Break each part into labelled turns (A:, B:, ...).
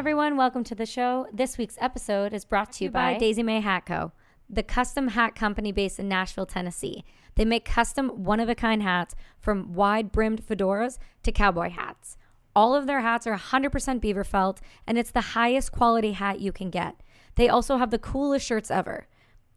A: everyone. Welcome to the show. This week's episode is brought to you by Daisy May Hat Co., the custom hat company based in Nashville, Tennessee. They make custom one of a kind hats from wide brimmed fedoras to cowboy hats. All of their hats are 100% beaver felt, and it's the highest quality hat you can get. They also have the coolest shirts ever.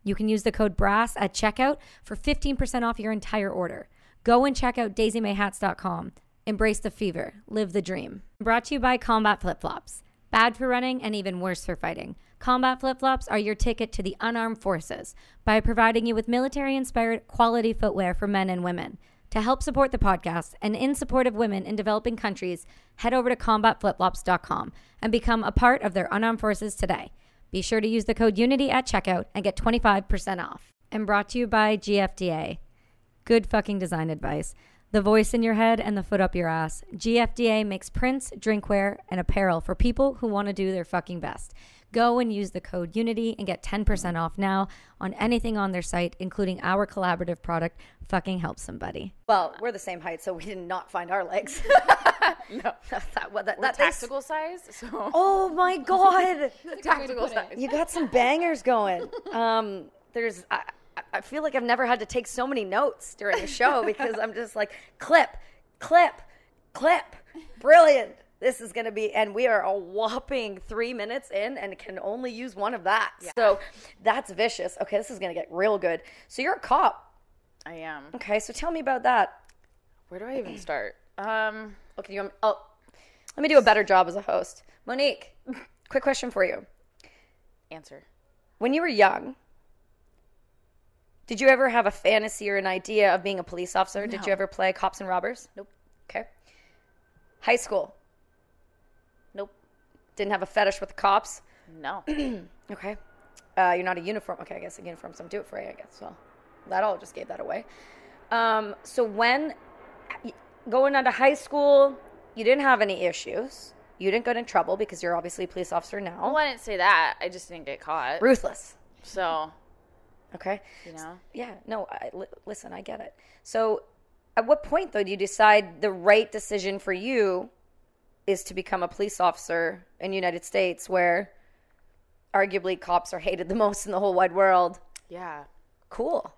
A: You can use the code BRASS at checkout for 15% off your entire order. Go and check out daisymayhats.com. Embrace the fever, live the dream. Brought to you by Combat Flip Flops. Bad for running and even worse for fighting. Combat Flip Flops are your ticket to the unarmed forces by providing you with military inspired quality footwear for men and women. To help support the podcast and in support of women in developing countries, head over to combatflipflops.com and become a part of their unarmed forces today. Be sure to use the code UNITY at checkout and get 25% off. And brought to you by GFDA. Good fucking design advice. The voice in your head and the foot up your ass. GFDA makes prints, drinkware, and apparel for people who want to do their fucking best. Go and use the code UNITY and get 10% off now on anything on their site, including our collaborative product, Fucking Help Somebody.
B: Well, we're the same height, so we did not find our legs.
C: No,
B: that, well, that,
C: we're
B: that- that's-
C: tactical size. So
B: Oh my god!
C: tactical size.
B: you got some bangers going. Um, there's, I, I- feel like I've never had to take so many notes during a show because I'm just like clip, clip, clip. Brilliant. This is going to be, and we are a whopping three minutes in and can only use one of that. So that's vicious. Okay, this is going to get real good. So you're a cop.
C: I am.
B: Okay, so tell me about that.
C: Where do I even start? Um,
B: Okay, you. Oh, let me do a better job as a host. Monique, quick question for you.
C: answer.
B: When you were young, did you ever have a fantasy or an idea of being a police officer? Did you ever play cops and robbers?
C: Nope.
B: Okay. High school,
C: Nope.
B: didn't have a fetish with the cops.
C: No.
B: Okay. Uh, you're not a uniform. Okay, I guess a uniform's don't do it for you. I guess. Well, that all just gave that away. Um, so when going on to high school, you didn't have any issues. You didn't get in trouble because you're obviously a police officer now.
C: well, I didn't say that. I just didn't get caught.
B: Ruthless.
C: So
B: Okay.
C: you know,
B: Yeah, no, I, li- listen, I get it. So, at what point, though, do you decide the right decision for you is to become a police officer in the United States, where arguably cops are hated the most in the whole wide world?
C: yeah.
B: Cool.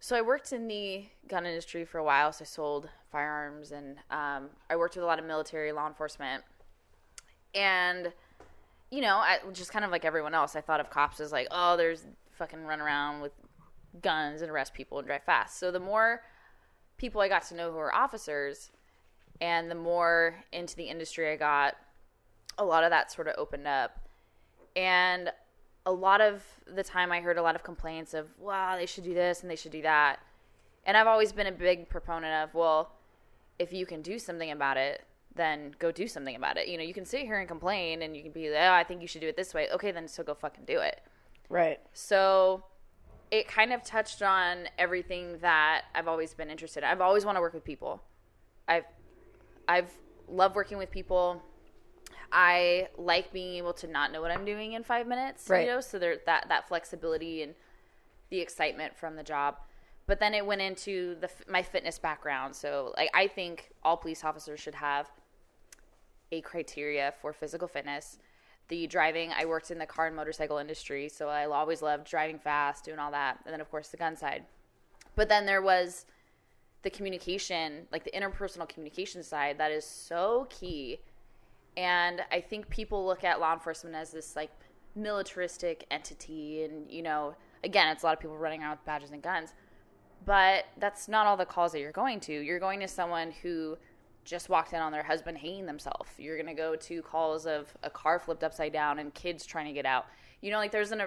C: So I worked in the gun industry for a while. So I sold firearms, and um, I worked with a lot of military law enforcement. And you know, I just kind of like everyone else, I thought of cops as like, oh, there's fucking run around with guns and arrest people and drive fast. So the more people I got to know who were officers, and the more into the industry I got, a lot of that sort of opened up. And a lot of the time I heard a lot of complaints of, wow, they should do this and they should do that. And I've always been a big proponent of, well, if you can do something about it, then go do something about it. You know, you can sit here and complain and you can be, like, oh, I think you should do it this way. Okay, then so go fucking do it.
B: Right.
C: So it kind of touched on everything that I've always been interested in. I've always want to work with people. I've I've loved working with people. I like being able to not know what I'm doing in five minutes.
B: Right.
C: You know, so there that that flexibility and the excitement from the job. But then it went into the my fitness background. So like I think all police officers should have a criteria for physical fitness. The driving, I worked in the car and motorcycle industry, so I always loved driving fast, doing all that. And then, of course, the gun side. But then there was the communication, like the interpersonal communication side, that is so key. And I think people look at law enforcement as this like militaristic entity. And, you know, again, it's a lot of people running around with badges and guns. But that's not all the calls that you're going to. You're going to someone who just walked in on their husband hating themselves. You're going to go to calls of a car flipped upside down and kids trying to get out. You know, like there's an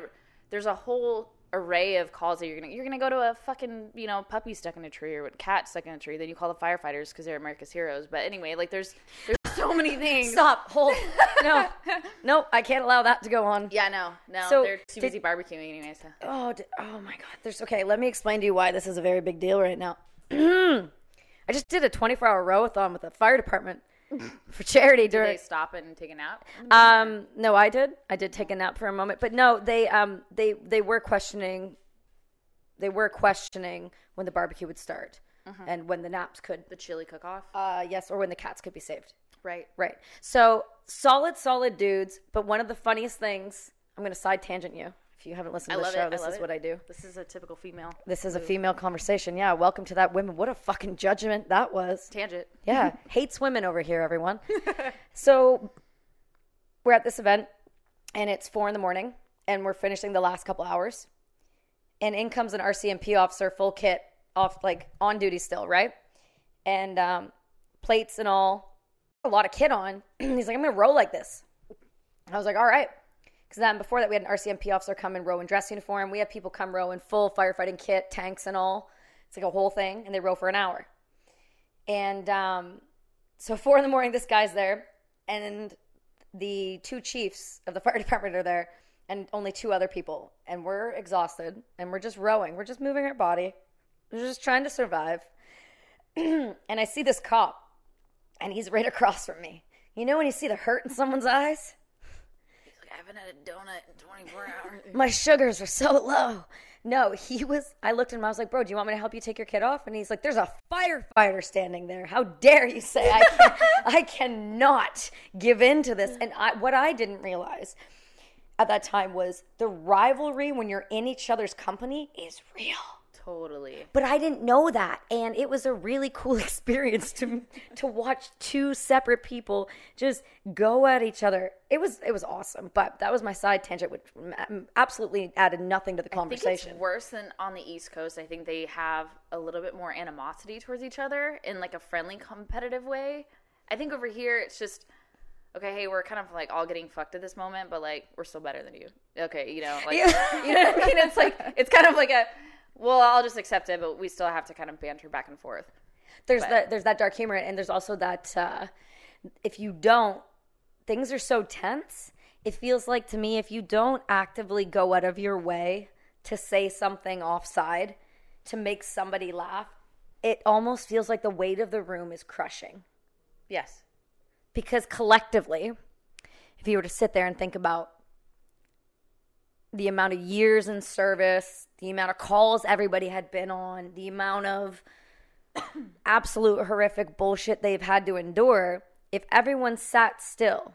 C: there's a whole array of calls that you're going to you're going to go to a fucking, you know, puppy stuck in a tree or a cat stuck in a tree, then you call the firefighters cuz they're America's heroes. But anyway, like there's there's so many things.
B: Stop. Hold. No. no, I can't allow that to go on.
C: Yeah, no. No,
B: So,
C: they're too
B: did-
C: busy barbecuing anyway, so.
B: Oh, d- oh my God. There's okay. Let me explain to you why this is a very big deal right now. I just did a 24 hour rowathon with the fire department for charity
C: Did
B: during.
C: they stop and take a nap?
B: Um, no, I did. I did take a nap for a moment, but no, they um they they were questioning. They were questioning when the barbecue would start and when the naps could.
C: The chili cook off?
B: Uh, yes, or when the cats could be saved.
C: Right.
B: Right. So solid, solid dudes. But one of the funniest things, I'm going to side tangent you. If you haven't listened to the show,
C: it.
B: This is
C: it.
B: what I do.
C: This is a typical female
B: This is a female conversation. Yeah. Welcome to that women. What a fucking judgment that was.
C: tangent.
B: Yeah. Hates women over here, everyone. so we're at this event and it's four in the morning and we're finishing the last couple hours. And in comes an RCMP officer, full kit, off like on duty still, right? And um, plates and all, a lot of kit on. He's like, I'm gonna roll like this. I was like, all right. Because then before that, we had an RCMP officer come and row in dress uniform. We had people come row in full firefighting kit, tanks and all. It's like a whole thing, and they row for an hour. And um, so four in the morning, this guy's there, and the two chiefs of the fire department are there, and only two other people. And we're exhausted, and we're just rowing. We're just moving our body. We're just trying to survive. and I see this cop, and he's right across from me. You know when you see the hurt in someone's eyes?
C: Haven't had a donut in 24 hours.
B: my sugars are so low. No, he was. I looked at him. I was like, "Bro, do you want me to help you take your kid off?" And he's like, "There's a firefighter standing there. How dare you say I can, I cannot give in to this?" And I, what I didn't realize at that time was the rivalry when you're in each other's company is real.
C: Totally.
B: But I didn't know that, and it was a really cool experience to to watch two separate people just go at each other. It was it was awesome. But that was my side tangent, which absolutely added nothing to the
C: I think
B: conversation.
C: it's worse than on the East Coast. I think they have a little bit more animosity towards each other in like a friendly, competitive way. I think over here it's just okay. Hey, we're kind of like all getting fucked at this moment, but like we're still better than you. Okay, you know, like you know what I mean. It's like it's kind of like a well, I'll just accept it, but we still have to kind of banter back and forth.
B: there's that there's that dark humor, and there's also that uh, if you don't, things are so tense. It feels like to me if you don't actively go out of your way to say something offside to make somebody laugh, it almost feels like the weight of the room is crushing.
C: Yes.
B: because collectively, if you were to sit there and think about the amount of years in service, the amount of calls everybody had been on, the amount of absolute horrific bullshit they've had to endure, if everyone sat still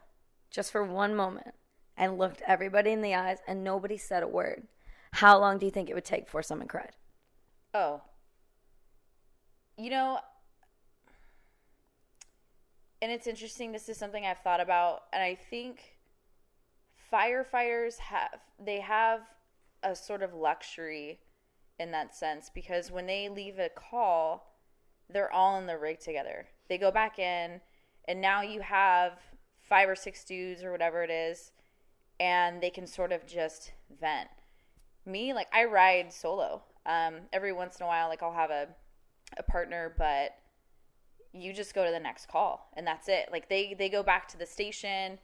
B: just for one moment and looked everybody in the eyes and nobody said a word, how long do you think it would take before someone cried?
C: Oh. You know, and it's interesting. This is something I've thought about, and I think firefighters have they have a sort of luxury in that sense because when they leave a call, they're all in the rig together. They go back in, and now you have five or six dudes or whatever it is, and they can sort of just vent. Me, like I ride solo. Um, every once in a while, like I'll have a a partner, but you just go to the next call and that's it. Like they they go back to the station,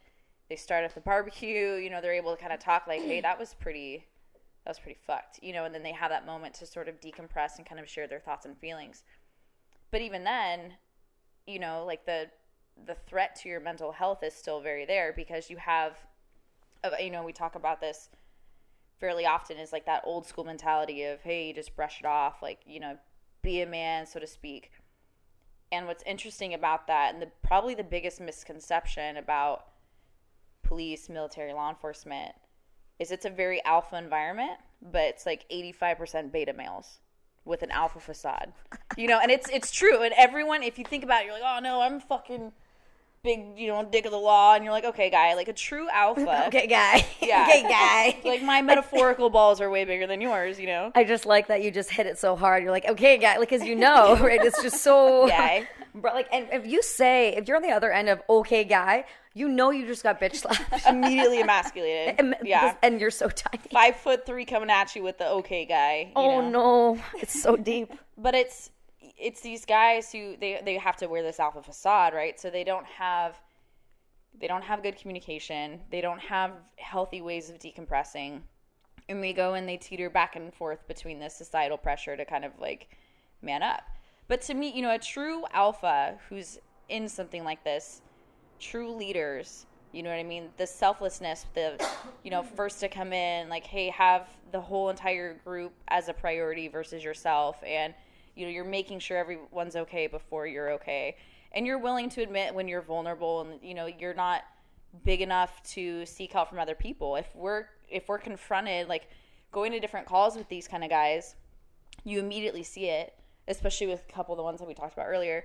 C: they start at the barbecue, you know, they're able to kind of talk like, "Hey, that was pretty that was pretty fucked." You know, and then they have that moment to sort of decompress and kind of share their thoughts and feelings. But even then, you know, like the the threat to your mental health is still very there because you have uh, you know, we talk about this fairly often is like that old school mentality of hey you just brush it off like you know be a man so to speak and what's interesting about that and the probably the biggest misconception about police military law enforcement is it's a very alpha environment but it's like 85% beta males with an alpha facade you know and it's it's true and everyone if you think about it you're like oh no i'm fucking big you know dick of the law and you're like okay guy like a true alpha
B: Okay, guy.
C: Yeah.
B: okay, guy.
C: like my metaphorical balls are way bigger than yours, you know.
B: I just like that you just hit it so hard. You're like, okay, guy, like, as you know, right? It's just so,
C: Guy.
B: Bro, like, and if you say, if you're on the other end of okay, guy, you know you just got bitch slapped.
C: Immediately emasculated.
B: And-
C: yeah.
B: and you're so tiny.
C: Five foot three coming at you with the okay guy.
B: Oh
C: know?
B: no, it's so deep.
C: But it's it's these guys who they they have to wear this alpha facade, right? So they don't have they don't have good communication. They don't have healthy ways of decompressing. And they go and they teeter back and forth between this societal pressure to kind of like man up. But to me, you know, a true alpha who's in something like this, true leaders, you know what I mean? The selflessness, the, you know, first to come in, like, hey, have the whole entire group as a priority versus yourself. And, you know, you're making sure everyone's okay before you're okay. and you're willing to admit when you're vulnerable and you know you're not big enough to seek help from other people if we're if we're confronted like going to different calls with these kind of guys you immediately see it especially with a couple of the ones that we talked about earlier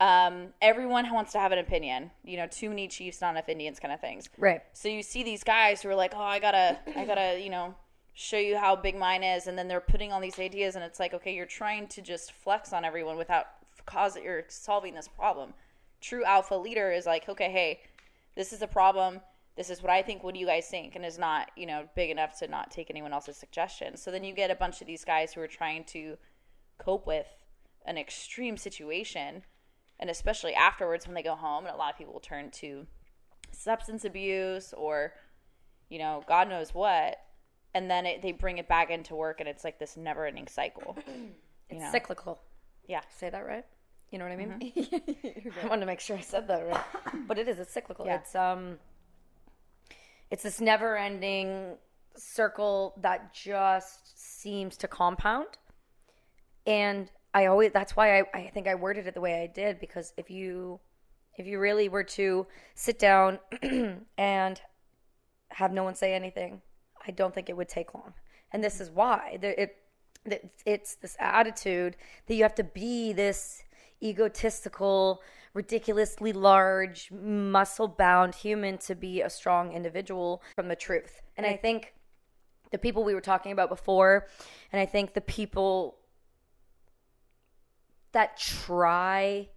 C: um, everyone wants to have an opinion you know too many chiefs not enough indians kind of things
B: Right.
C: so you see these guys who are like, "Oh, I gotta, I gotta, you know, show you how big mine is," and then they're putting all these ideas, and it's like, okay, you're trying to just flex on everyone without causing or solving this problem. True alpha leader is like, okay, hey, this is a problem. This is what I think. What do you guys think? And is not, you know, big enough to not take anyone else's suggestions. So then you get a bunch of these guys who are trying to cope with an extreme situation, and especially afterwards when they go home, and a lot of people will turn to substance abuse or you know god knows what and then it, they bring it back into work and it's like this never ending cycle
B: It's
C: know.
B: cyclical.
C: yeah
B: Say that right? You know what I mean? I wanted to make sure I said that right. but it is. It's cyclical.
C: Yeah.
B: It's um. It's this never-ending circle that just seems to compound, and I always. That's why I, I think I worded it the way I did because if you, if you really were to sit down and have no one say anything, I don't think it would take long. And this is why. There, it, it, it's this attitude that you have to be this egotistical, ridiculously large, muscle bound human to be a strong individual from the truth. And I think the people we were talking about before, and I think the people that try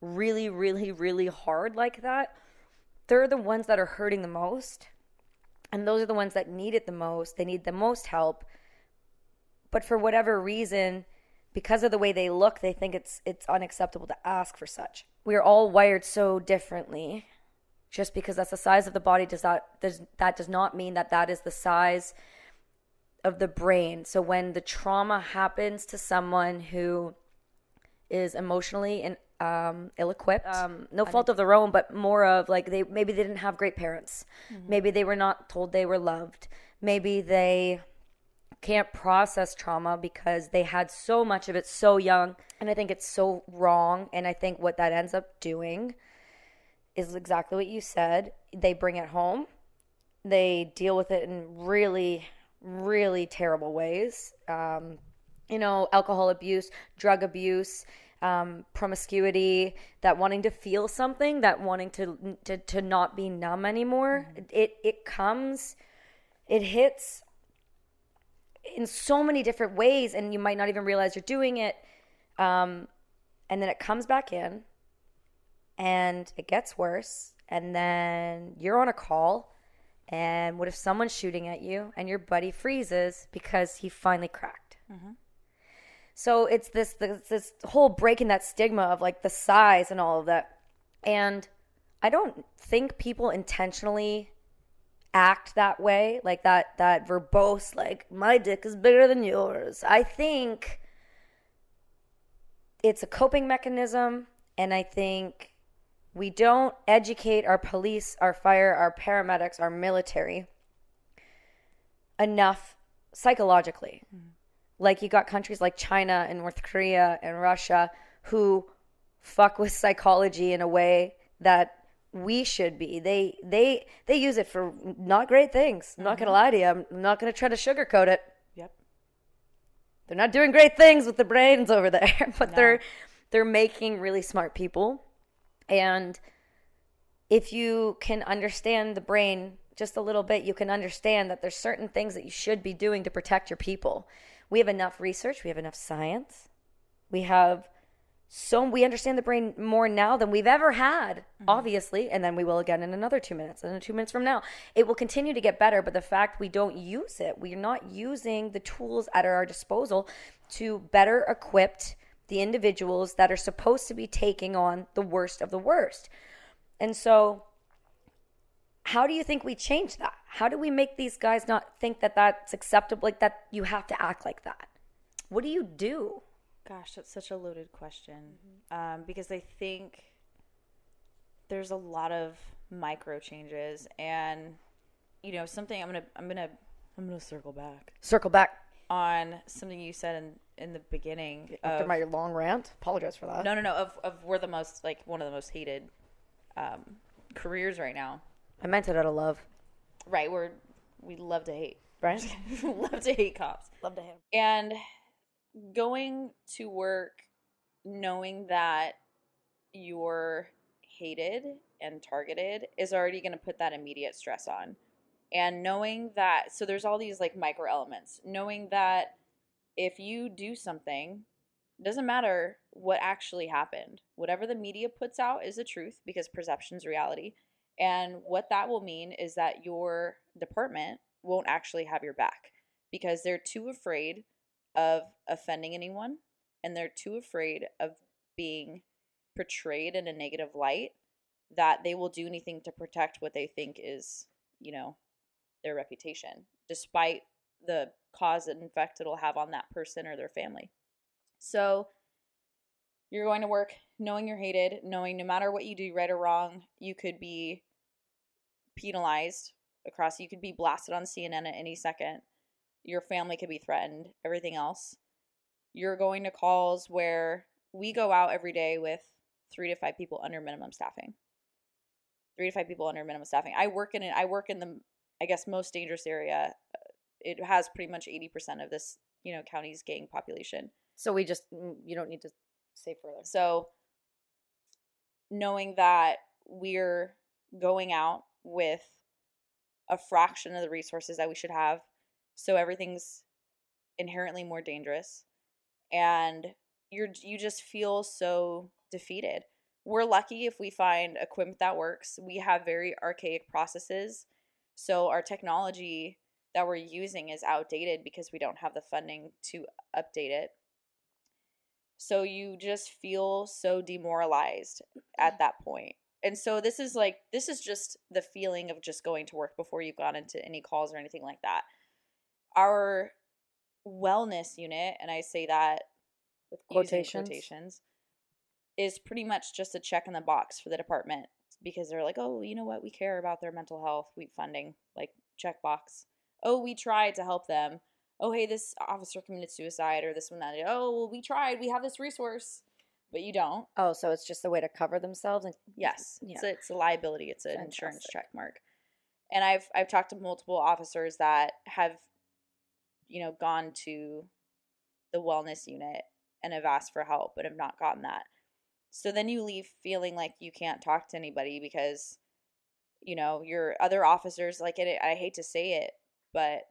B: really, really, really hard like that, they're the ones that are hurting the most. And those are the ones that need it the most. They need the most help. But for whatever reason, because of the way they look, they think it's it's unacceptable to ask for such. We are all wired so differently. Just because that's the size of the body does not does that does not mean that that is the size of the brain. So when the trauma happens to someone who is emotionally and um, ill-equipped, um, no fault of their own, but more of like they maybe they didn't have great parents, maybe they were not told they were loved, maybe they can't process trauma because they had so much of it so young, and I think it's so wrong. And I think what that ends up doing is exactly what you said. They bring it home, they deal with it in really, really terrible ways. Um, you know, alcohol abuse, drug abuse, um, promiscuity, that wanting to feel something, that wanting to to, to not be numb anymore. It it comes, it hits in so many different ways, and you might not even realize you're doing it. Um, and then it comes back in, and it gets worse, and then you're on a call. And what if someone's shooting at you and your buddy freezes because he finally cracked? So it's this, this this whole breaking that stigma of like the size and all of that. And I don't think people intentionally act that way, like that that verbose, like my dick is bigger than yours. I think it's a coping mechanism, and I think we don't educate our police, our fire, our paramedics, our military enough psychologically. Mm. Like you got countries like China and North Korea and Russia who fuck with psychology in a way that we should be. They they they use it for not great things. I'm not gonna mm-hmm. lie to you. I'm not gonna try to sugarcoat it.
C: yep
B: They're not doing great things with the brains over there, but they're they're making really smart people. And if you can understand the brain just a little bit, you can understand that there's certain things that you should be doing to protect your people. We have enough research, we have enough science. We have so we understand the brain more now than we've ever had, mm-hmm. obviously, and then we will again in another 2 minutes and 2 minutes from now. It will continue to get better, but the fact we don't use it, we're not using the tools at our disposal to better equip the individuals that are supposed to be taking on the worst of the worst. And so how do you think we change that? How do we make these guys not think that that's acceptable like that you have to act like that? What do you do?
C: Gosh, that's such a loaded question. Um, because I think there's a lot of micro changes, and you know, something I'm gonna, I'm gonna, I'm gonna circle back
B: Circle back.
C: on something you said in in the beginning.
B: After
C: of-
B: my long rant, apologize for that.
C: no, no, no. Of of we're the most like one of the most hated um, careers right now.
B: I meant it out of love.
C: Right. We're we love to hate.
B: Right?
C: love to hate cops.
B: love to hate.
C: And going to work knowing that you're hated and targeted is already going to put that immediate stress on. And knowing that, so there's all these like micro elements, knowing that if you do something, doesn't matter what actually happened. Whatever the media puts out is the truth because perception's reality. And what that will mean is that your department won't actually have your back because they're too afraid of offending anyone and they're too afraid of being portrayed in a negative light that they will do anything to protect what they think is, you know, their reputation, despite the cause and effect it'll have on that person or their family. So you're going to work knowing you're hated, knowing no matter what you do, right or wrong, you could be penalized across. You could be blasted on CNN at any second. Your family could be threatened, everything else. You're going to calls where we go out every day with three to five people under minimum staffing. Three to five people under minimum staffing. I work in it. I work in the, I guess, most dangerous area. It has pretty much eighty percent of this, you know, county's gang population.
B: So we just, mm, you don't need to say further.
C: So knowing that we're going out with a fraction of the resources that we should have, so everything's inherently more dangerous and you're you just feel so defeated. We're lucky if we find equipment that works. We have very archaic processes. So our technology that we're using is outdated because we don't have the funding to update it. So you just feel so demoralized at mm. that point. And so this is like this is just the feeling of just going to work before you've gone into any calls or anything like that. Our wellness unit, and I say that
B: With quotations.
C: quotations, is pretty much just a check in the box for the department because they're like, oh, you know what, we care about their mental health, we funding, like check box. Oh, we try to help them. Oh, hey, this officer committed suicide or this one that. Oh, well, we tried. We have this resource, but you don't.
B: Oh, so it's just a way to cover themselves. And
C: Yes,
B: Yeah.
C: it's a, it's a liability. It's an insurance check mark. And I've I've talked to multiple officers that have, you know, gone to the wellness unit and have asked for help, but have not gotten that. So then you leave feeling like you can't talk to anybody because, you know, your other officers like it. I hate to say it, but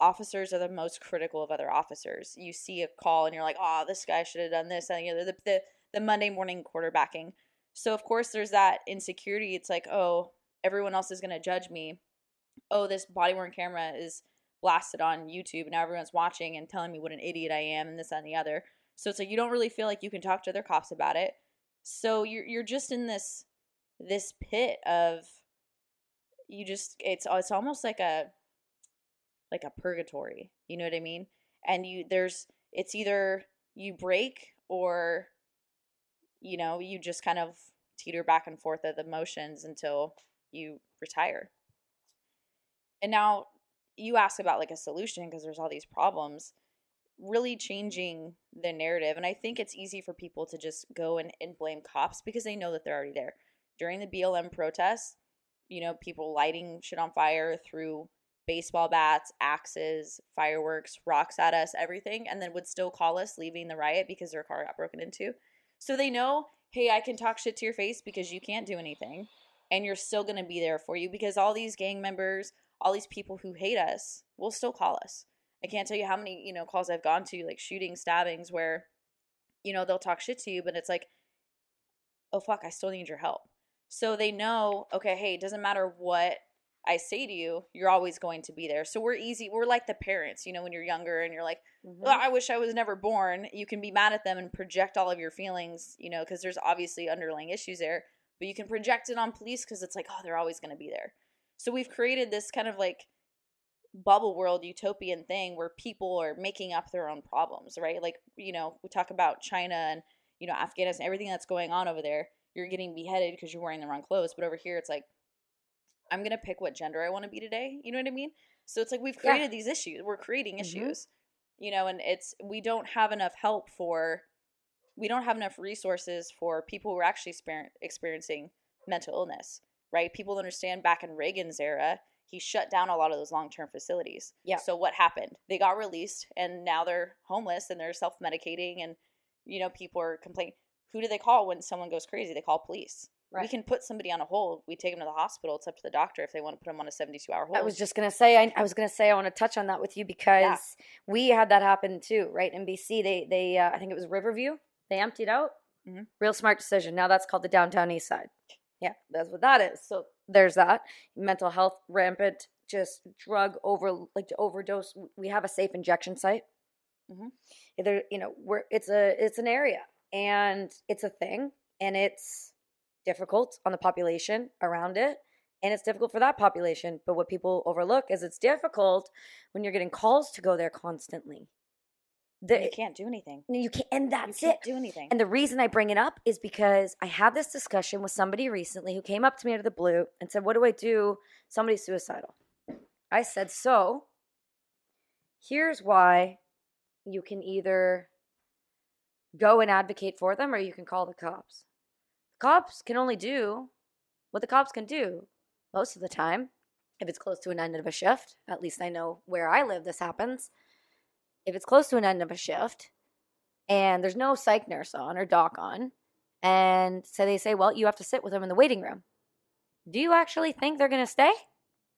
C: officers are the most critical of other officers. You see a call and you're like, oh, this guy should have done this. And you know, the, the the Monday morning quarterbacking. So of course there's that insecurity. It's like, oh, everyone else is gonna judge me. Oh, this body worn camera is blasted on YouTube and now everyone's watching and telling me what an idiot I am and this and the other. So it's like you don't really feel like you can talk to other cops about it. So you're you're just in this this pit of you just it's it's almost like a like a purgatory. You know what I mean? And you there's it's either you break or you know, you just kind of teeter back and forth of the motions until you retire. And now you ask about like a solution because there's all these problems really changing the narrative and i think it's easy for people to just go and, and blame cops because they know that they're already there during the blm protests you know people lighting shit on fire through baseball bats axes fireworks rocks at us everything and then would still call us leaving the riot because their car got broken into so they know hey i can talk shit to your face because you can't do anything and you're still to be there for you because all these gang members all these people who hate us will still call us I can't tell you how many, you know, calls I've gone to, like shooting, stabbings, where, you know, they'll talk shit to you, but it's like, oh fuck, I still need your help. So they know, okay, hey, it doesn't matter what I say to you, you're always going to be there. So we're easy. We're like the parents, you know, when you're younger and you're like,
B: Mhm.
C: well, I wish I was never born. You can be mad at them and project all of your feelings, you know, because there's obviously underlying issues there, but you can project it on police because it's like, oh, they're always going to be there. So we've created this kind of like bubble world utopian thing where people are making up their own problems, right? Like, you know, we talk about China and, you know, Afghanistan, everything that's going on over there. You're getting beheaded because you're wearing the wrong clothes. But over here, it's like, I'm to pick what gender I want to be today. You know what I mean? So it's like we've
B: Yeah.
C: created these issues. We're creating
B: Mhm.
C: issues. You know, and it's we don't have enough help for we don't have enough resources for people who are actually exper- experiencing mental illness, right? People understand back in Reagan's era, he shut down a lot of those long-term facilities.
B: Yeah.
C: So what happened? They got released and now they're homeless and they're self-medicating and you know, people are complaining. Who do they call when someone goes crazy? They call police. We can put somebody on a hold. We take them to the hospital. It's up to the doctor if they want to put them on a 72 hour hold.
B: I was just gonna say, I, I was gonna say, I want to touch on that with you because we had that happen too, right? In BC, they they uh, I think it was Riverview. They emptied out.
C: Mhm.
B: Real smart decision. Now that's called the downtown east side. Yeah, that's what that is. So there's that mental health rampant, just drug over like to overdose. We have a safe injection site.
C: Mhm.
B: There, you know, we're it's a it's an area and it's a thing and it's difficult on the population around it and it's difficult for that population but what people overlook is it's difficult when you're getting calls to go there constantly the,
C: you can't do anything.
B: you can't and
C: You
B: that's
C: can't
B: it
C: do anything.
B: and the reason I bring it up is because I had this discussion with somebody recently who came up to me out of the blue and said, What do I do? Somebody's suicidal. I said, So here's why you can either go and advocate for them or you can call the cops. Cops can only do what the cops can do most of the time. If it's close to an end of a shift, at least I know where I live, this happens. If it's close to an end of a shift, and there's no psych nurse on or doc on. And so they say, well, you have to sit with them in the waiting room. Do you actually think they're going to stay?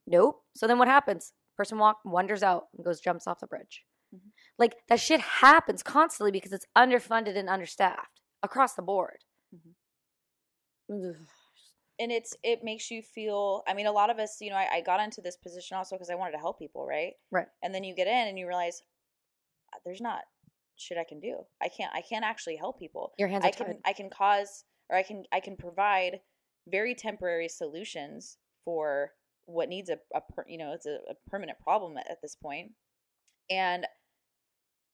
B: Nope. So then what happens? Person walk wanders out and goes jumps off the bridge.
C: Mhm.
B: Like that shit happens constantly because it's underfunded and understaffed across the board. Ugh.
C: And it's it makes you feel i mean a lot of us you know i, I got into this position also because i wanted to help people right?
B: Right.
C: and then you get in and you realize "Uh, there's not shit i can do. I can't i can't actually help people.
B: Your hands are
C: i can
B: tied.
C: i can cause or i can i can provide very temporary solutions for what needs a, a per, you know it's a, a permanent problem at, at this point. And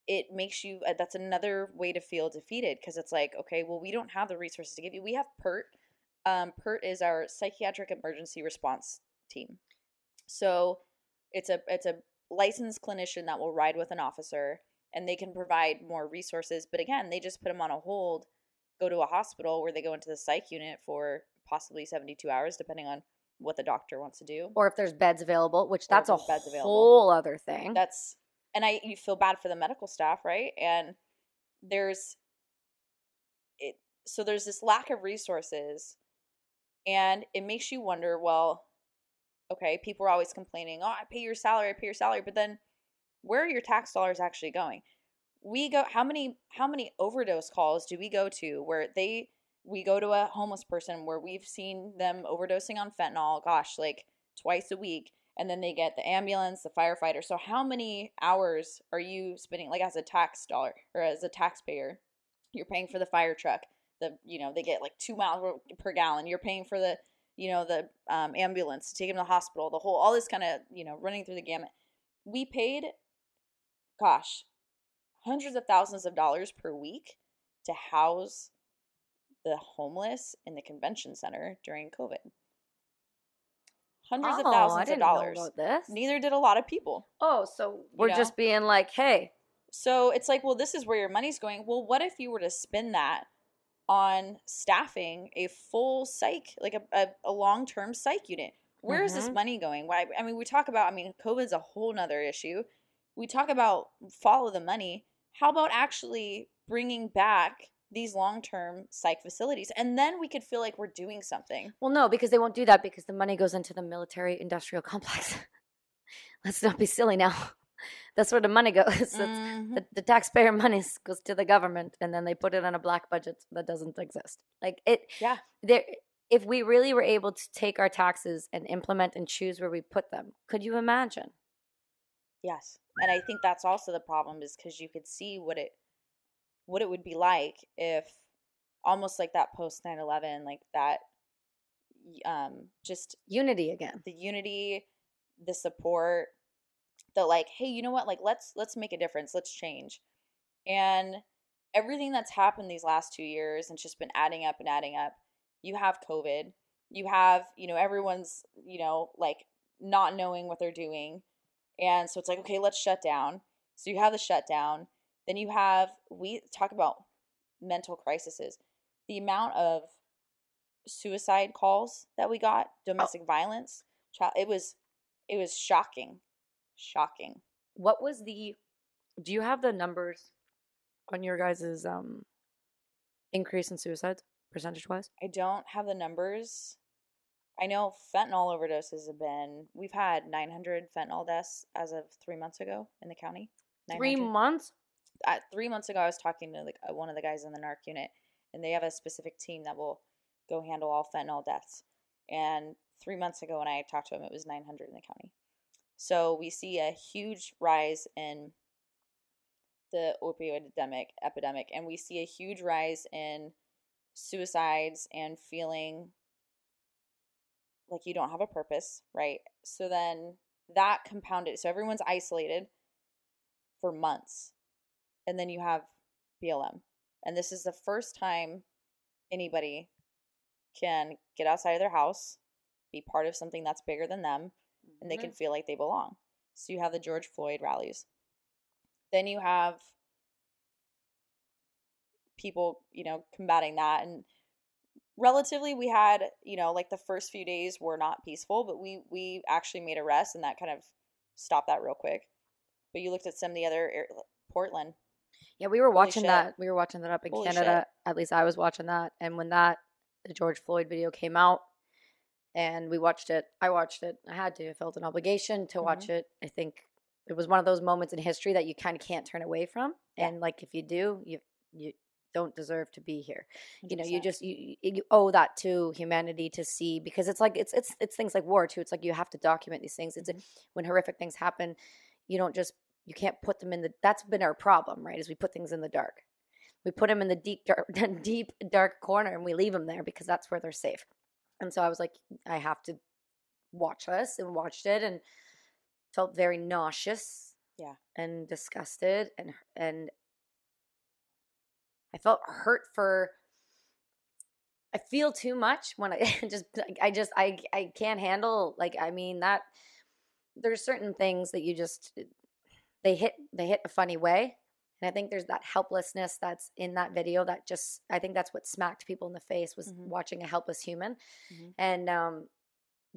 C: it makes you uh, that's another way to feel defeated because it's like okay well we don't have the resources to give you. We have pert um, pert is our psychiatric emergency response team so it's a it's a licensed clinician that will ride with an officer and they can provide more resources but again they just put them on a hold go to a hospital where they go into the psych unit for possibly 72 hours depending on what the doctor wants to do
B: or if there's beds available, which that's a
C: beds available.
B: whole other thing.
C: that's and i you feel bad for the medical staff right and there's it so there's this lack of resources and it makes you wonder well okay people are always complaining oh i pay your salary i pay your salary but then where are your tax dollars actually going? We go how many how many overdose calls do we go to where they we go to a homeless person where we've seen them overdosing on fentanyl gosh like twice a week and then they get the ambulance the firefighter so how many hours are you spending like as a tax dollar or as a taxpayer you're paying for the fire truck the you know they get like two miles per gallon you're paying for the you know the um, ambulance to take them to the hospital the whole all this kind of you know running through the gamut we paid gosh hundreds of thousands of dollars per week to house the homeless in the convention center during covid hundreds
B: oh,
C: of thousands of dollars
B: know about this.
C: neither did a lot of people
B: Oh, so we're
C: know?
B: just being like, hey,
C: so it's like, well, this is where your money's going. Well, what if you were to spend that on staffing a full psych, like a, a, a long term psych unit? Where is this
B: Mhm.
C: money going? Why? I mean, we talk about, I mean, COVID's a whole nother issue. We talk about follow the money. How about actually bringing back these long term psych facilities? And then we could feel like we're doing something.
B: Well, no, because they won't do that because the money goes into the military industrial complex. Let's not be silly now. That's where the money goes.
C: Mhm.
B: the, the taxpayer money goes to the government, and then they put it on a black budget that doesn't exist. Like it.
C: Yeah.
B: There. If we really were able to take our taxes and implement and choose where we put them, could you imagine?
C: Yes. And I think that's also the problem is cuz you could see what it what it would be like if almost like that post 9/11 like that um just
B: Unity again.
C: the unity, the support, the like hey, you know what? Like let's let's make a difference. Let's change. And everything that's happened these last 2 years and just been adding up and adding up. You have COVID. You have, you know, everyone's, you know, like not knowing what they're doing And so it's like, okay, let's shut down. So you have the shutdown. Then you have, we talk about mental crises. The amount of suicide calls that we got, oh. domestic oh. violence, child, it was, it was shocking. Shocking.
B: What was the, do you have the numbers on your guys' um, increase in suicides, percentage wise?
C: I don't have the numbers. I know fentanyl overdoses have been. We've had 900 fentanyl deaths as of three months ago in the county.
B: Three months.
C: At three months ago, I was talking to like uh, one of the guys in the narc unit, and they have a specific team that will go handle all fentanyl deaths. And three months ago, when I talked to him, it was 900 in the county. So we see a huge rise in the opioid epidemic, epidemic, and we see a huge rise in suicides and feeling like you don't have a purpose, right? So then that compounded. So everyone's isolated for months. And then you have BLM. And this is the first time anybody can get outside of their house, be part of something that's bigger than them. And they can mm-hmm. feel like they belong. So you have the George Floyd rallies. Then you have people, you know, combating that and relatively we had you know like the first few days were not peaceful but we we actually made arrests and that kind of stopped that real quick but you looked at some of the other portland
B: yeah we were watching that we were watching that up in Holy canada shit. at least i was watching that and when that the george floyd video came out and we watched it i watched it i had to i felt an obligation to mm-hmm. watch it i think it was one of those moments in history that you kind of can't turn away from yeah. and like if you do you you don't deserve to be here 100%. you know you just you, you owe that to humanity to see because it's like it's it's it's things like war too it's like you have to document these things it's mm-hmm. when horrific things happen you don't just you can't put them in the that's been our problem right is we put things in the dark we put them in the deep dark, deep dark corner and we leave them there because that's where they're safe and so i was like i have to watch this and watched it and felt very nauseous
C: yeah.
B: and disgusted and and I felt hurt for I feel too much when I just I just I I can't handle like I mean that there's certain things that you just they hit they hit a funny way and I think there's that helplessness that's in that video that just I think that's what smacked people in the face was mm-hmm. watching a helpless human. Mm-hmm. And um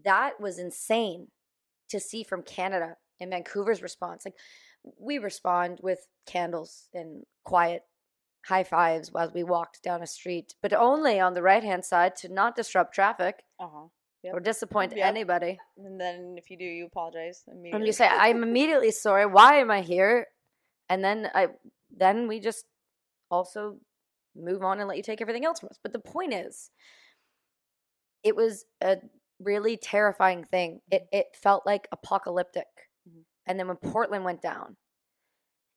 B: that was insane to see from Canada and Vancouver's response. Like we respond with candles and quiet high fives while we walked down a street, but only on the right hand side to not disrupt traffic uh-huh. yep. or disappoint yep. anybody.
C: And then if you do, you apologize
B: immediately. And you say, "I'm immediately sorry. Why am I here?" And then I, then we just also move on and let you take everything else from us. But the point is, it was a really terrifying thing. It it felt like apocalyptic. Mm-hmm. And then when Portland went down,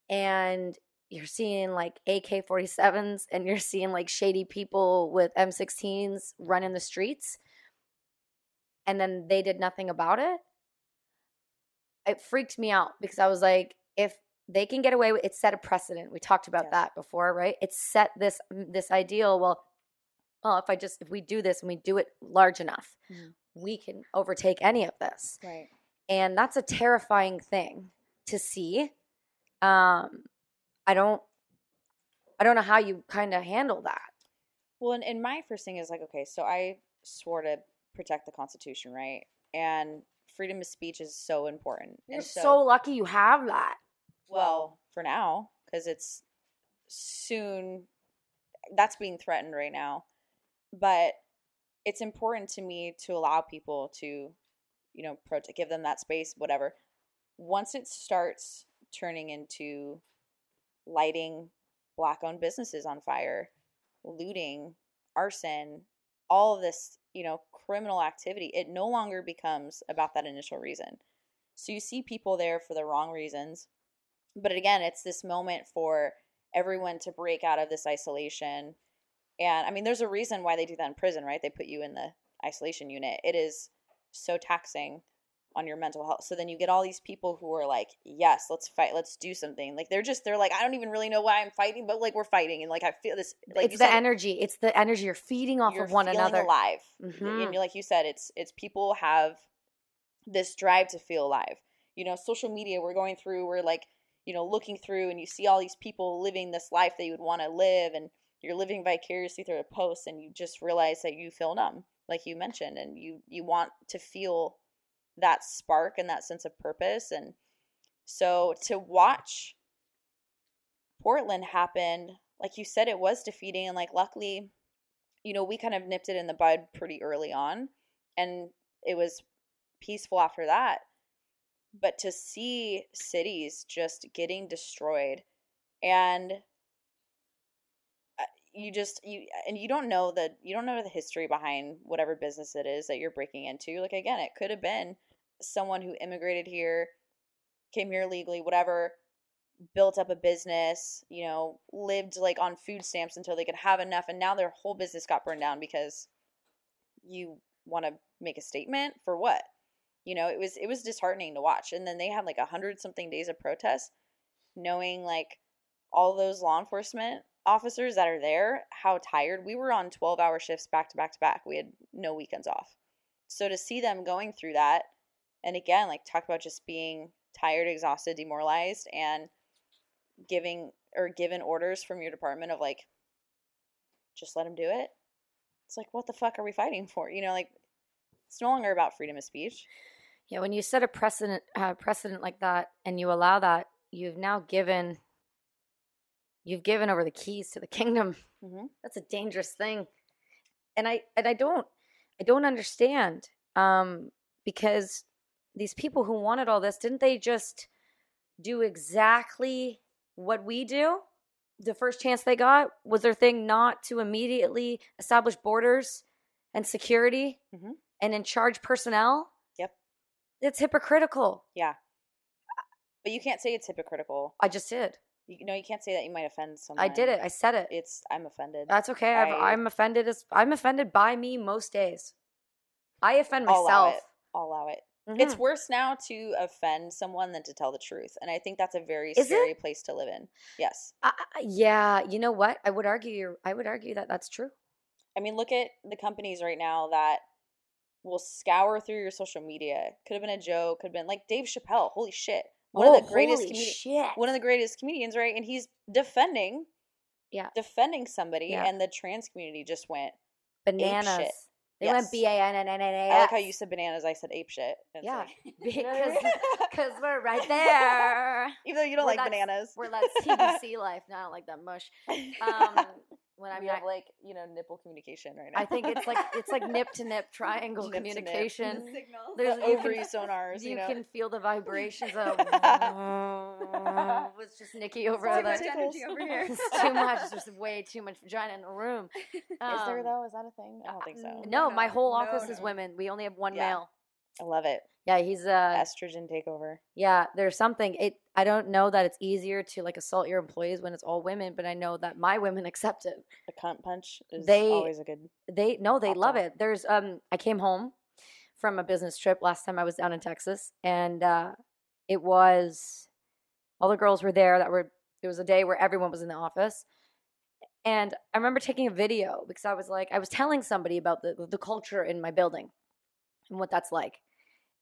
B: and you're seeing like AK 47s and you're seeing like shady people with M16s running the streets. And then they did nothing about it. It freaked me out because I was like, if they can get away with it set a precedent. We talked about yes. that before, right? It set this this ideal, well, oh, if I just if we do this and we do it large enough, mm. we can overtake any of this.
C: Right.
B: And that's a terrifying thing to see. Um I don't I don't know how you kind of handle that.
C: Well, and, and my first thing is like, okay, so I swore to protect the Constitution, right? And freedom of speech is so important.
B: You're
C: so,
B: so, lucky you have that.
C: Well, for now, because it's soon that's being threatened right now. But it's important to me to allow people to, you know, pro- give them that space, whatever. Once it starts turning into lighting black owned businesses on fire, looting, arson, all of this, you know, criminal activity, it no longer becomes about that initial reason. So you see people there for the wrong reasons. But again, it's this moment for everyone to break out of this isolation. And I mean, there's a reason why they do that in prison, right? They put you in the isolation unit. It is so taxing on your mental health. So then you get all these people who are like, yes, let's fight, let's do something. Like they're just they're like, I don't even really know why I'm fighting, but like we're fighting, and like I feel this. Like
B: it's the said, energy. It's the energy you're feeding off
C: you're
B: of one another.
C: Alive, mm-hmm. and like you said, it's it's people have this drive to feel alive. you know, social media we're going through, we're like, you know, looking through and you see all these people living this life that you would want to live and you're living vicariously through a post and you just realize that you feel numb, like you mentioned, and you you want to feel that spark and that sense of purpose. And so to watch Portland happen, like you said, it was defeating and like luckily, you know, we kind of nipped it in the bud pretty early on and it was peaceful after that. But to see cities just getting destroyed and uh, you just you and you don't know that you don't know the history behind whatever business it is that you're breaking into like again it could have been someone who immigrated here came here legally whatever built up a business you know lived like on food stamps until they could have enough and now their whole business got burned down because you want to make a statement? For what you know it was it was disheartening to watch. And then they had like a hundred something days of protest knowing like all those law enforcement officers that are there how tired. We were on 12 hour shifts back to back to back. We had no weekends off. So to see them going through that and again like talk about just being tired exhausted demoralized and giving or given orders from your department of like just let them do it. It's like what the fuck are we fighting for? You know like it's no longer about freedom of speech
B: Yeah, when you set a precedent uh, precedent like that and you allow that, you've now given you've given over the keys to the kingdom.
C: Mhm.
B: That's a dangerous thing, and I and I don't I don't understand um, because these people who wanted all this didn't they just do exactly what we do? The first chance they got was their thing not to immediately establish borders and security
C: Mhm.
B: and in charge personnel. It's hypocritical.
C: yeah but you can't say it's hypocritical
B: I just did.
C: you know you can't say that you might offend someone
B: I did it. I said it.
C: it's i'm offended
B: That's okay. I've,
C: I-
B: I'm offended. As I'm offended by me most days. I offend
C: I'll allow
B: myself.
C: it i'll allow it
B: Mhm.
C: it's worse now to offend someone than to tell the truth and i think that's a very
B: Is
C: scary
B: it?
C: place to live in yes
B: I- yeah. You know what? I would argue. You're, I would argue that that's true.
C: i mean look at the companies right now that will scour through your social media could have been a joke could have been like dave chappelle holy shit one of the greatest
B: Oh,
C: comedi-
B: shit.
C: one of the greatest comedians right and he's defending
B: Yeah.
C: defending somebody
B: Yeah.
C: and the trans community just went
B: bananas.
C: shit.
B: They
C: Yes.
B: went B A N N N N A.
C: i like how you said bananas i said ape shit It's
B: Yeah,
C: like-
B: because because we're right there.
C: even though you don't
B: We're
C: like bananas
B: We're that CBC life. No, I don't like that mush. Um, when I'm
C: we
B: not,
C: have like you know nipple communication right now
B: I think it's like it's like nip to nip triangle
C: Nip to nip.
B: communication.
D: Signals.
B: There's
C: the
B: you
C: ovary
B: can,
C: sonars you,
B: you
C: know
B: can feel the vibrations of it's just Nikki over
D: Too
B: there.
D: much energy over here.
B: It's too much. There's way too much vagina in the room.
C: is there
B: Um,
C: though is that a thing i don't think so
B: No, my whole
D: no,
B: office is
D: no.
B: women. We only have one
C: Yeah.
B: male.
C: I love it
B: Yeah, he's uh
C: estrogen takeover
B: yeah, there's something. It I don't know that it's easier to like assault your employees when it's all women, but I know that my women accept it.
C: the cunt punch is
B: They-
C: always a good
B: They no, they love it. There's um I came home from a business trip last time I was down in Texas and uh it was all the girls were there that were it was a day where everyone was in the office. And I remember taking a video because I was like I was telling somebody about the the culture in my building and what that's like.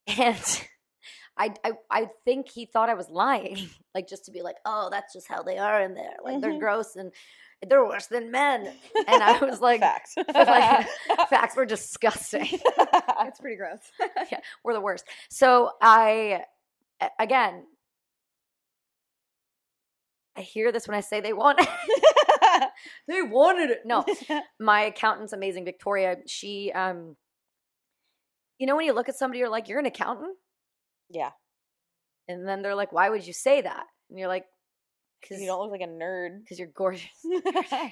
B: And I, I I think he thought I was lying, like just to be like, oh, that's just how they are in there. Like they're
C: Mhm.
B: gross and they're worse than men. And I was like,
C: facts
B: like, facts were disgusting.
D: It's pretty gross.
B: yeah, we're the worst. So I, again, I hear this when I say they want it. they wanted it. No, my accountant's amazing, Victoria. She, um, you know, when you look at somebody, you're like, you're an accountant,
C: yeah
B: and then they're like, why would you say that? And you're like,
C: because you don't look like a nerd
B: because you're gorgeous.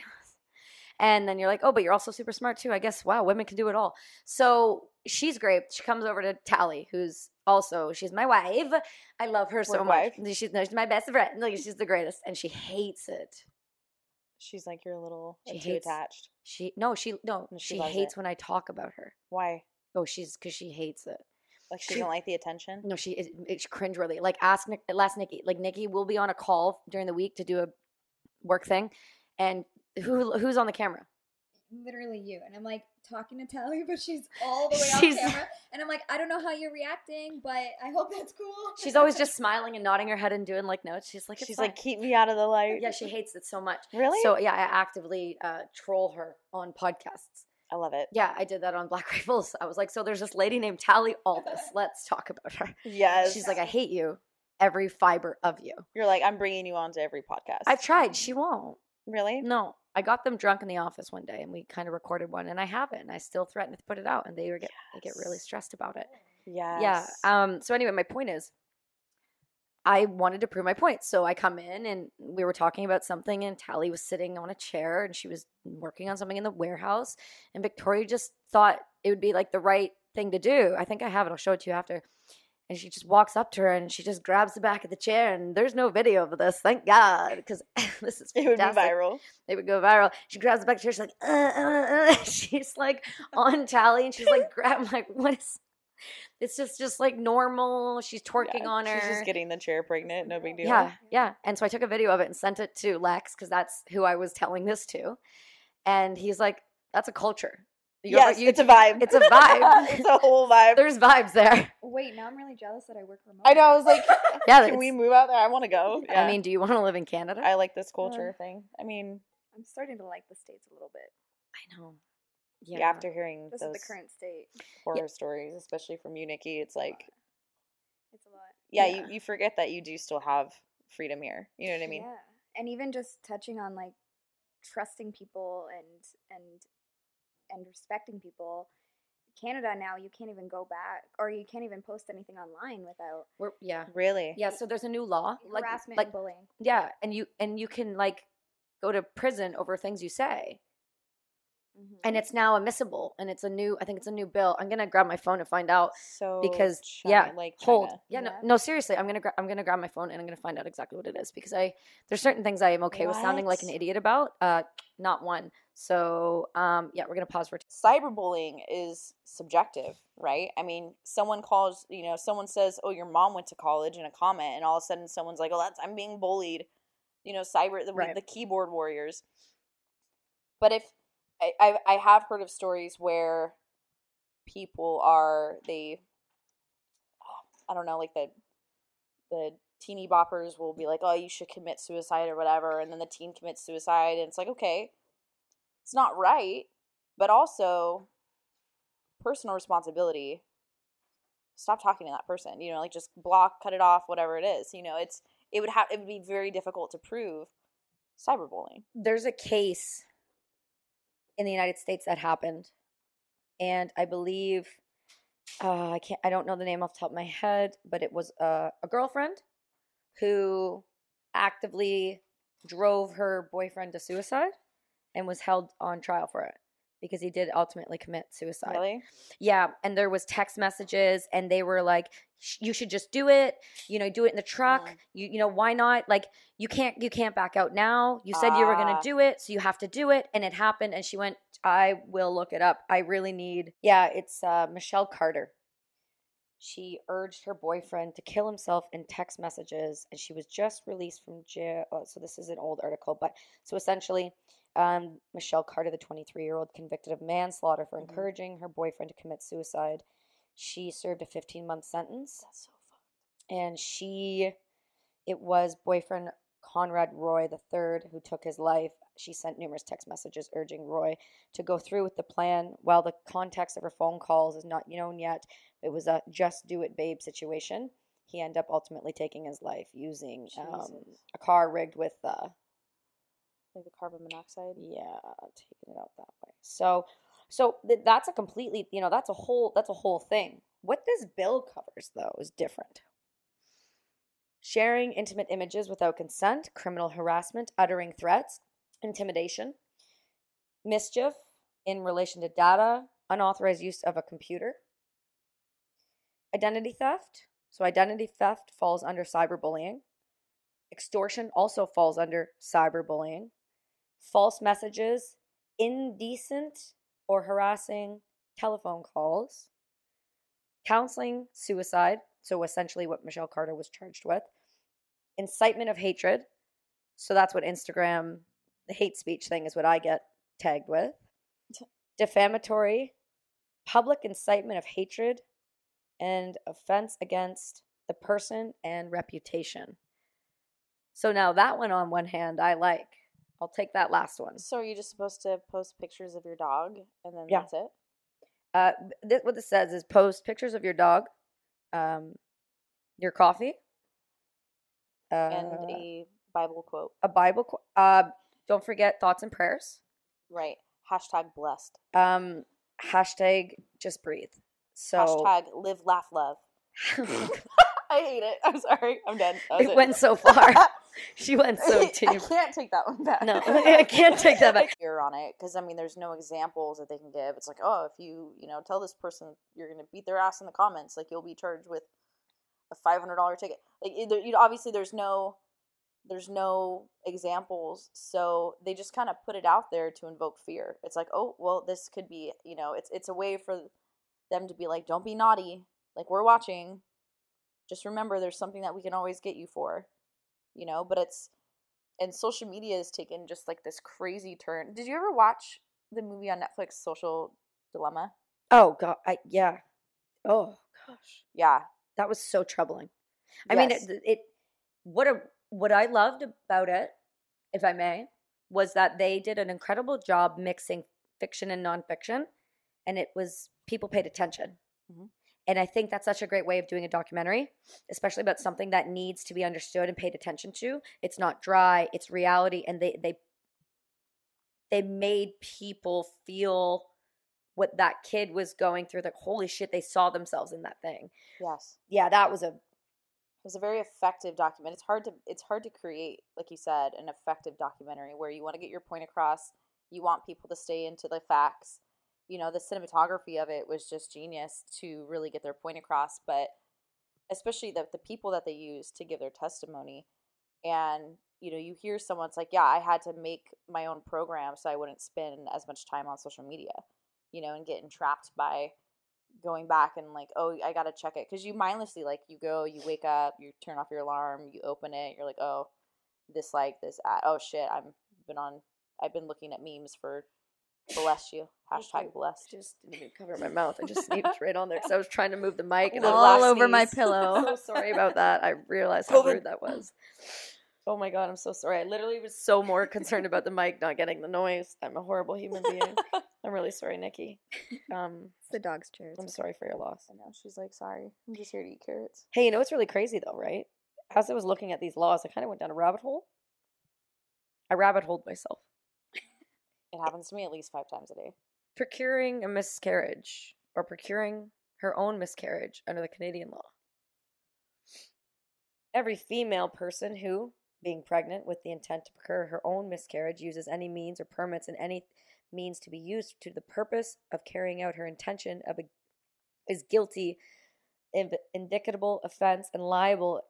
B: And then you're like, oh, but you're also super smart too. I guess, wow, women can do it all. So she's great. She comes over to Tally, who's also, she's my wife. I love her so
C: Work
B: much. She's, no, she's my best friend. Like, she's the greatest. And she hates it.
C: she's like you're a little
B: She
C: too
B: hates-
C: attached
B: She, no, she, no,
C: No, she
B: she hates
C: it.
B: when I talk about her.
C: why
B: Oh, she's, because she hates it.
C: like she
B: She-
C: doesn't like the attention
B: No, she is it's cringeworthy. Like ask Nick, last Nikki, like Nikki will be on a call during the week to do a work thing, and who who's on the camera?
D: literally you. And I'm like talking to Tally, but she's all the way
B: She's-
D: off camera. And I'm like, I don't know how you're reacting, but I hope that's cool.
B: She's always just smiling and nodding her head and doing like notes. She's like, it's
C: She's
B: fine.
C: like, keep me out of the light.
B: yeah, she hates it so much.
C: Really?
B: So yeah, I actively uh, troll her on podcasts.
C: I love it.
B: Yeah, I did that on Black Rifles. I was like, so there's this lady named Tally Aldous. Let's talk about her.
C: Yes.
B: She's like, I hate you, every fiber of you.
C: You're like, I'm bringing you on to every podcast.
B: I've tried. She won't.
C: really?
B: No, I got them drunk in the office one day, and we kind of recorded one, and I haven't. And I still threaten to put it out, and they were get they get really stressed about it.
C: Yes.
B: Yeah. Um. So anyway, my point is, I wanted to prove my point. So I come in, and we were talking about something, and Tally was sitting on a chair, and she was working on something in the warehouse, and Victoria just thought it would be like the right thing to do. I think I have it. I'll show it to you after. And she just walks up to her and she just grabs the back of the chair. And there's no video of this, thank God, because this is
C: It would be viral.
B: they would go viral. She grabs the back of the chair. She's like, uh, uh, uh. she's like on tally, and she's like, grab. I'm like, what is? It's just just like normal. She's twerking
C: Yeah,
B: on her.
C: She's just getting the chair pregnant. No big deal.
B: yeah, yeah. And so I took a video of it and sent it to Lex because that's who I was telling this to, and he's like, "That's a culture. You-
C: Yes,
B: you-
C: it's a vibe.
B: It's a vibe.
C: it's a whole vibe.
B: There's vibes there.
D: Wait, now I'm really jealous that I work remote.
C: I know. I was like,
B: Yeah,
C: can we move out there? I want to go. Yeah.
B: I mean, do you want to live in Canada?
C: I like this uh, culture thing. I mean,
D: I'm starting to like the states a little bit.
B: I know.
C: Yeah. after hearing
D: This
C: those
D: is the current state.
C: horror stories, especially from you, Nikki, it's like,
D: It's a lot.
C: yeah,
B: Yeah.
C: You, you forget that you do still have freedom here. You know what I mean?
D: Yeah, and even just touching on like trusting people and and and respecting people. Canada now, you can't even go back, or you can't even post anything online without
B: We're, yeah,
C: Really?
B: yeah. So there's a new law, like
D: harassment
B: like
D: and bullying.
B: yeah, and you and you can like go to prison over things you say.
D: Mm-hmm.
B: and it's now admissible and it's a new i think it's a new bill i'm gonna grab my phone and find out
C: So
B: because
C: China-
B: yeah
C: like
B: hold
C: China.
B: yeah, no no seriously i'm gonna gra- i'm gonna grab my phone and i'm gonna find out exactly what it is because i there's certain things i am okay with sounding like an idiot about uh not one so um yeah we're gonna pause for t-
C: cyberbullying is subjective, right? I mean, someone calls, you know, someone says, "Oh, your mom went to college" in a comment, and all of a sudden, someone's like, "Oh, that's I'm being bullied." You know, cyber the,
B: Right.
C: the keyboard warriors. But if I, I have heard of stories where people are they, I don't know, like the the teeny boppers will be like, "Oh, you should commit suicide or whatever," and then the teen commits suicide, and it's like, okay, it's not right, but also personal responsibility. Stop talking to that person. You know, like just block, cut it off, whatever it is. You know, it's it would have it would be very difficult to prove cyberbullying.
B: there's a case in the united states that happened and i believe uh, i can't i don't know the name off the top of my head but it was uh, a girlfriend who actively drove her boyfriend to suicide and was held on trial for it because he did ultimately commit suicide.
C: Really?
B: Yeah, and there was text messages and they were like you should just do it, you know, do it in the truck.
C: Mm.
B: You you know, why not? Like you can't you can't back out now. You said you were going
C: Ah.
B: to do it, so you have to do it and it happened and she went I will look it up. I really need Yeah, it's uh Michelle Carter. She urged her boyfriend to kill himself in text messages, and she was just released from jail. Oh, so this is an old article, but so essentially, um, Michelle Carter, the 23 year old, convicted of manslaughter for
C: Mhm.
B: encouraging her boyfriend to commit suicide. She served a 15 month sentence,
C: That's so
B: and she, it was boyfriend Conrad Roy III who took his life. She sent numerous text messages urging Roy to go through with the plan. While the context of her phone calls is not known yet, it was a just do it, babe situation. He ended up ultimately taking his life using um, a car rigged with, uh,
C: Like the carbon monoxide.
B: yeah, taking it out that way. So, so th- that's a completely, you know, that's a whole, that's a whole thing. What this bill covers, though, is different. Sharing intimate images without consent, criminal harassment, uttering threats, intimidation, mischief in relation to data, unauthorized use of a computer, identity theft. So, identity theft falls under cyberbullying. Extortion also falls under cyberbullying. False messages, indecent or harassing telephone calls, counseling suicide. So, essentially, what Michelle Carter was charged with, incitement of hatred. So, that's what Instagram, the hate speech thing is what I get tagged with. defamatory, public incitement of hatred, and offense against the person and reputation. So now that one on one hand, I like. I'll take that last one.
C: So are you just supposed to post pictures of your dog and then
B: Yeah.
C: that's it?
B: Uh, th- what this says is post pictures of your dog, um, your coffee, uh,
C: And a Bible quote.
B: a Bible. qu- Uh, don't forget thoughts and prayers.
C: Right. Hashtag blessed.
B: Um, hashtag just breathe. So
C: Hashtag live, laugh, love. I hate it. I'm sorry. I'm done. Was
B: it went so far. she went so
C: I can't take that one back.
B: No, I can't take that back.
C: Here on it because I mean, there's no examples that they can give. It's like, oh, if you you know tell this person you're gonna beat their ass in the comments, like you'll be charged with a five hundred dollar ticket. Like you obviously there's no there's no examples, so they just kind of put it out there to invoke fear. It's like, oh, well, this could be you know, it's it's a way for them to be like, don't be naughty. Like we're watching. Just remember, there's something that we can always get you for, you know. But it's and social media has taken just like this crazy turn. Did you ever watch the movie on Netflix, Social Dilemma?
B: Oh god, I yeah. Oh gosh,
C: Yeah,
B: that was so troubling. I mean, it, it what a what I loved about it, if I may, was that they did an incredible job mixing fiction and nonfiction, and it was people paid attention.
C: Mhm.
B: And I think that's such a great way of doing a documentary, especially about something that needs to be understood and paid attention to. It's not dry; it's reality, and they they they made people feel what that kid was going through. Like, holy shit, they saw themselves in that thing.
C: yes.
B: Yeah, that was a
C: It was a very effective document. It's hard to it's hard to create, like you said, an effective documentary where you want to get your point across. You want people to stay into the facts. You know, the cinematography of it was just genius to really get their point across. But especially the the people that they used to give their testimony, and you know, you hear someone's like, "Yeah, I had to make my own program so I wouldn't spend as much time on social media," you know, and get entrapped by going back and like, oh, I gotta check it because you mindlessly like you go, you wake up, you turn off your alarm, you open it, you're like, oh, this like this ad. Oh shit, I'm been on. I've been looking at memes for bless you hashtag blessed.
B: just didn't even cover my mouth. I just sneezed right on there because I was trying to move the mic and
D: all over my
C: sneeze.
D: pillow.
B: so sorry about that. I realized how rude that was. Oh my god, I'm so sorry. I literally was so more concerned about the mic not getting the noise. I'm a horrible human being. I'm really sorry, Nikki. Um,
D: It's the dog's chair.
B: I'm sorry for your loss.
C: I know she's like, sorry, I'm just here to eat carrots.
B: Hey, you know what's really crazy though, right? As I was looking at these laws, I kind of went down a rabbit hole. I rabbit holed myself.
C: It happens to me at least five times a day.
B: Procuring a miscarriage or procuring her own miscarriage under the Canadian law. Every female person who, being pregnant with the intent to procure her own miscarriage, uses any means or permits in any means to be used to the purpose of carrying out her intention of a, is guilty of indictable offense and liable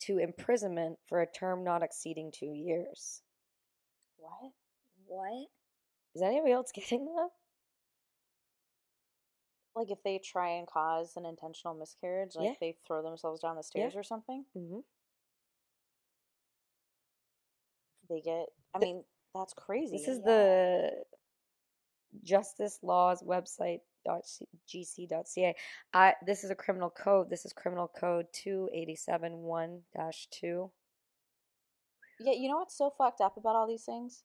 B: to imprisonment for a term not exceeding two years.
C: What?
D: What?
B: Is anybody else getting that?
C: Like if they try and cause an intentional miscarriage, like
B: Yeah.
C: they throw themselves down the stairs or something,
B: Mm-hmm.
C: they get. I
B: The-
C: mean, that's crazy.
B: This is the Justice Laws website gc.ca. I this is a criminal code. This is criminal code two eighty seven one dash two.
C: Yeah, you know what's so fucked up about all these things?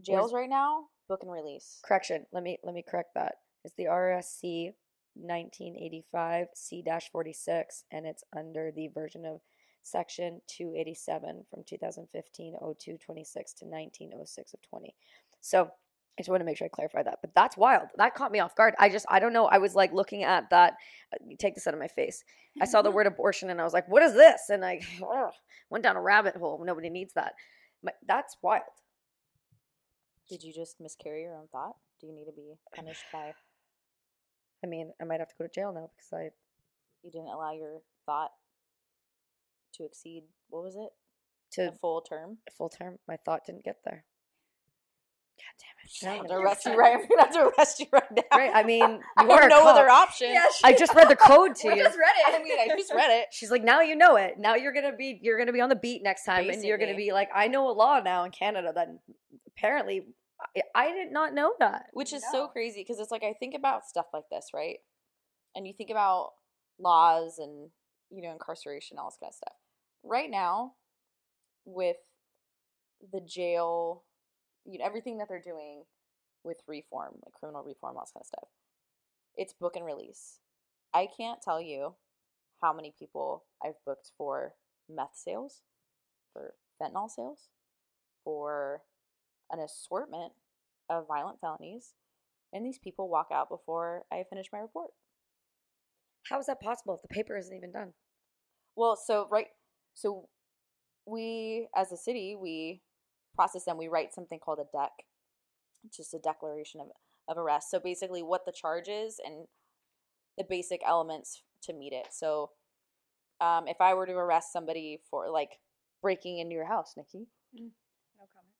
C: Jails right now, book and release.
B: Correction. Let me let me correct that. It's the RSC nineteen eighty five C dash forty six, and it's under the version of section two eighty seven from 2015 02 26 to nineteen oh six of twenty. So I just want to make sure I clarify that. But that's wild. That caught me off guard. I just I don't know. I was like looking at that. uh, You take this out of my face. I saw the word abortion and I was like, what is this? And I ugh, went down a rabbit hole. Nobody needs that. But that's wild.
C: Did you just miscarry your own thought? Do you need to be punished by
B: I mean, I might have to go to jail now because I
C: you didn't allow your thought to exceed what was it?
B: to
C: A full term?
B: full term. My thought didn't get there. God damn
C: I'm
B: it!
C: gonna arrest you right. I'm gonna have to arrest you right now.
B: Right. I mean, you
C: I
B: are
C: have no
B: cop.
C: other option. Yeah.
B: I just read the code to
D: We
B: you.
D: just read it.
C: I mean, I just read it.
B: She's like, now you know it. Now you're gonna be you're gonna be on the beat next time, and you're gonna be like, I know a law now in Canada that apparently I, I did not know that.
C: which is so crazy because it's like I think about stuff like this, right? And you think about laws and you know incarceration, all this kind of stuff. Right now, with the jail, you know everything that they're doing with reform, like criminal reform, all this kind of stuff, it's book and release. I can't tell you how many people I've booked for meth sales, for fentanyl sales, for an assortment of violent felonies, and these people walk out before I finish my report.
B: How is that possible if the paper isn't even done?
C: Well, so right, so we as a city we process them. We write something called a deck, just a declaration of of arrest. So basically, what the charge is and the basic elements to meet it. So, um, if I were to arrest somebody for like breaking into your house, Nikki,
D: comment.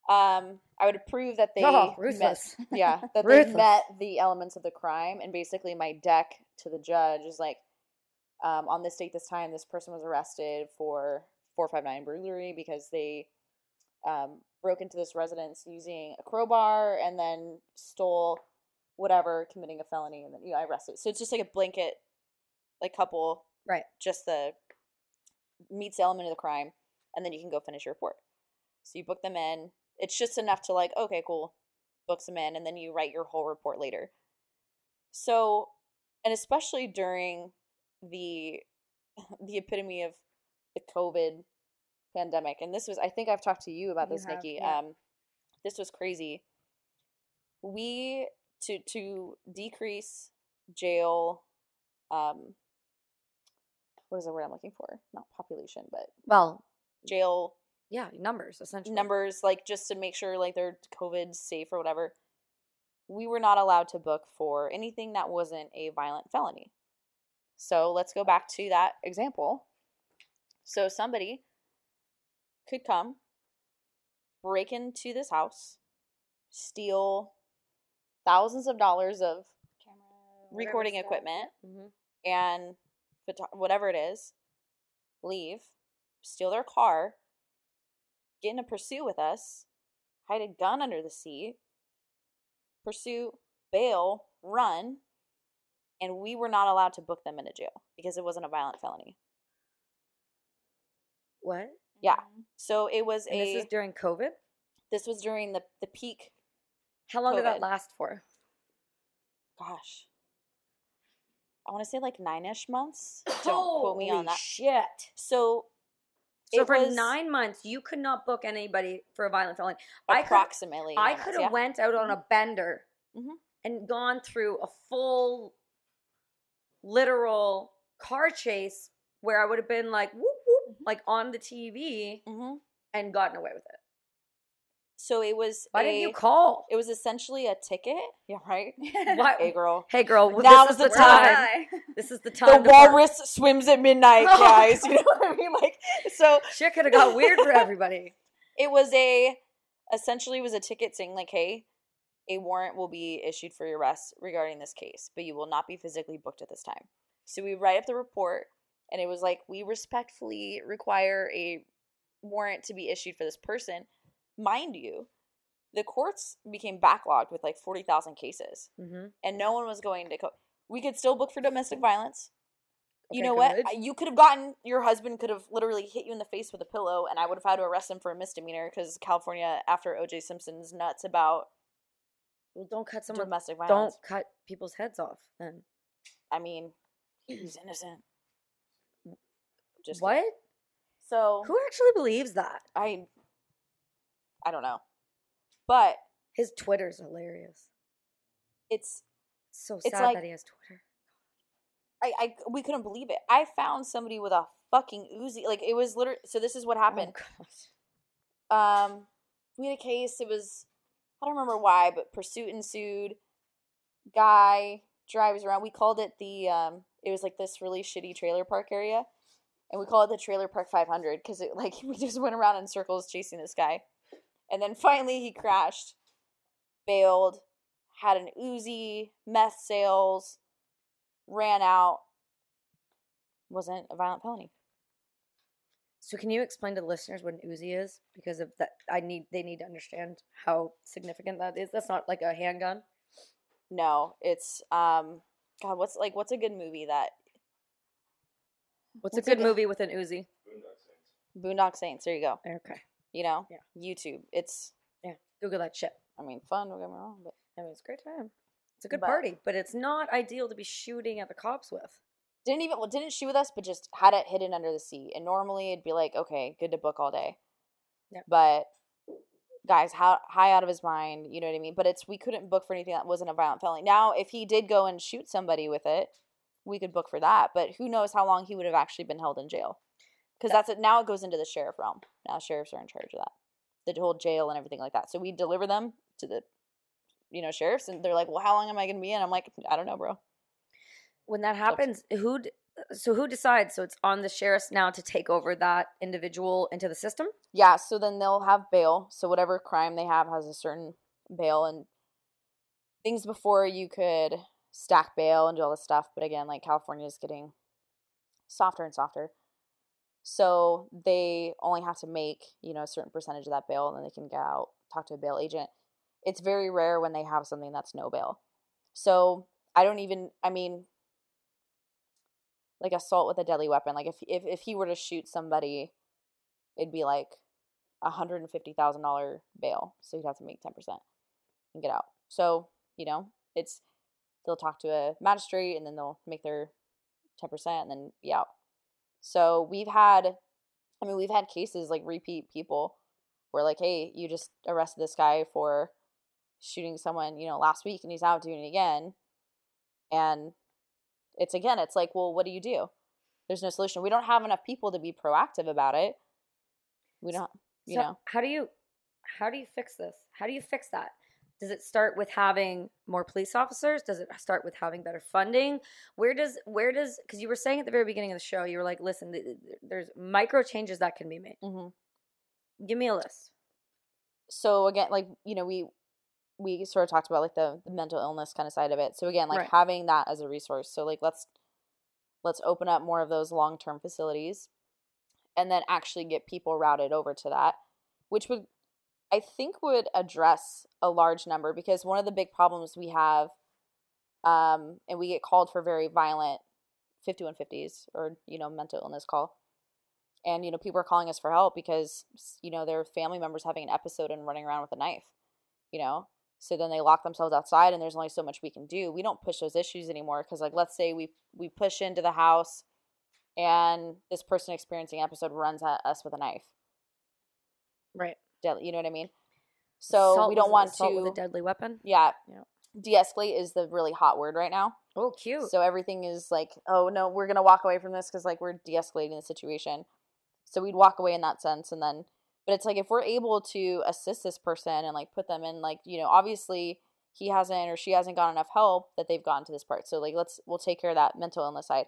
C: Um, I would prove that they
B: Oh,
C: met, yeah, that they met the elements of the crime, and basically my deck to the judge is like, um, on this date, this time, this person was arrested for four five nine burglary because they um, broke into this residence using a crowbar and then stole whatever, committing a felony, and then you know I arrested. So it's just like a blanket, like couple,
B: Right.
C: Just the meets the element of the crime, and then you can go finish your report. So you book them in. It's just enough to like, okay, cool, books them in, and then you write your whole report later. So, and especially during the the epitome of the COVID pandemic, and this was, I think I've talked to you about
D: You
C: this,
D: have,
C: Nikki.
D: yeah.
C: Um, this was crazy. We to to decrease jail, um, what is the word I'm looking for? Not population, but
B: Well,
C: jail
B: yeah, numbers essentially.
C: numbers like just to make sure like they're covid safe or whatever we were not allowed to book for anything that wasn't a violent felony so let's go back to that example so somebody could come break into this house steal thousands of dollars of
D: Camera.
C: recording
D: stuff.
C: equipment
B: hmm
C: and whatever it is, leave, steal their car, get in a pursuit with us, hide a gun under the seat, pursue, bail, run, and we were not allowed to book them into jail because it wasn't a violent felony.
B: What?
C: Yeah.
D: Mhm.
C: So it was
B: And
C: a
B: this is during COVID.
C: this was during the the peak.
B: How long did that last for?
C: Gosh, I want to say like nine ish months. Don't quote me on that.
B: Shit.
C: So
B: So
C: it
B: for nine months, you could not book anybody for a violent felony. I could,
C: approximately.
B: I could have
C: yeah.
B: went out on a bender
C: Mhm.
B: and gone through a full, literal car chase where I would have been like whoop whoop, like on the TV
C: hmm
B: and gotten away with it.
C: So it was.
B: Why
C: a,
B: didn't you call?
C: It was essentially a ticket. Yeah, right.
B: Why-
C: Hey, girl.
B: Hey, girl, well,
C: Now
B: this
C: is
B: is
C: the
B: the
C: time.
B: time. This is the
C: The
B: time. to work.
C: walrus swims at midnight, guys. You know what I mean? Like, so
B: Shit could have got weird for everybody.
C: it was a essentially was a ticket saying like, hey, a warrant will be issued for your arrest regarding this case, but you will not be physically booked at this time. So we write up the report, and it was like we respectfully require a warrant to be issued for this person. Mind you, the courts became backlogged with like forty thousand cases.
B: Mm-hmm.
C: and no one was going to co- we could still book for domestic violence you know what
B: good.
C: You could have gotten your husband could have literally hit you in the face with a pillow and i would have had to arrest him for a misdemeanor because california after oj simpson's nuts about
B: Well, don't cut someone.
C: domestic violence.
B: Don't cut people's heads off. Then
C: i mean he's innocent just
B: what?
C: so
B: Who actually believes that?
C: i i don't know but
B: His Twitter's hilarious.
C: it's
B: It's so
C: It's
B: sad
C: like-
B: that he has Twitter.
C: I, I we couldn't believe it i found somebody with a fucking Uzi. like it was literally so this is what happened
B: Oh,
C: um we had a case it was i don't remember why but pursuit ensued guy drives around we called it the um it was like this really shitty trailer park area and we called it the trailer park 500 because it like we just went around in circles chasing this guy and then finally he crashed bailed had an Uzi, meth sales ran out wasn't a violent felony
B: So can you explain to the listeners what an Uzi is? Because of that, I need they need to understand how significant that is. That's not like a handgun.
C: No, it's um God, what's like what's a good movie that
B: What's,
C: What's
B: a
C: a
B: good
C: good-
B: movie with an Uzi?
C: Boondock Saints. Boondock Saints, there you go.
B: Okay,
C: You know?
B: Yeah.
C: YouTube. It's
B: yeah, Google that shit.
C: I mean fun, don't get me wrong, but
B: I mean, it's a great time. It's a good
C: But-
B: party, but it's not ideal to be shooting at the cops with.
C: didn't even well didn't shoot with us, but just had it hidden under the seat. And normally it'd be like, okay, good to book all day.
B: Yeah.
C: But guys, how high out of his mind, you know what I mean? But it's we couldn't book for anything that wasn't a violent felony. Now, if he did go and shoot somebody with it, we could book for that. But who knows how long he would have actually been held in jail? Because that's it. Now it goes into the sheriff realm. Now sheriffs are in charge of that, the whole jail and everything like that. So we deliver them to the, you know, sheriffs, and they're like, "Well, how long am I going to be in?" I'm like, "I don't know, bro."
B: When that happens, who? d- So who decides? So it's on the sheriffs now to take over that individual into the system.
C: Yeah, so then they'll have bail. So whatever crime they have has a certain bail and things before you could stack bail and do all this stuff. But again, like California is getting softer and softer. So they only have to make, you know, a certain percentage of that bail and then they can get out, talk to a bail agent. It's very rare when they have something that's no bail. So I don't even I mean like assault with a deadly weapon. Like if if, if he were to shoot somebody it'd be like a hundred and fifty thousand dollar bail. So he'd have to make ten percent and get out. So you know, it's they'll talk to a magistrate and then they'll make their ten percent and then be out. So we've had, I mean, we've had cases like repeat people where like, hey, you just arrested this guy for shooting someone, you know, last week and he's out doing it again, and it's again, it's like, well, what do you do? There's no solution. We don't have enough people to be proactive about it. We don't, you
B: so
C: know.
B: how do you how do you fix this? How do you fix that? Does it start with having more police officers? Does it start with having better funding? Where does where does because you were saying at the very beginning of the show, you were like, listen, th- th- there's micro changes that can be made.
C: Mm-hmm.
B: Give me a list.
C: So again, like you know, we we sort of talked about like the, the mental illness kind of side of it. So again, like
B: Right.
C: having that as a resource. So like let's let's open up more of those long term facilities, and then actually get people routed over to that, which would I think would address a large number because one of the big problems we have, um, and we get called for very violent 5150s or you know mental illness call. And you know people are calling us for help because you know their family members having an episode and running around with a knife you know? So then they lock themselves outside and there's only so much we can do. We don't push those issues anymore because like let's say we we push into the house and this person experiencing episode runs at us with a knife.
B: Right.
C: Deadly you know what i mean so
B: Assault
C: we don't want
B: assault
C: to
B: with a deadly weapon.
C: yeah
B: Yeah.
C: de-escalate is the really hot word right now
B: Oh, cute.
C: so everything is like, oh no, we're gonna walk away from this because like we're de-escalating the situation. So we'd walk away in that sense, and then, but it's like if we're able to assist this person and like put them in like you know obviously he hasn't or she hasn't got enough help that they've gotten to this part. So like let's we'll take care of that mental illness side.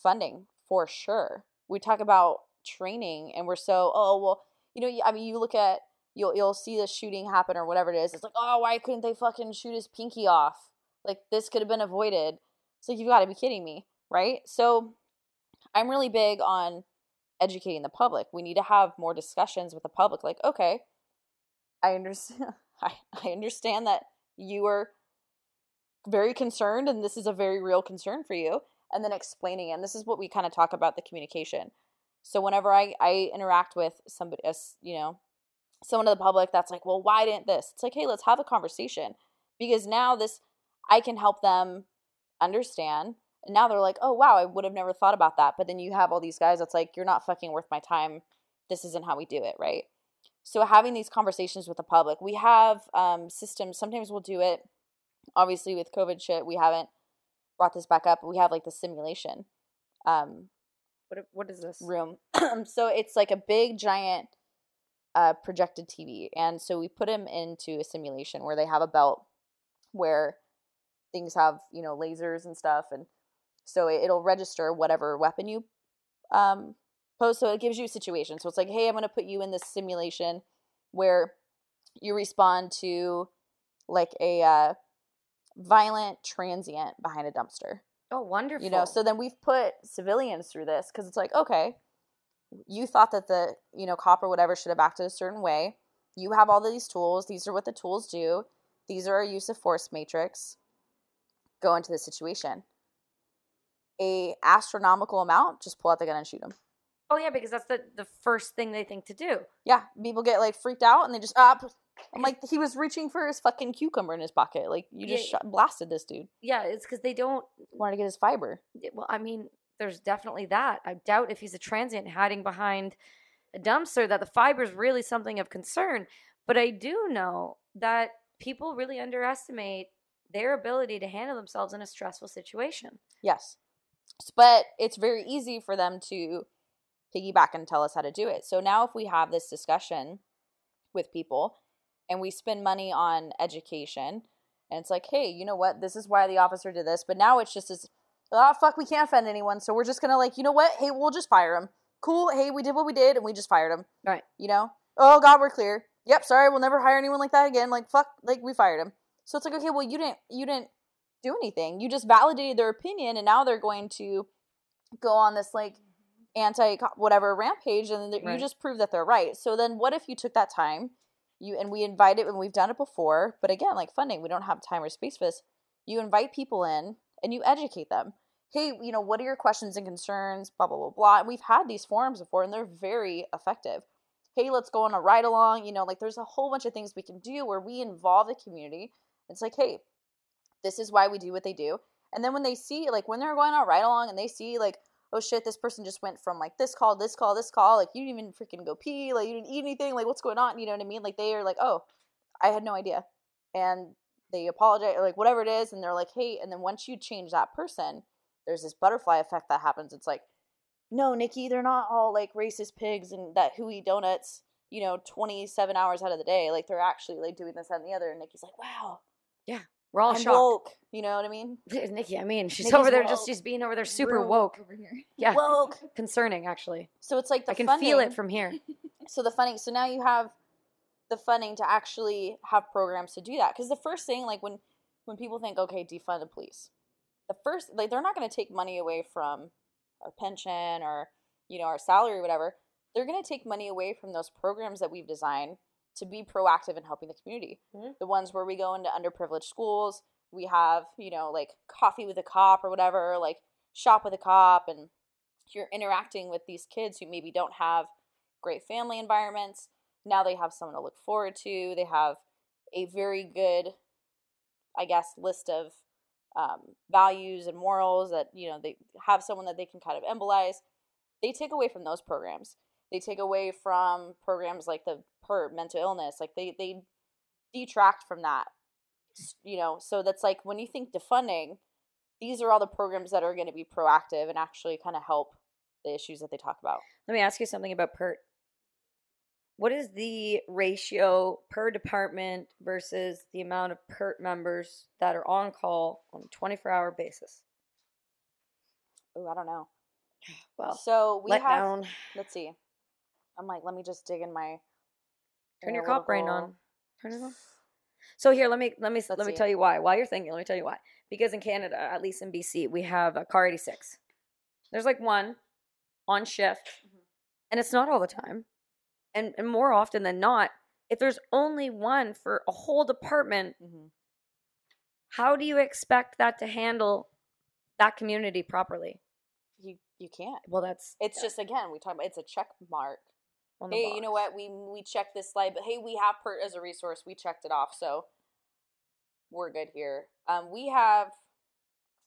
C: Funding for sure. We talk about training, and we're so oh well, you know I mean you look at you'll you'll see the shooting happen or whatever it is. It's like oh why couldn't they fucking shoot his pinky off? Like this could have been avoided. It's like you've got to be kidding me, right? So I'm really big on educating the public. We need to have more discussions with the public. Like, okay, I understand. I, I understand that you are very concerned, and this is a very real concern for you. And then explaining, and this is what we kind of talk about the communication. So whenever I I interact with somebody, as you know, someone of the public that's like, well, why didn't this? It's like, hey, let's have a conversation because now this I can help them understand. And now they're like, oh, wow, I would have never thought about that. But then you have all these guys that's like, you're not fucking worth my time. This isn't how we do it, right? So having these conversations with the public, we have um, systems. Sometimes we'll do it. Obviously, with COVID shit, we haven't brought this back up. We have like the simulation um,
B: what what is this?
C: room. so it's like a big giant uh, projected TV, and so we put them into a simulation where they have a belt where things have you know lasers and stuff, and so it, it'll register whatever weapon you um, pose. So it gives you a situation. So it's like, hey, I'm going to put you in this simulation where you respond to like a uh, violent transient behind a dumpster
B: Oh, wonderful.
C: you know so then we've put civilians through this because it's like okay you thought that the you know cop or whatever should have acted a certain way. You have all these tools. These are what the tools do. These are a use of force matrix. Go into the situation. A astronomical amount just pull out the gun and shoot them
B: Oh yeah, because that's the the first thing they think to do.
C: yeah people get like freaked out and they just ah, up i'm like he was reaching for his fucking cucumber in his pocket like you just
B: Yeah.
C: shot, blasted this dude
B: Yeah, it's because they don't.
C: wanted to get his fiber
B: Well, I mean, there's definitely that. I doubt if he's a transient hiding behind a dumpster that the fiber is really something of concern. But I do know that people really underestimate their ability to handle themselves in a stressful situation.
C: Yes. But it's very easy for them to piggyback and tell us how to do it. So now if we have this discussion with people and we spend money on education and it's like, hey, you know what? This is why the officer did this. But now it's just as, oh, ah, fuck, we can't offend anyone. So we're just going to like, you know what? Hey, we'll just fire him. Cool. Hey, we did what we did and we just fired him.
B: Right.
C: You know? Oh, God, we're clear. Yep, sorry, we'll never hire anyone like that again. Like, fuck, like, we fired him. So it's like, okay, well, you didn't, you didn't do anything. You just validated their opinion, and now they're going to go on this like anti whatever rampage, and then you just prove that they're right. So then, what if you took that time, you and we invite it, and we've done it before, but again, like funding, we don't have time or space for this. You invite people in and you educate them. Hey, you know, what are your questions and concerns? Blah blah blah blah. And we've had these forums before, and they're very effective. Hey, let's go on a ride along. You know, like there's a whole bunch of things we can do where we involve the community. It's like, hey, this is why we do what they do. And then when they see, like, when they're going on a ride along and they see, like, oh shit, this person just went from like this call, this call, this call, like, you didn't even freaking go pee, like, you didn't eat anything, like, what's going on? You know what I mean? Like, they are like, oh, I had no idea. And they apologize, or like, whatever it is. And they're like, hey, and then once you change that person, there's this butterfly effect that happens. It's like, no, Nikki, they're not all like racist pigs and that who eat donuts, you know, 27 hours out of the day. Like, they're actually like doing this and the other. And Nikki's like, wow,
B: We're all
C: I'm
B: shocked.
C: woke. You know what I mean?
B: Nikki, I mean, she's
C: Nikki's
B: over there just
C: woke.
B: just being over there super
D: Real
B: woke.
D: over here.
B: Yeah,
C: Woke.
B: concerning actually.
C: So it's like the
B: I can feel it from here.
C: so the funding so now you have the funding to actually have programs to do that because the first thing like when when people think okay defund the police the first like they're not going to take money away from our pension or you know our salary or whatever they're going to take money away from those programs that we've designed to be proactive in helping the community
B: Mhm.
C: the ones where we go into underprivileged schools we have you know like coffee with a cop or whatever like shop with a cop and you're interacting with these kids who maybe don't have great family environments. Now they have someone to look forward to. They have a very good, I guess, list of um, values and morals that, you know, they have someone that they can kind of embolize. They take away from those programs. They take away from programs like the PERT, mental illness. Like they, they detract from that, you know. So that's like when you think defunding, these are all the programs that are going to be proactive and actually kind of help the issues that they talk about.
B: Let me ask you something about PERT. What is the ratio per department versus the amount of PERT members that are on call on a 24 hour basis?
C: Oh, I don't know.
B: Well,
C: so we
B: let
C: have.
B: down.
C: Let's see. I'm like, let me just dig in my.
B: Turn your cop brain on. Turn it on. So here, let me let me
C: Let's
B: let me
C: see.
B: tell you why. While you're thinking, let me tell you why. Because in Canada, at least in BC, we have a car 86. There's like one on shift,
C: Mm-hmm.
B: and it's not all the time. And and more often than not, if there's only one for a whole department,
C: Mhm.
B: how do you expect that to handle that community properly?
C: You you can't.
B: Well, that's
C: It's just again we talk about it's a check mark. Hey, you know what? We we checked this slide, but hey, we have PERT as a resource. We checked it off, so we're good here. Um, we have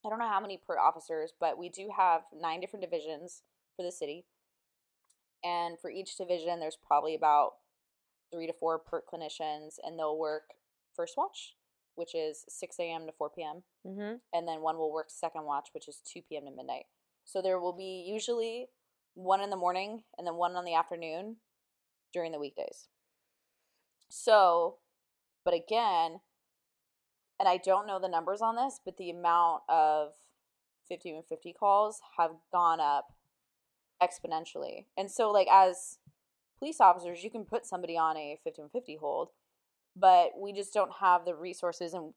C: I don't know how many PERT officers, but we do have nine different divisions for the city, and for each division, there's probably about three to four PERT clinicians, and they'll work first watch, which is six a.m. to four p.m.
B: Mhm.
C: and then one will work second watch, which is 2 p.m. to midnight. So there will be usually one in the morning and then one in the afternoon during the weekdays. So, but again, and I don't know the numbers on this, but the amount of 5150 calls have gone up exponentially. And so, like, as police officers, you can put somebody on a 5150 hold, but we just don't have the resources and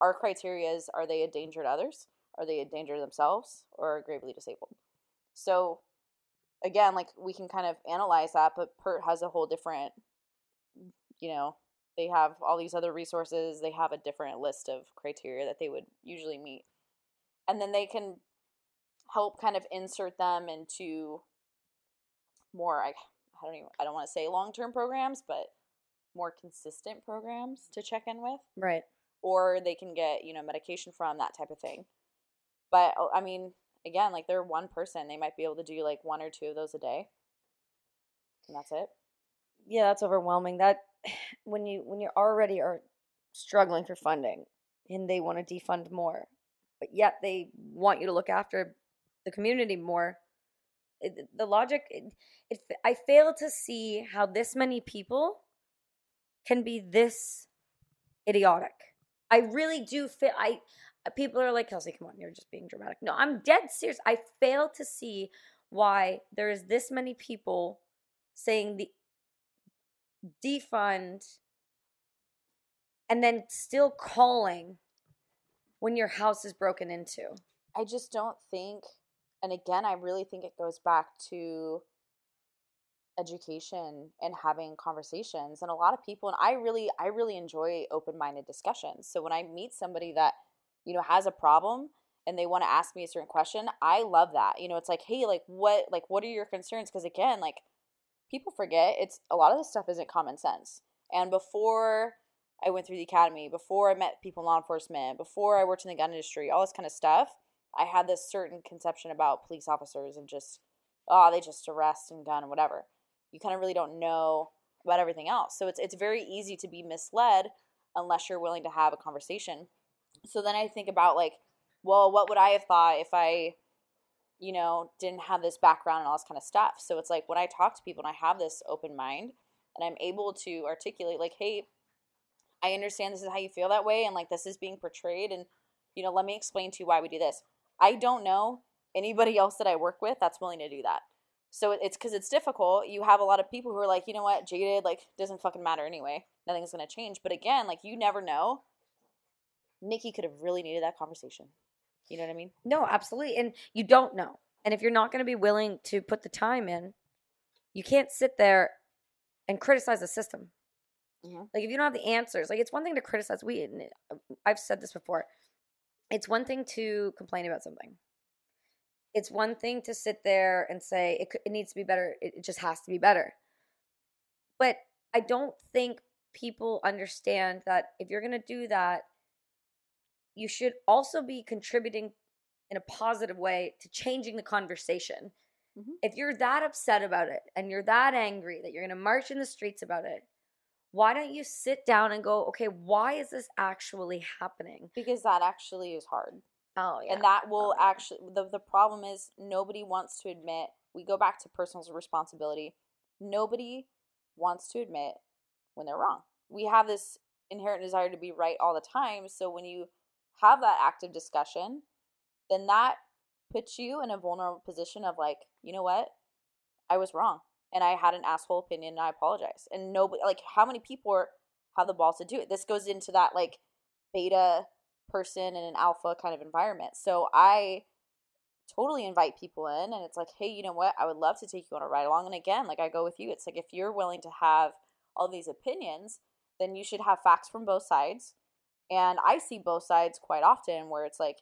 C: our criteria is are they a danger to others are they a danger to themselves or gravely disabled so again, like we can kind of analyze that, but PERT has a whole different, you know, they have all these other resources. They have a different list of criteria that they would usually meet. And then they can help kind of insert them into more, I, I don't even, I don't want to say long term programs, but more consistent programs to check in with.
B: Right.
C: Or they can get, you know, medication from, that type of thing. But oh, I mean, again, like they're one person. They might be able to do like one or two of those a day. And that's it.
B: Yeah, that's overwhelming. That when you when you already are struggling for funding and they want to defund more, but yet they want you to look after the community more. It, the logic, it, it, I fail to see how this many people can be this idiotic. I really do feel I Uh, people are like Kelsey, come on, you're just being dramatic. No, I'm dead serious. I fail to see why there is this many people saying the defund and then still calling when your house is broken into.
C: I just don't think and again, I really think it goes back to education and having conversations and a lot of people and I really I really enjoy open-minded discussions. So when I meet somebody that you know has a problem and they want to ask me a certain question, I love that. You know, it's like, "Hey, like what like what are your concerns?" because again, like people forget it's a lot of this stuff isn't common sense. And before I went through the academy, before I met people in law enforcement, before I worked in the gun industry, all this kind of stuff, I had this certain conception about police officers and just, oh, they just arrest and gun and whatever. You kind of really don't know about everything else. So it's it's very easy to be misled unless you're willing to have a conversation. So then I think about like, well, what would I have thought if I, you know, didn't have this background and all this kind of stuff. So it's like when I talk to people and I have this open mind and I'm able to articulate like, hey, I understand this is how you feel that way and like this is being portrayed and you know, let me explain to you why we do this. I don't know anybody else that I work with that's willing to do that. So it's because it's difficult. You have a lot of people who are like, you know what, jaded, like, doesn't fucking matter anyway. Nothing's going to change. But again, like, you never know. Nikki could have really needed that conversation. You know what I mean?
B: No, absolutely. And you don't know. And if you're not going to be willing to put the time in, you can't sit there and criticize the system. Mm-hmm. Like if you don't have the answers, like it's one thing to criticize. We, I've said this before it's one thing to complain about something. It's one thing to sit there and say it, it needs to be better. It just has to be better. But I don't think people understand that if you're going to do that, you should also be contributing in a positive way to changing the conversation. Mm-hmm. If you're that upset about it and you're that angry that you're going to march in the streets about it, why don't you sit down and go, okay, why is this actually happening?
C: Because that actually is hard.
B: Oh, yeah.
C: And that will oh, actually, the, the problem is nobody wants to admit, we go back to personal responsibility. Nobody wants to admit when they're wrong. We have this inherent desire to be right all the time. So when you have that active discussion, then that puts you in a vulnerable position of like, you know what? I was wrong and I had an asshole opinion and I apologize. And nobody, like, how many people are, have the balls to do it? This goes into that, like, beta person in an alpha kind of environment. So I totally invite people in and it's like, hey, you know what? I would love to take you on a ride along. And again, like, I go with you. It's like, if you're willing to have all these opinions, then you should have facts from both sides. And I see both sides quite often where it's like,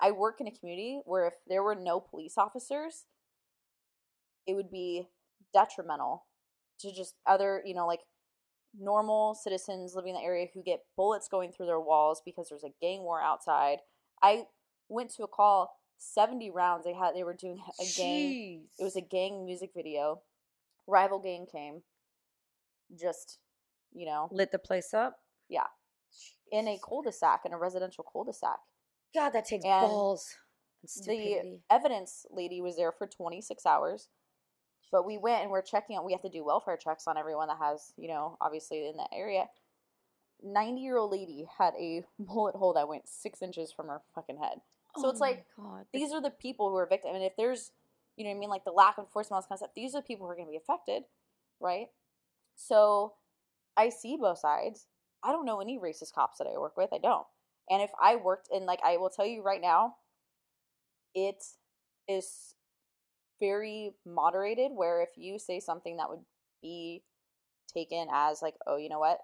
C: I work in a community where if there were no police officers, it would be detrimental to just other, you know, like normal citizens living in the area who get bullets going through their walls because there's a gang war outside. I went to a call 70 rounds they had they were doing a Jeez. gang it was a gang music video rival gang came just you know
B: lit the place up
C: yeah in a cul-de-sac in a residential cul-de-sac
B: god that takes and balls
C: the evidence lady was there for 26 hours but we went and we're checking out. We have to do welfare checks on everyone that has, you know, obviously in that area. 90 year old lady had a bullet hole that went six inches from her fucking head. So oh it's like, God. these are the people who are victim. And if there's, you know what I mean, like the lack of enforcement, all this kind of stuff, these are the people who are going to be affected, right? So I see both sides. I don't know any racist cops that I work with. I don't. And if I worked in, like, I will tell you right now, it is very moderated where if you say something that would be taken as like, oh, you know what?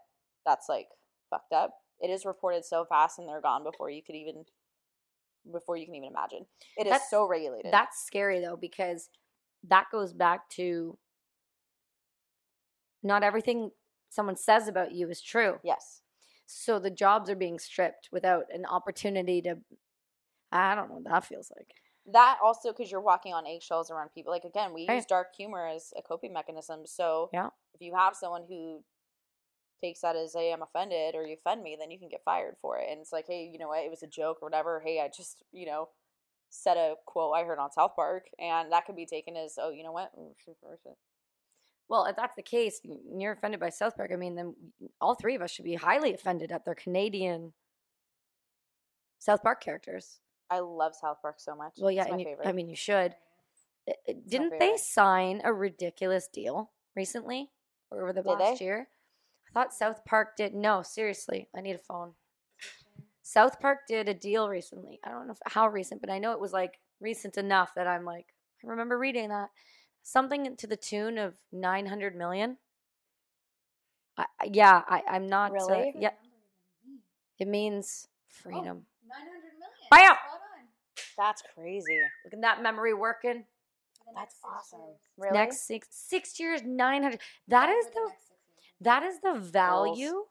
C: That's like fucked up. It is reported so fast and they're gone before you could even before you can even imagine. It is
B: That's-
C: so regulated.
B: That's scary though because that goes back to not everything someone says about you is true.
C: yes.
B: So the jobs are being stripped without an opportunity to I don't know what that feels like.
C: That also because you're walking on eggshells around people. Like again, we
B: Right.
C: use dark humor as a coping mechanism. So
B: Yeah.
C: if you have someone who takes that as hey, I'm offended or you offend me, then you can get fired for it. And it's like, hey, you know what, it was a joke or whatever. Hey, I just, you know, said a quote I heard on South Park and that could be taken as, oh, you know what? Mm, Ooh, shit, shit, shit.
B: Well, if that's the case, and you're offended by South Park. I mean, then all three of us should be highly offended at their Canadian South Park characters.
C: I love South Park so much.
B: Well, yeah,
C: it's
B: and you. I mean, you should. Uh, Didn't they sign a ridiculous deal recently or over the
C: Did
B: last
C: they?
B: year? I thought South Park did. No, seriously, I need a phone. South Park did a deal recently. I don't know if, how recent, but I know it was like recent enough that I'm like, I remember reading that. Something to the tune of 900 million. I, I- yeah, I, I'm not. uh,
C: Really?
B: yeah, it means freedom.
D: 900 million.
B: Bam!
C: That's crazy.
B: Look at that memory working.
C: That's
D: six
C: awesome.
D: years.
C: Really?
B: Next six six years, nine hundred. That is
D: Over
B: the
D: next six years.
B: that is the value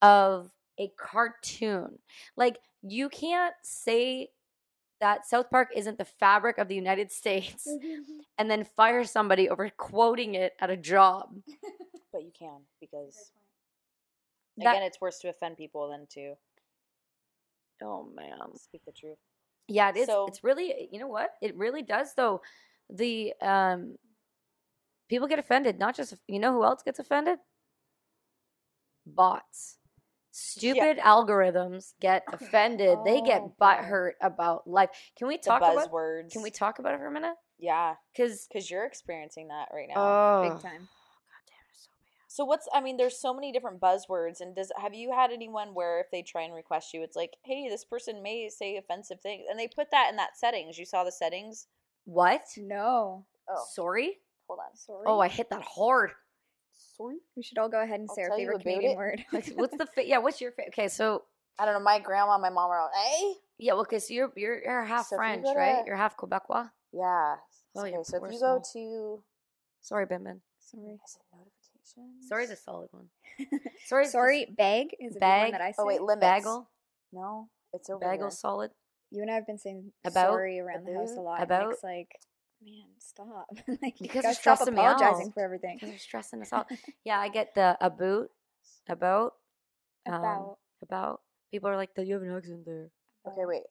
B: of a cartoon. Like you can't say that South Park isn't the fabric of the United States and then fire somebody over quoting it at a job.
C: But you can because
B: That-
C: again, it's worse to offend people than to
B: oh man.
C: speak the truth.
B: Yeah, it is.
C: So-
B: it's really you know what? It really does though. The um people get offended, not just you know who else gets offended? Bots. Stupid algorithms get offended. they
D: Oh,
B: get
D: God.
B: butthurt about life. Can we talk about
C: buzzwords.
B: Can we talk about it for a minute?
C: Yeah,
B: Cuz
C: because you're experiencing that right now.
B: oh,
D: Big time.
C: So what's I mean, there's so many different buzzwords and does have you had anyone where if they try and request you, it's like, hey, this person may say offensive things and they put that in that settings. You saw the settings?
B: What?
D: No.
C: Oh,
B: Sorry?
C: hold on.
D: Sorry.
B: Oh, I hit that hard.
C: Sorry.
D: We should all go ahead and
C: I'll
D: say our favorite Canadian
C: it.
D: word.
B: What's the fa- yeah? What's your fa- okay? So
C: I don't know, my grandma, my mom are all, hey?
B: yeah, well, because you're you're you're half
C: So if you
B: French,
C: to-
B: right? You're half Quebecois.
C: Yeah.
B: Oh,
C: okay, so if you go to
B: Sorry, Binbin.
D: Sorry.
C: is it notifications?
B: Sorry's a solid one. Sorry,
D: Sorry, bag is a
B: Bag.
D: one that I say.
C: Oh wait, limits.
B: bagel,
C: No, it's over
B: bagel
C: here.
B: solid.
D: You and I have been saying
B: About-
D: sorry around the house a lot.
B: about-
D: and Nick's like, man, stop. like,
B: Because
D: gotta
B: you're
D: stop
B: stressing me
D: apologizing
B: out.
D: for everything.
B: Because they're stressing us out. yeah, I get the a about, about, um,
D: About.
B: about. People are like, "You have an accent there."
C: Okay, wait.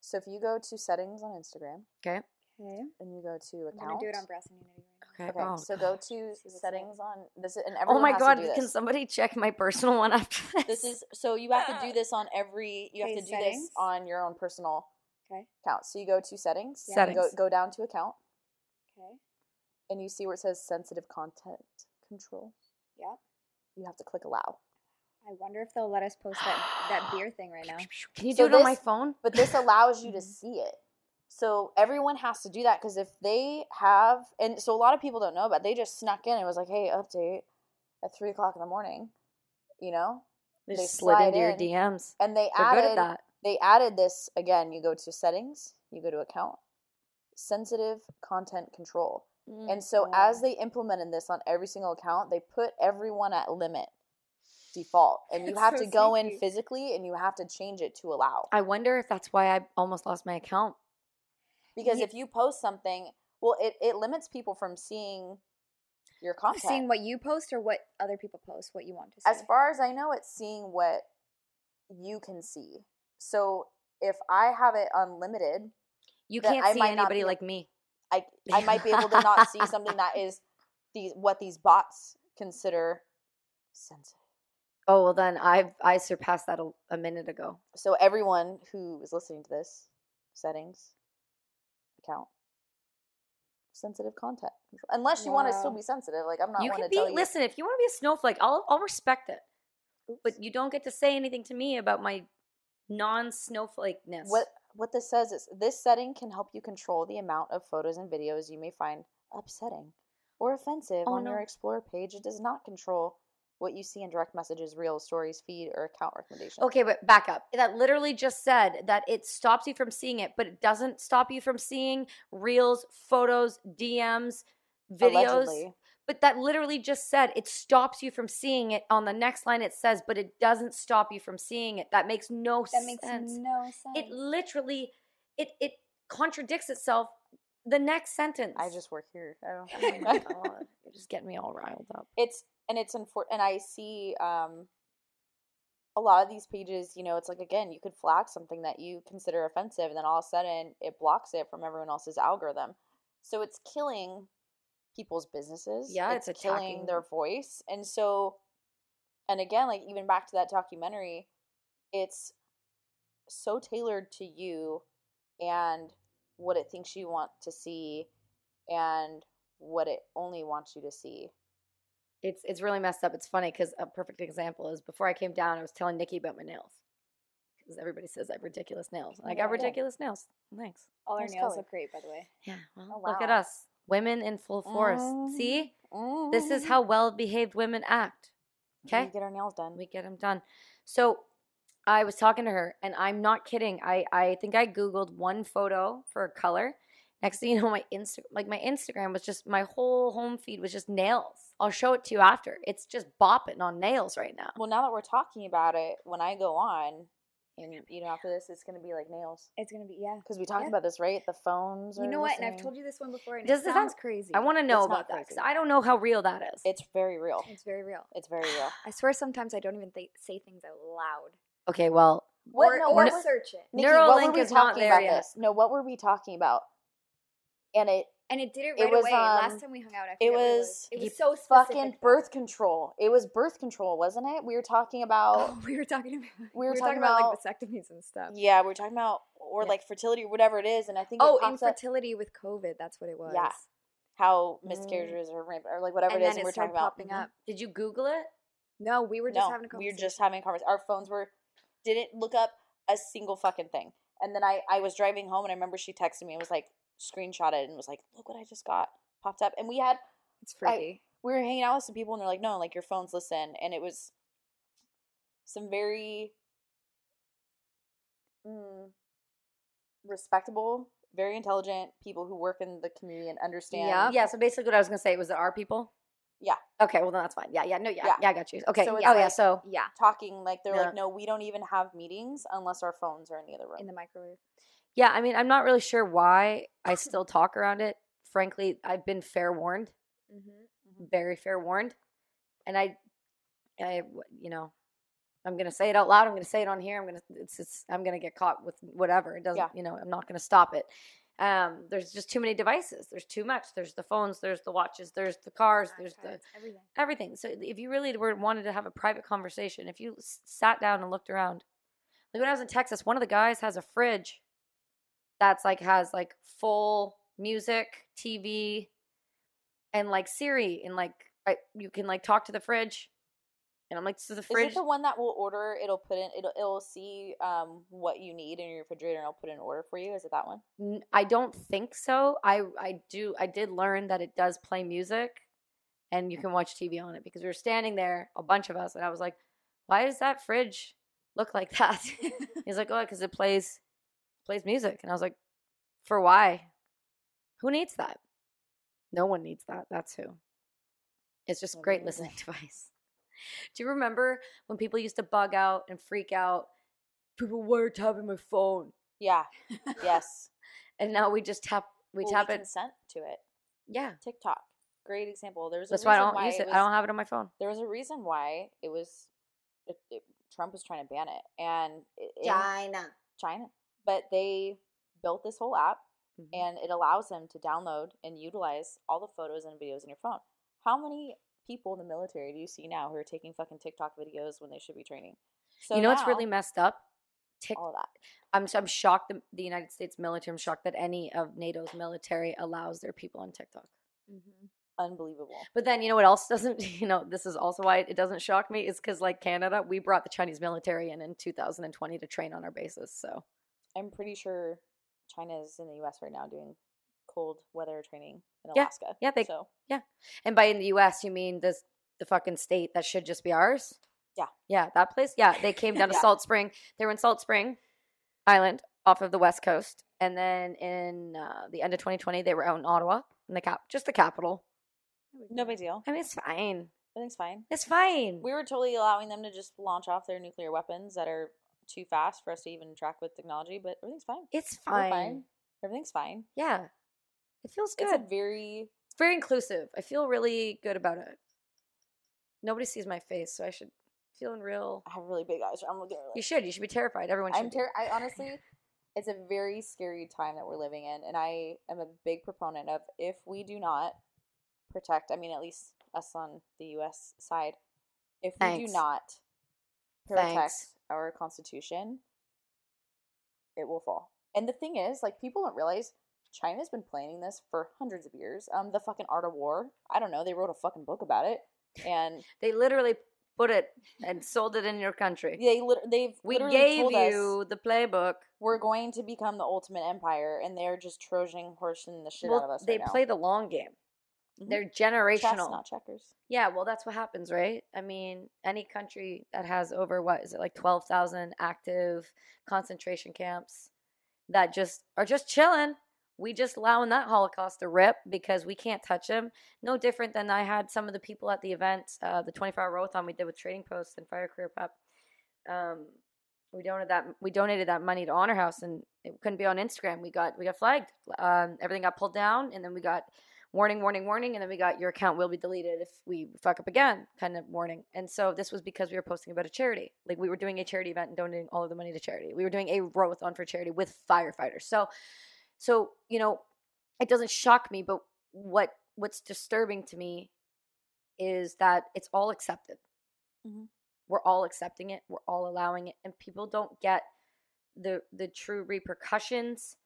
C: So if you go to settings on Instagram
B: Okay.
D: Okay.
C: and you go to
D: I'm
C: account.
D: gonna do it on Brass and Unity
B: Okay.
C: Okay,
B: oh,
C: so go to settings on this, is, and
B: Oh my
C: has
B: god!
C: to do
B: Can somebody check my personal one after this?
C: This is so you have to do this on every. You have
D: Okay,
C: to do
D: settings.
C: this on your own personal
D: Okay.
C: account. So you go to settings.
B: Yeah.
C: you Go,
B: Settings.
C: go down to account,
D: now. Okay.
C: and you see where it says sensitive content control.
D: Yep.
C: You have to click allow.
D: I wonder if they'll let us post that that beer thing right now.
B: Can you
C: So
B: do it on my phone?
C: But this allows you to
D: Mhm.
C: see it. So everyone has to do that because if they have, and so a lot of people don't know about. They just snuck in and was like, "Hey, update at three o'clock in the morning," you know.
B: They
C: They
B: slid into
C: slide
B: your. DMs.
C: And they
B: They're
C: added
B: that.
C: they added this again. You go to settings, you go to account, sensitive content control. And so as mm-hmm. they implemented this on every single account, they put everyone at limit default. And you have
D: so
C: to go in physically and you have to change it to allow.
B: I wonder if that's why I almost lost my account.
C: Because
D: Ye-
C: if you post something, well, it, it limits people from seeing your content.
D: Seeing what you post or what other people post, what you want to see.
C: as far as I know, it's seeing what you can see. So if I have it unlimited,
B: You can't see anybody
C: be-
B: like me.
C: I I might be able to not see something that is these what these bots consider sensitive.
B: Oh well, then I I surpassed that a, a minute ago.
C: So everyone who is listening to this, settings, account, sensitive content. Unless you want to still be sensitive, like I'm not
B: you can be
C: you.
B: listen if you want to be a snowflake, I'll I'll respect it.
C: Oops.
B: But you don't get to say anything to me about my non-snowflakeness.
C: what what this says is this setting can help you control the amount of photos and videos you may find upsetting or offensive
B: Oh,
C: on your Explore page. It does not control what you see in direct messages, reels, stories, feed, or account recommendations.
B: Okay, but back up. That literally just said that it stops you from seeing it, but it doesn't stop you from seeing reels, photos, DMs, videos.
C: Allegedly.
B: But that literally just said it stops you from seeing it. On the next line, it says, but it doesn't stop you from seeing it. That makes no
D: That makes
B: sense.
D: no sense.
B: It literally, it it contradicts itself. The next sentence.
C: I just work here. I don't.
B: Oh my God, you're just getting me all riled up.
C: it's and it's unfor- and I see um a lot of these pages, you know, it's like again, you could flag something that you consider offensive and then all of a sudden it blocks it from everyone else's algorithm. So it's killing people's businesses.
B: Yeah, it's
C: killing
B: attacking-
C: their voice. And so and again, like even back to that documentary, it's so tailored to you and what it thinks you want to see and what it only wants you to see.
B: It's it's really messed up. It's funny because a perfect example is before I came down, I was telling Nikki about my nails because everybody says I have ridiculous nails. I
C: Yeah,
B: got
C: yeah.
B: ridiculous nails. Thanks.
D: All our nails
C: color.
D: look great, by the way.
B: Yeah. Well,
D: Oh,
B: look at us, women in full force.
C: Mhm.
B: See, this is how well behaved women act. Okay.
C: We get our nails done.
B: we get them done. So I was talking to her, and I'm not kidding. I I think I googled one photo for a color. Next thing you know, my Insta like my Instagram was just my whole home feed was just nails. I'll show it to you after. It's just bopping on nails right now.
C: Well, now that we're talking about it, when I go on, and you know, after this, it's gonna be like nails
D: It's gonna be yeah.
C: because we talked
D: Yeah.
C: about this, right? The phones.
D: You know what? And I've told you this one before, and
B: Does
D: it sounds
B: sound-
D: crazy.
B: I want to know
C: It's
B: about that because. I don't know how real that is.
C: It's very real.
D: It's very real.
C: It's very real.
D: I swear, sometimes I don't even th- say things out loud.
B: okay. Well,
C: What-
D: or
C: no,
D: or
C: what
D: search it.
C: Nikki,
B: Neuralink
C: what were we
B: is not
C: talking
B: there
C: about
B: yet.
C: This? No, what were we talking about? And it
D: And it did it
C: It
D: right
C: was,
D: away.
C: um,
D: Last time we hung out, I
C: it
D: what it
C: was
D: was. It was so specific.
C: fucking birth control. It was birth control, wasn't it? We were talking about.
D: Oh, we were talking about.
C: We were
D: talking
C: talking
D: about,
C: about-
D: like vasectomies and stuff.
C: Yeah, we were talking about or
D: Yeah.
C: like fertility or whatever it is, and I think it
D: Oh,
C: pops up
D: infertility with COVID. That's what it was.
C: Yeah. how
B: Mm.
C: miscarriages or rape or like whatever
D: And
C: it is, and we're talking about.
D: popping
C: Mhm.
D: up.
B: did you Google it?
D: No, we were just
C: no,
D: having a conversation.
C: we were just having a conversation. Our phones were didn't look up a single fucking thing. And then I I was driving home and I remember she texted me and was like screenshot it and was like, "Look what I just got." Popped up and we had
D: It's freaky.
C: we were hanging out with some people and they're like, "No, like your phones listen." And it was some very mm, respectable, very intelligent people who work in the community and understand.
D: Yep.
B: Yeah. So basically, what I was gonna say was it our people.
C: Yeah.
B: Okay. Well, then that's fine. Yeah. Yeah. No. Yeah. Yeah.
C: Yeah.
B: I got you. Okay.
C: So
B: oh
C: it's
B: yeah. So
D: yeah,
C: Talking like they're
B: Yeah.
C: like, "No, we don't even have meetings unless our phones are in the other room."
D: in the microwave.
B: Yeah, I mean, I'm not really sure why I still talk around it. Frankly, I've been fair warned,
D: Mm-hmm.
B: very fair warned, and I, you know, I'm gonna say it out loud. I'm gonna say it on here. I'm gonna, it's, it's I'm gonna get caught with whatever. It doesn't,
C: Yeah.
B: you know, I'm not gonna stop it. Um, there's just too many devices. There's too much. There's the phones. There's the watches. There's the cars. There's the
D: everything.
B: everything. So if you really were wanted to have a private conversation, if you s- sat down and looked around, like when I was in Texas, one of the guys has a fridge that's like has like full music, TV, and like Siri, and like I, you can like talk to the fridge. And I'm like, so the fridge.
C: Is it the one that will order? It'll put in. It'll it'll see um what you need in your refrigerator and it'll put an order for you. Is it that one?
B: I don't think so. I I do I did learn that it does play music and you can watch TV on it because we were standing there, a bunch of us, and I was like, "Why does that fridge look like that?" He's like, "Oh, because it plays plays music." And I was like, "For why? Who needs that? No one needs that. That's who. It's just a great listening device." Do you remember when people used to bug out and freak out? People were tapping my phone,
C: Yeah. yes.
B: and now we just tap we
C: Well,
B: tap
C: we
B: it.
C: consent to it.
B: Yeah,
C: TikTok. Great example. There's a
B: That's why I don't
C: why
B: use it.
C: was,
B: I don't have it on my phone.
C: There was a reason why it was. It, it, Trump was trying to ban it, and in
B: China.
C: China, but they built this whole app,
B: Mhm.
C: and it allows them to download and utilize all the photos and videos in your phone. How many people in the military do you see now who are taking fucking TikTok videos when they should be training? So
B: you know what's really messed up? Tik-
C: all that.
B: I'm I'm shocked the, the United States military. I'm shocked that any of NATO's military allows their people on TikTok.
D: Mm-hmm.
C: Unbelievable.
B: But then you know what else doesn't? You know this is also why it doesn't shock me is because like Canada, we brought the Chinese military in in 2020 to train on our bases. So
C: I'm pretty sure China is in the U.S. right now doing cold weather training in
B: Yeah.
C: Alaska.
B: Yeah, they-
C: so yeah.
B: And by in the U.S., you mean this the fucking state that should just be ours?
C: Yeah.
B: Yeah, that place. Yeah, they came down to Salt Spring. They were in Salt Spring Island off of the west coast, and then in uh, the end of 2020, they were out in Ottawa, in the cap, just the capital.
C: no big deal.
B: I mean, it's fine.
C: Everything's fine.
B: It's fine.
C: We were totally allowing them to just launch off their nuclear weapons that are too fast for us to even track with technology, but everything's fine.
B: it's fine.
C: fine. Everything's fine.
B: Yeah, it feels good.
C: It's a very
B: it's very inclusive. I feel really good about it. Nobody sees my face, so I should feeling real.
C: I have really big eyes. I'm looking at
B: You should. You should be terrified. Everyone should.
C: I'm ter- I honestly, it's a very scary time that we're living in, and I am a big proponent of if we do not protect. I mean, at least us on the U.S. side, if we
B: Thanks.
C: do not protect
B: Thanks.
C: Our Constitution, it will fall. And the thing is, like, people don't realize China's been planning this for hundreds of years. Um, the fucking Art of War. I don't know. They wrote a fucking book about it, and
B: They literally put it and sold it in your country.
C: they lit- they've
B: We gave
C: told us,
B: you the playbook.
C: we're going to become the ultimate empire, and they're just Trojan horsing the shit out of us.
B: they
C: right now.
B: play the long game.
C: Mhm.
B: They're
C: chess,
B: generational.
C: not checkers.
B: Yeah, well, that's what happens, right? I mean, any country that has over what is it like twelve thousand active concentration camps that just are just chilling. We just allowing that Holocaust to rip because we can't touch them. No different than I had some of the people at the event, uh, the twenty four hour rowathon we did with Trading Post and Fire Career Prep. Um, we donated that we donated that money to Honor House, and it couldn't be on Instagram. We got we got flagged. Um, everything got pulled down, and then we got warning, warning, warning, and then we got your account will be deleted if we fuck up again, kind of warning. And so this was because we were posting about a charity. Like we were doing a charity event and donating all of the money to charity. We were doing a rowathon for charity with firefighters. So so, you know, it doesn't shock me, but what what's disturbing to me is that it's all accepted.
C: Mhm.
B: We're all accepting it. We're all allowing it, and people don't get the the true repercussions.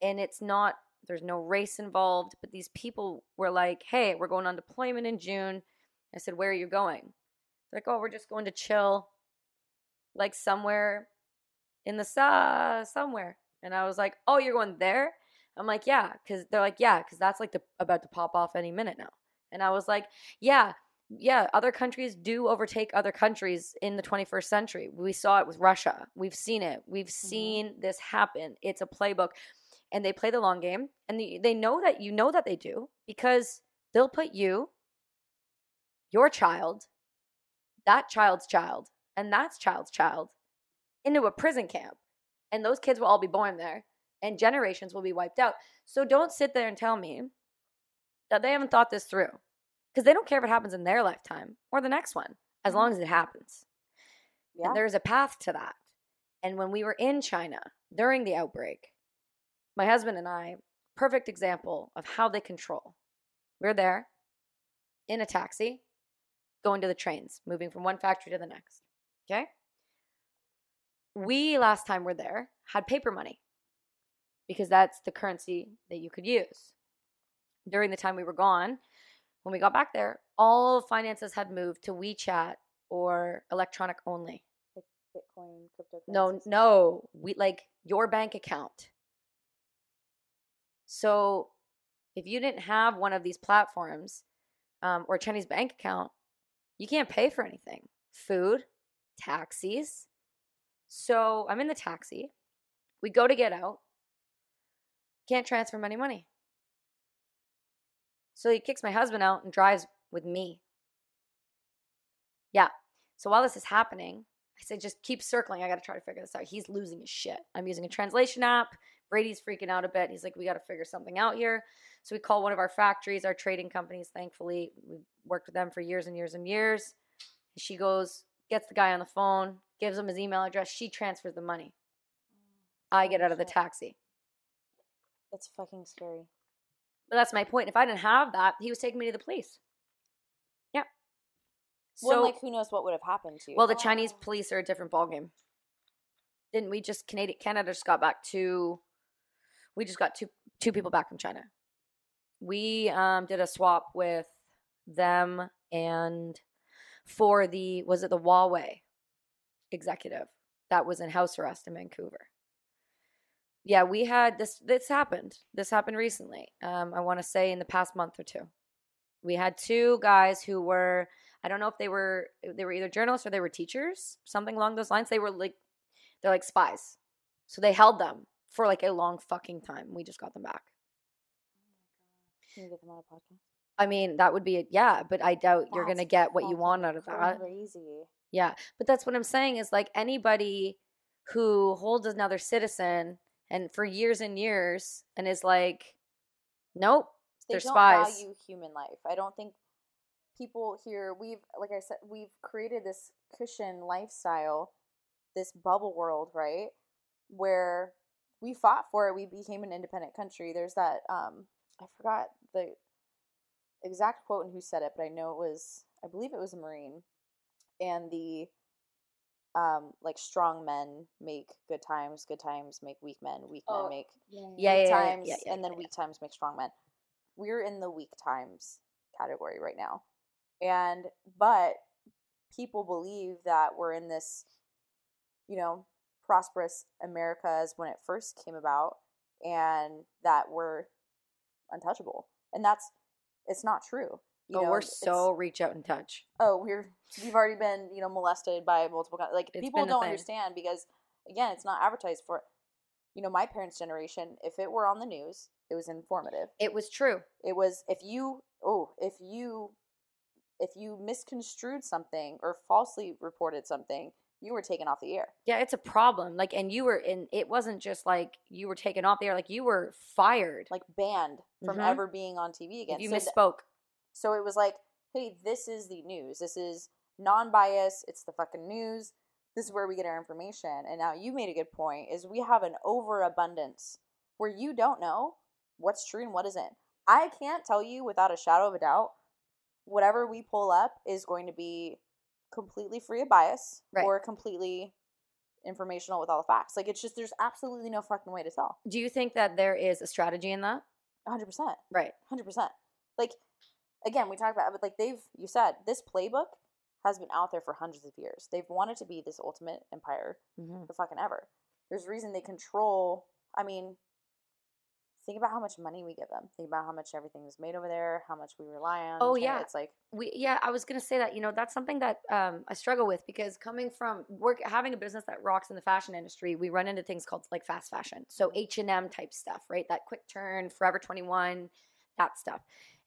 B: And it's not there's no race involved, but these people were like, "Hey, we're going on deployment in June." I said, "Where are you going?" They're like, "Oh, we're just going to chill, like somewhere in the sa somewhere." And I was like, "Oh, you're going there?" I'm like, "Yeah," because they're like, "Yeah," because that's like the, about to pop off any minute now. And I was like, "Yeah, yeah." Other countries do overtake other countries in the 21st century. We saw it with Russia. We've seen it. We've mm-hmm. seen this happen. It's a playbook, and they play the long game, and they know that you know that they do because they'll put you, your child, that child's child, and that's child's child into a prison camp and those kids will all be born there and generations will be wiped out. So don't sit there and tell me that they haven't thought this through because they don't care if it happens in their lifetime or the next one as long mm-hmm. as it happens.
C: Yeah.
B: And there's a path to that. And when we were in China during the outbreak, my husband and I, perfect example of how they control. We are there in a taxi, going to the trains, moving from one factory to the next. Okay? We, last time we're there, had paper money because that's the currency that you could use. During the time we were gone, when we got back there, all finances had moved to WeChat or electronic only.
C: Bitcoin, cryptocurrencies.
B: No, no, we like your bank account. So, if you didn't have one of these platforms um, or a Chinese bank account, you can't pay for anything. Food, taxis. So I'm in the taxi. We go to get out. Can't transfer money, money. So he kicks my husband out and drives with me. Yeah. So while this is happening, I said, just keep circling. I got to try to figure this out. He's losing his shit. I'm using a translation app. Brady's freaking out a bit. He's like, we got to figure something out here. So we call one of our factories, our trading companies. Thankfully, we've worked with them for years and years and years. She goes, gets the guy on the phone, gives him his email address. She transfers the money. Mm, I get out of the taxi.
C: That's fucking scary.
B: But that's my point. If I didn't have that, he was taking me to the police. Yeah. So,
C: well, like, who knows what would have happened to you?
B: well, the Chinese police are a different ballgame. Didn't we just Canada? Canada just got back two. We just got two two people back from China. We um, did a swap with them and for the was it the Huawei executive that was in house arrest in Vancouver. yeah, we had this. This happened. This happened recently. Um, I want to say in the past month or two, we had two guys who were. I don't know if they were they were either journalists or they were teachers, something along those lines. They were like they're like spies, so they held them for like a long fucking time. We just got them back.
C: Oh Can you get them on a podcast?
B: I mean, that would be a, yeah, but I doubt you're gonna get what you want out of that.
C: Crazy.
B: Yeah, but that's what I'm saying is like anybody who holds another citizen and for years and years and is like, nope,
C: They
B: they're
C: don't
B: spies.
C: value human life. I don't think people here. We've like I said, we've created this cushion lifestyle, this bubble world, right? Where we fought for it. We became an independent country. There's that. Um, I forgot the exact quote and who said it, but I know it was. I believe it was a Marine, and the um like strong men make good times, good times make weak men, weak
B: Oh,
C: men make
B: Yeah, yeah, yeah,
C: times,
B: yeah,
C: and then weak times make strong men. We're in the weak times category right now, and but people believe that we're in this, you know, prosperous Americas when it first came about, and that we're untouchable, and that's it's not true. You
B: oh,
C: know,
B: we're so reach out and touch.
C: oh we're we've already been you know molested by multiple like
B: It's
C: people don't understand because again it's not advertised for you know my parents generation if it were on the news it was informative
B: It was true.
C: it was if you oh if you if you misconstrued something or falsely reported something you were taken off the air
B: Yeah, it's a problem. Like, and you were in. It wasn't just like you were taken off the air. Like you were fired.
C: like banned from
B: Mhm.
C: ever being on tv again
B: if you
C: So th-
B: misspoke.
C: So it was like, hey, this is the news. This is non bias. It's the fucking news. This is where we get our information. And now you made a good point is we have an overabundance where you don't know what's true and what isn't. I can't tell you without a shadow of a doubt whatever we pull up is going to be completely free of bias
B: Right.
C: or completely informational with all the facts. Like it's just there's absolutely no fucking way to tell.
B: Do you think that there is a strategy in that?
C: 100%.
B: Right.
C: hundred percent. Like again, we talked about, but like they've you said this playbook has been out there for hundreds of years. They've wanted to be this ultimate empire
B: Mm-hmm.
C: for fucking ever. There's a reason they control. I mean, think about how much money we give them. Think about how much everything is made over there. How much we rely on.
B: Oh, yeah.
C: it's like
B: we yeah i was gonna say that you know that's something that um, i struggle with because coming from work having a business that rocks in the fashion industry we run into things called like fast fashion so h&m type stuff right that quick turn forever 21 that stuff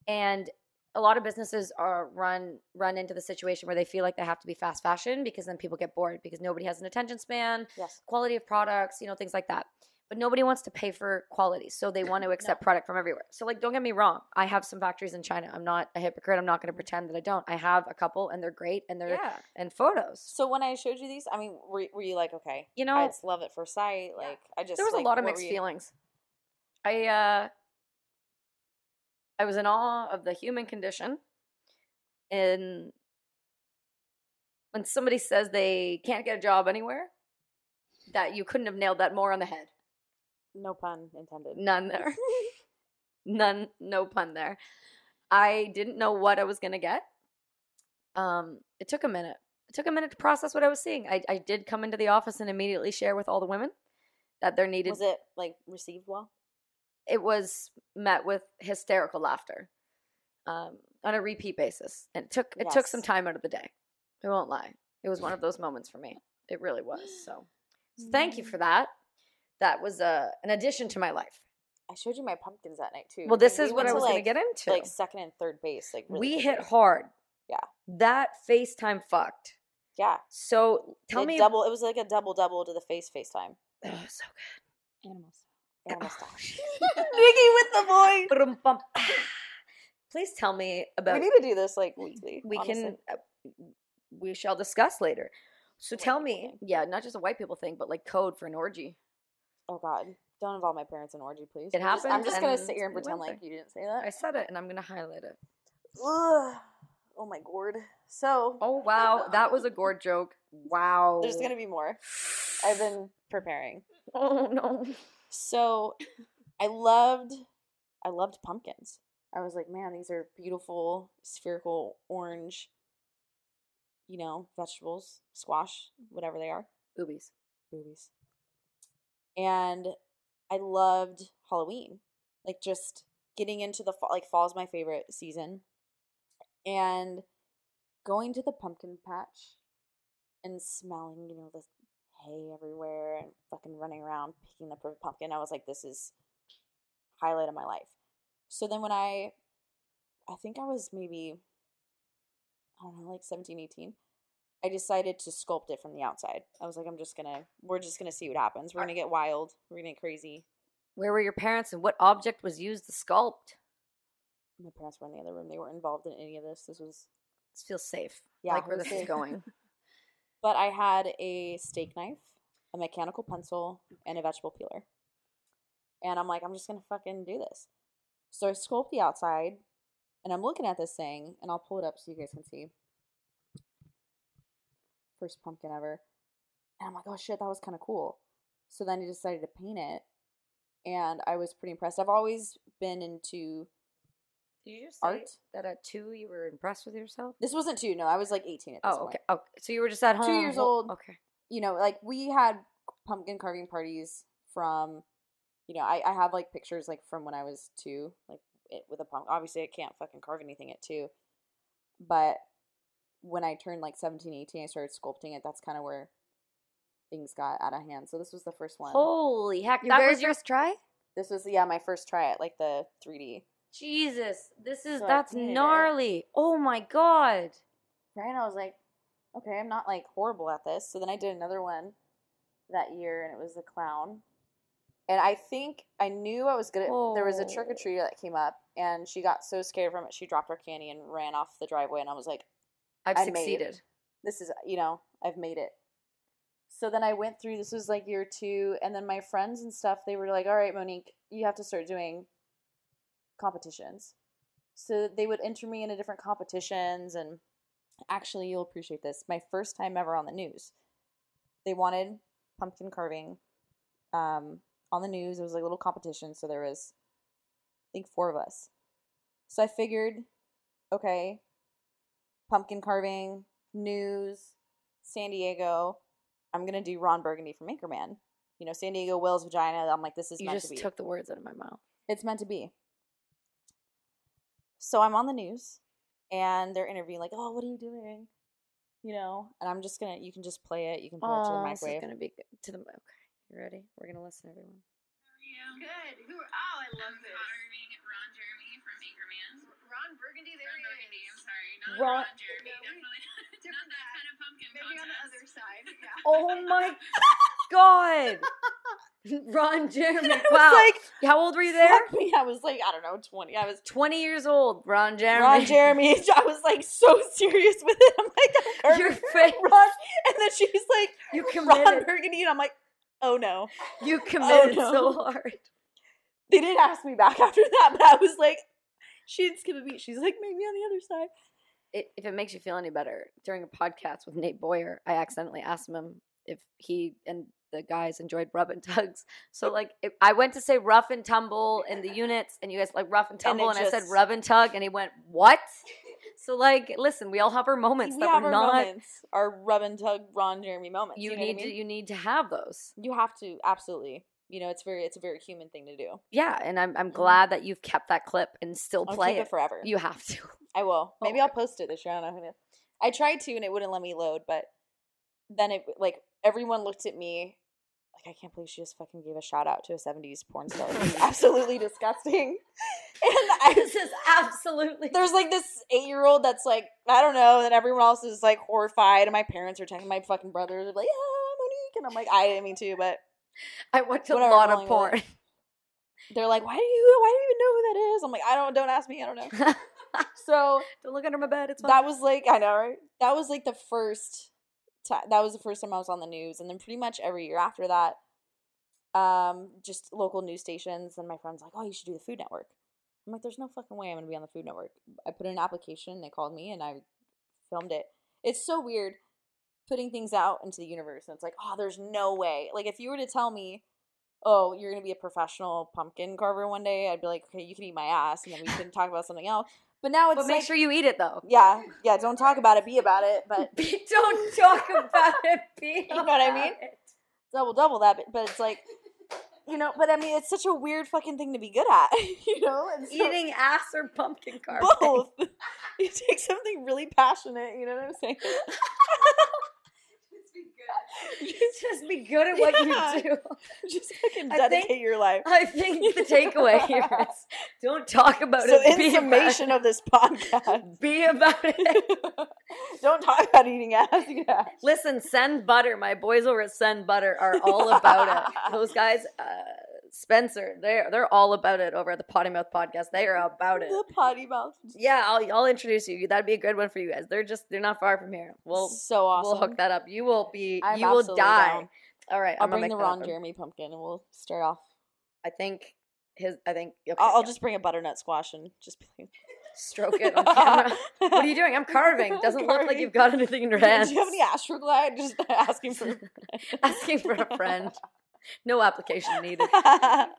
B: and a lot of businesses are run run into the situation where they feel like they have to be fast fashion because then people get bored because nobody has an attention span
C: yes,
B: quality of products, you know, things like that. But nobody wants to pay for quality. So they want to accept product from everywhere. So, like, don't get me wrong. I have some factories in China. I'm not a hypocrite. I'm not going to pretend that I don't. I have a couple and they're great and they're,
C: yeah.
B: and photos.
C: So when I showed you these, I mean, were, were you like, okay,
B: You know,
C: I just love it for sight? Like, I just
B: there was
C: like,
B: a lot of mixed
C: you-
B: feelings. I, uh, I was in awe of the human condition. And when somebody says they can't get a job anywhere, that you couldn't have nailed that more on the head.
C: No pun intended.
B: None there. None, no pun there. I didn't know what I was gonna get. Um, it took a minute. It took a minute to process what I was seeing. I, I did come into the office and immediately share with all the women that there needed.
C: Was it like received well?
B: it was met with hysterical laughter, um, on a repeat basis, and it took it took some time out of the day. I won't lie. It was one of those moments for me. It really was. So, so thank you for that. That was uh, an addition to my life.
C: I showed you my pumpkins that night too.
B: Well, this
C: We
B: is what I was going to get into.
C: Like second and third base, like really
B: we hit hard.
C: Yeah.
B: That FaceTime fucked.
C: Yeah,
B: So tell
C: It
B: me.
C: double. It was like a double double to the face FaceTime.
B: Oh, so good.
D: Animals.
C: Animal
B: Oh,
C: with the voice.
B: Please tell me about.
C: We need to do this like weekly.
B: we
C: honestly.
B: can. Uh, we shall discuss later. So
C: White
B: tell me,
C: thing.
B: yeah, not just a white people thing, but like code for an orgy.
C: Oh God, don't involve my parents in orgy, please.
B: It
C: I'm just- I'm just gonna sit here and pretend like you didn't say that.
B: I said it, and I'm gonna highlight it.
C: Ugh. Oh my gourd. So
B: Oh wow, that was a gourd joke. Wow.
C: there's gonna be more. I've been preparing.
B: Oh no.
C: So I loved I loved pumpkins. I was like, man, these are beautiful, spherical, orange, you know, vegetables, squash, whatever they are.
B: Boobies.
C: Boobies. And I loved Halloween. Like just getting into the fall, like fall's my favorite season. And going to the pumpkin patch and smelling, you know, the hay everywhere and fucking running around picking the perfect pumpkin. I was like, this is highlight of my life. So then when I, I think I was maybe, I don't know, like 17, 18, I decided to sculpt it from the outside. I was like, I'm just gonna, we're just gonna see what happens. We're gonna get wild. We're gonna get crazy.
B: Where were your parents and what object was used to sculpt?
C: My parents were in the other room. They weren't involved in any of this. This was,
B: This feels safe.
C: Yeah,
B: like where this
C: was
B: is going.
C: but I had a steak knife, a mechanical pencil, and a vegetable peeler. And I'm like, I'm just gonna fucking do this. So I sculpt the outside, and I'm looking at this thing, and I'll pull it up so you guys can see. First pumpkin ever. And I'm like, oh shit, that was kind of cool. So then I decided to paint it, and I was pretty impressed. I've always been into
B: Did you just
C: say Art?
B: that at two you were impressed with yourself?
C: this wasn't two, no, I was like 18 at this time.
B: Oh,
C: point.
B: okay. Oh, so you were just at home.
C: Two years old.
B: Okay.
C: you know, like we had pumpkin carving parties from, you know, I, I have like pictures like from when I was two, like it, with a pump. Obviously, I can't fucking carve anything at two, but when I turned like 17, 18, I started sculpting it. That's kind of where things got out of hand. So this was the first one.
B: Holy heck!
D: Your
B: that
D: very
B: was your
D: first try?
C: This was yeah my first try at like the 3D.
B: Jesus. This is
C: So
B: that's
C: painted it.
B: gnarly. Oh my god.
C: Right, and I was like, okay, I'm not like horrible at this. So then I did another one that year, and it was the clown. And I think I knew I was good at. There was a trick or
B: Oh.
C: treater that came up, and she got so scared from it, she dropped her candy and ran off the driveway. And I was like,
B: I've
C: I made-
B: succeeded.
C: this is you know I've made it. So then I went through. This was like year two, and then my friends and stuff. They were like, "All right, Monique, you have to start doing competitions." So they would enter me into different competitions, and actually, you'll appreciate this. My first time ever on the news. They wanted pumpkin carving um, on the news. It was like a little competition, so there was, I think, four of us. So I figured, okay, pumpkin carving, news, San Diego. I'm gonna do Ron Burgundy from Anchorman. You know, San Diego Will's vagina. I'm like, this is
B: You
C: meant
B: just
C: to be.
B: took the words out of my mouth.
C: it's meant to be. So I'm on the news, and they're interviewing like, oh, what are you doing? You know, and I'm just gonna. You can just play it. You can put it to the
B: Oh, this is gonna be good. to the okay. You ready? We're gonna listen, everyone.
E: Good. Who? Oh, I love
F: I'm
E: this.
F: honoring Ron Jeremy from Anchorman.
E: Ron Burgundy. There
F: Ron
E: he
F: Burgundy, Not
B: Ron-
F: Ron, Jeremy.
E: No, we-
F: definitely not,
E: different
F: not that kind of pumpkin
E: Maybe on the other side. Yeah.
B: Oh my god, Ron Jeremy. Wow.
C: like,
B: How old were you there?
C: fuck me. I was like, I don't know, 20. I was
B: Twenty years old. Ron Jeremy.
C: Ron Jeremy. I was like so serious with it. I'm like, I'm
B: Your face.
C: Ron. And then she was like,
B: You
C: Ron
B: committed.
C: Burgundy, and I'm like, oh no.
B: You oh, committed
C: no.
B: so hard.
C: They didn't ask me back after that, but I was like, she didn't skip a beat. She's like, maybe on the other side.
B: It, if it makes you feel any better, during a podcast with Nate Boyer, I accidentally asked him if he and the guys enjoyed rub and tugs. So like, I went to say rough and tumble in the units, and you guys like rough and
C: And
B: tumble, and, I said rub and tug, and he went what? So like, listen, we all have our moments
C: we
B: that
C: have
B: we're
C: our
B: not.
C: moments, our rub and tug Ron Jeremy moments.
B: You
C: You, know what I
B: need to you need to have those.
C: You have to absolutely. You know, it's very it's a very human thing to do.
B: Yeah, and I'm I'm glad that you've kept that clip and still
C: Mm-hmm. I'll
B: play
C: keep
B: it.
C: it forever.
B: You have to.
C: I will. Maybe
B: Okay.
C: I'll post it this year. I don't know. I tried to, and it wouldn't let me load. But then it like everyone looked at me like I can't believe she just fucking gave a shout out to a '70s porn star. It was absolutely disgusting. And I
B: This is absolutely.
C: there's like this eight year old that's like I don't know. and everyone else is like horrified, and my parents are texting my fucking brothers. Like, yeah, Monique, and I'm like, I didn't mean to, but
B: I watch a lot of porn.
C: with they're like, why do you why do you even know who that is? I'm like, I don't. Don't ask me. I don't know. So
B: Don't look under my bed. It's fine.
C: that was like I know, right? That was like the first time. That was the first time I was on the news, and then pretty much every year after that, um, just local news stations. And my friends like, oh, you should do the Food Network. I'm like, there's no fucking way I'm gonna be on the Food Network. I put in an application. They called me, and I filmed it. It's so weird putting things out into the universe, and it's like, oh, there's no way. Like if you were to tell me. Oh, you're gonna be a professional pumpkin carver one day. I'd be like, okay, you can eat my ass, and then we can talk about something else. But now it's
B: but make
C: like,
B: sure you eat it though.
C: yeah, yeah. Don't talk about it. Be about it. But be,
B: Don't talk about it. Be
C: You know what I mean?
B: it.
C: double double that. But, but it's like you know, but I mean, it's such a weird fucking thing to be good at, you know. And so-
B: Eating ass or pumpkin carving?
C: both. you take something really passionate, you know what I'm saying?
B: Just be good at what
C: Yeah.
B: you do.
C: Just fucking dedicate
B: think-
C: your life.
B: I think the takeaway here is don't talk about
C: So,
B: it.
C: in
B: be
C: summation of this podcast,
B: be about it.
C: don't talk about eating ass. Ass.
B: Listen, Send Butter. My boys over at Send Butter are all about it. Those guys, uh, Spencer, they're they're all about it over at the Potty Mouth podcast. They are about it.
C: The potty mouth.
B: Yeah, I'll I'll introduce you. That'd be a good one for you guys. They're just they're not far from here. We'll
C: so awesome.
B: we'll hook that up. You will be
C: I'm
B: you will die.
C: down.
B: All right,
C: I'll
B: I'm
C: bring the Ron. Jeremy pumpkin and we'll start off.
B: I think his. I think okay,
C: I'll, I'll
B: yeah.
C: just bring a butternut squash and just
B: stroke it on camera. what are you doing? I'm carving. Doesn't look like you've got anything in your hands.
C: Do you have any astroglide? Just asking for.
B: Asking for a friend. No application needed.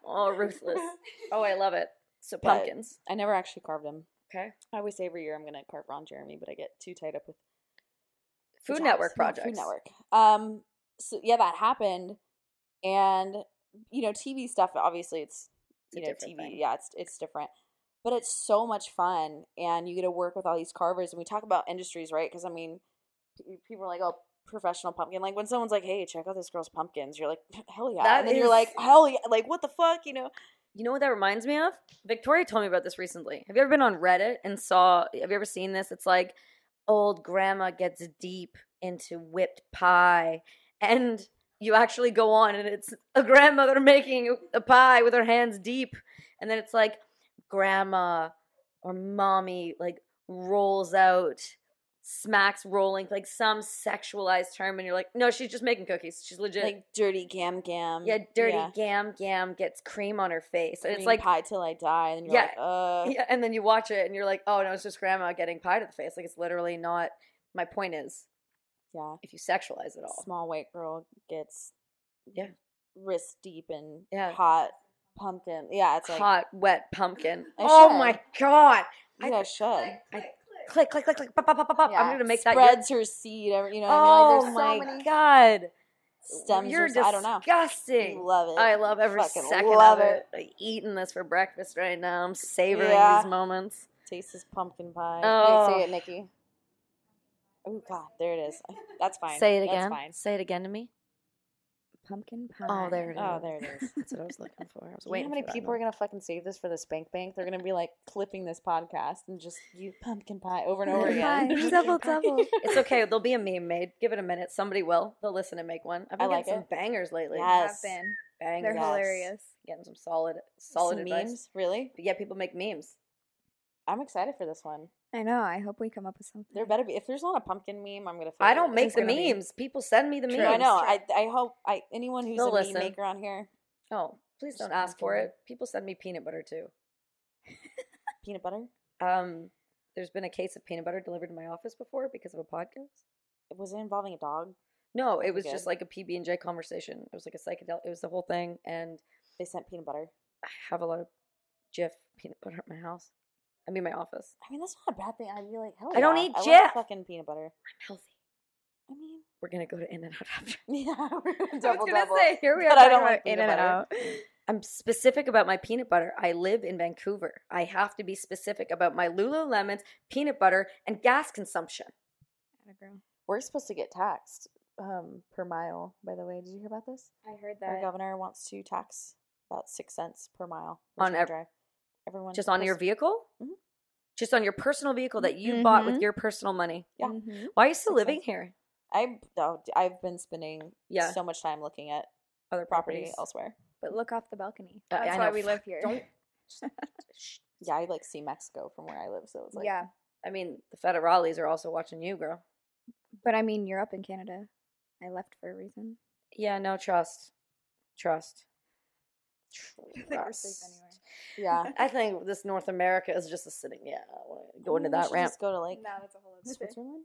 B: Oh, ruthless. Oh, I love it. So
C: But-
B: pumpkins.
C: I never actually carved them.
B: Okay.
C: I always say every year I'm gonna carve Ron Jeremy, but I get too tied up with
B: Food
C: jobs.
B: Network projects.
C: Food Network. Um. So yeah, that happened, and you know, TV stuff. Obviously, it's
B: It's a
C: you know,
B: different
C: TV.
B: thing.
C: Yeah, it's it's different, but it's so much fun, and you get to work with all these carvers. And we talk about industries, right? Because I mean, p- people are like, oh. Professional pumpkin, like when someone's like, "Hey, check out this girl's pumpkins," you're like, "Hell yeah!"
B: That
C: and then you're like, "Hell yeah!" Like, what the fuck, you know?
B: You know what that reminds me of? Victoria told me about this recently. Have you ever been on Reddit and saw? Have you ever seen this? It's like old grandma gets deep into whipped pie, and you actually go on and it's a grandmother making a pie with her hands deep, and then it's like grandma or mommy like rolls out smacks rolling like some sexualized term and you're like no she's just making cookies she's legit
C: Like dirty gam gam.
B: yeah dirty
C: yeah.
B: gam gam gets cream on her face and it's like
C: pie till I die, and
B: Yeah.
C: like, uh,
B: yeah, and then you watch it and you're like, oh no, it's just grandma getting pie to the face. Like it's literally not. My point is,
C: yeah.
B: if you sexualize it all,
C: Small white girl gets
B: Yeah.
C: wrist deep and
B: Yeah.
C: hot pumpkin. Yeah, it's like
B: hot, wet pumpkin.
C: I
B: oh
C: should.
B: my god!
C: you guys should.
B: Click, click, click, click, pop, pop, pop, pop, pop.
C: Yeah.
B: I'm gonna make that.
C: spreads her seed. You know, what
B: Oh
C: I mean? like, there's oh
B: my
C: so many
B: god!
C: stems.
B: You're
C: or, I don't know.
B: disgusting.
C: Love it.
B: I love every
C: Fucking
B: second
C: love
B: of it. I'm eating this for breakfast right now. I'm savoring
C: Yeah.
B: these moments.
C: Taste this pumpkin pie.
B: Oh.
C: Wait, say oh. it, Nikki. Oh God, there it is. That's fine.
B: Say it
C: That's
B: again.
C: fine.
B: Say it again to me.
D: Pumpkin pie.
B: Oh, there it oh, is.
C: Oh, there it is.
B: That's what I was looking for. I was
C: You
B: waiting.
C: how many
B: for that
C: people are gonna fucking save this for the spank bank? They're gonna be like clipping this podcast and just you pumpkin pie over and over again.
D: pie. Double, double.
B: It's okay. There'll be a meme made. Give it a minute. Somebody will. They'll listen and make one. I've been
C: I like
B: getting some bangers lately.
C: Yes.
D: Have been.
B: Bangers.
D: They're hilarious.
B: Getting some solid, solid
C: Some memes, really?
B: But yeah, people make memes.
C: I'm excited for this one.
D: I know. I hope we come up with something.
C: There better be. If there's not a pumpkin meme, I'm gonna. Feel
B: I don't make the
C: gonna be-
B: memes. People send me the memes.
C: I know. I I hope I anyone who's
B: They'll
C: a
B: listen.
C: meme maker on here,
B: Oh, please don't ask for
C: pumpkin.
B: it. People send me peanut butter too.
C: peanut butter.
B: Um, there's been a case of peanut butter delivered to my office before because of a podcast.
C: Was it involving a dog?
B: No, it
C: Okay,
B: was just like a PB and J conversation. It was like a psychedelic. It was the whole thing, and
C: They sent peanut butter.
B: I have a lot of Jif peanut butter at my house. I mean, my office.
C: I mean, that's not a bad thing. I'd be like, hell
B: I don't
C: yeah,
B: eat
C: I
B: Jif.
C: fucking peanut butter.
B: I'm healthy.
C: I mean,
B: We're gonna go to In and Out after.
C: yeah, we're
B: I was gonna
C: double.
B: say, here we are.
C: But I don't like
B: In and. Out. I'm specific about my peanut butter. I live in Vancouver. I have to be specific about my Lululemon's peanut butter and gas consumption.
C: We're supposed to get taxed um, per mile. By the way, did you hear about this?
D: I heard that Our
C: governor wants to tax about six cents per mile
B: On
C: return
B: ev-
C: drive. Everyone
B: Just on your
C: pers-
B: vehicle?
C: Mhm.
B: Just on your personal vehicle that you bought with
D: Mhm.
B: your personal money.
C: Yeah.
D: Mhm.
B: Why are you still
C: Six
B: living
C: cents.
B: here?
C: I oh, I've been spending
B: Yeah.
C: so much time looking at
B: Other
C: property
B: properties.
C: elsewhere.
D: But look off the balcony.
B: Uh,
D: That's
B: I
D: why we live here.
B: Don't.
C: Yeah, I like see Mexico from where I live, so it's like
D: yeah,
B: I mean, the federales are also watching you, girl.
D: but I mean, you're up in Canada. I left for a reason.
B: Yeah, no trust. Trust.
D: I think we're safe anyway.
C: yeah.
B: I think this North America is just a sitting. Yeah, I wanna go into that
C: should
B: ramp.
C: Just go to like
D: no, that's a whole other.
C: Switzerland.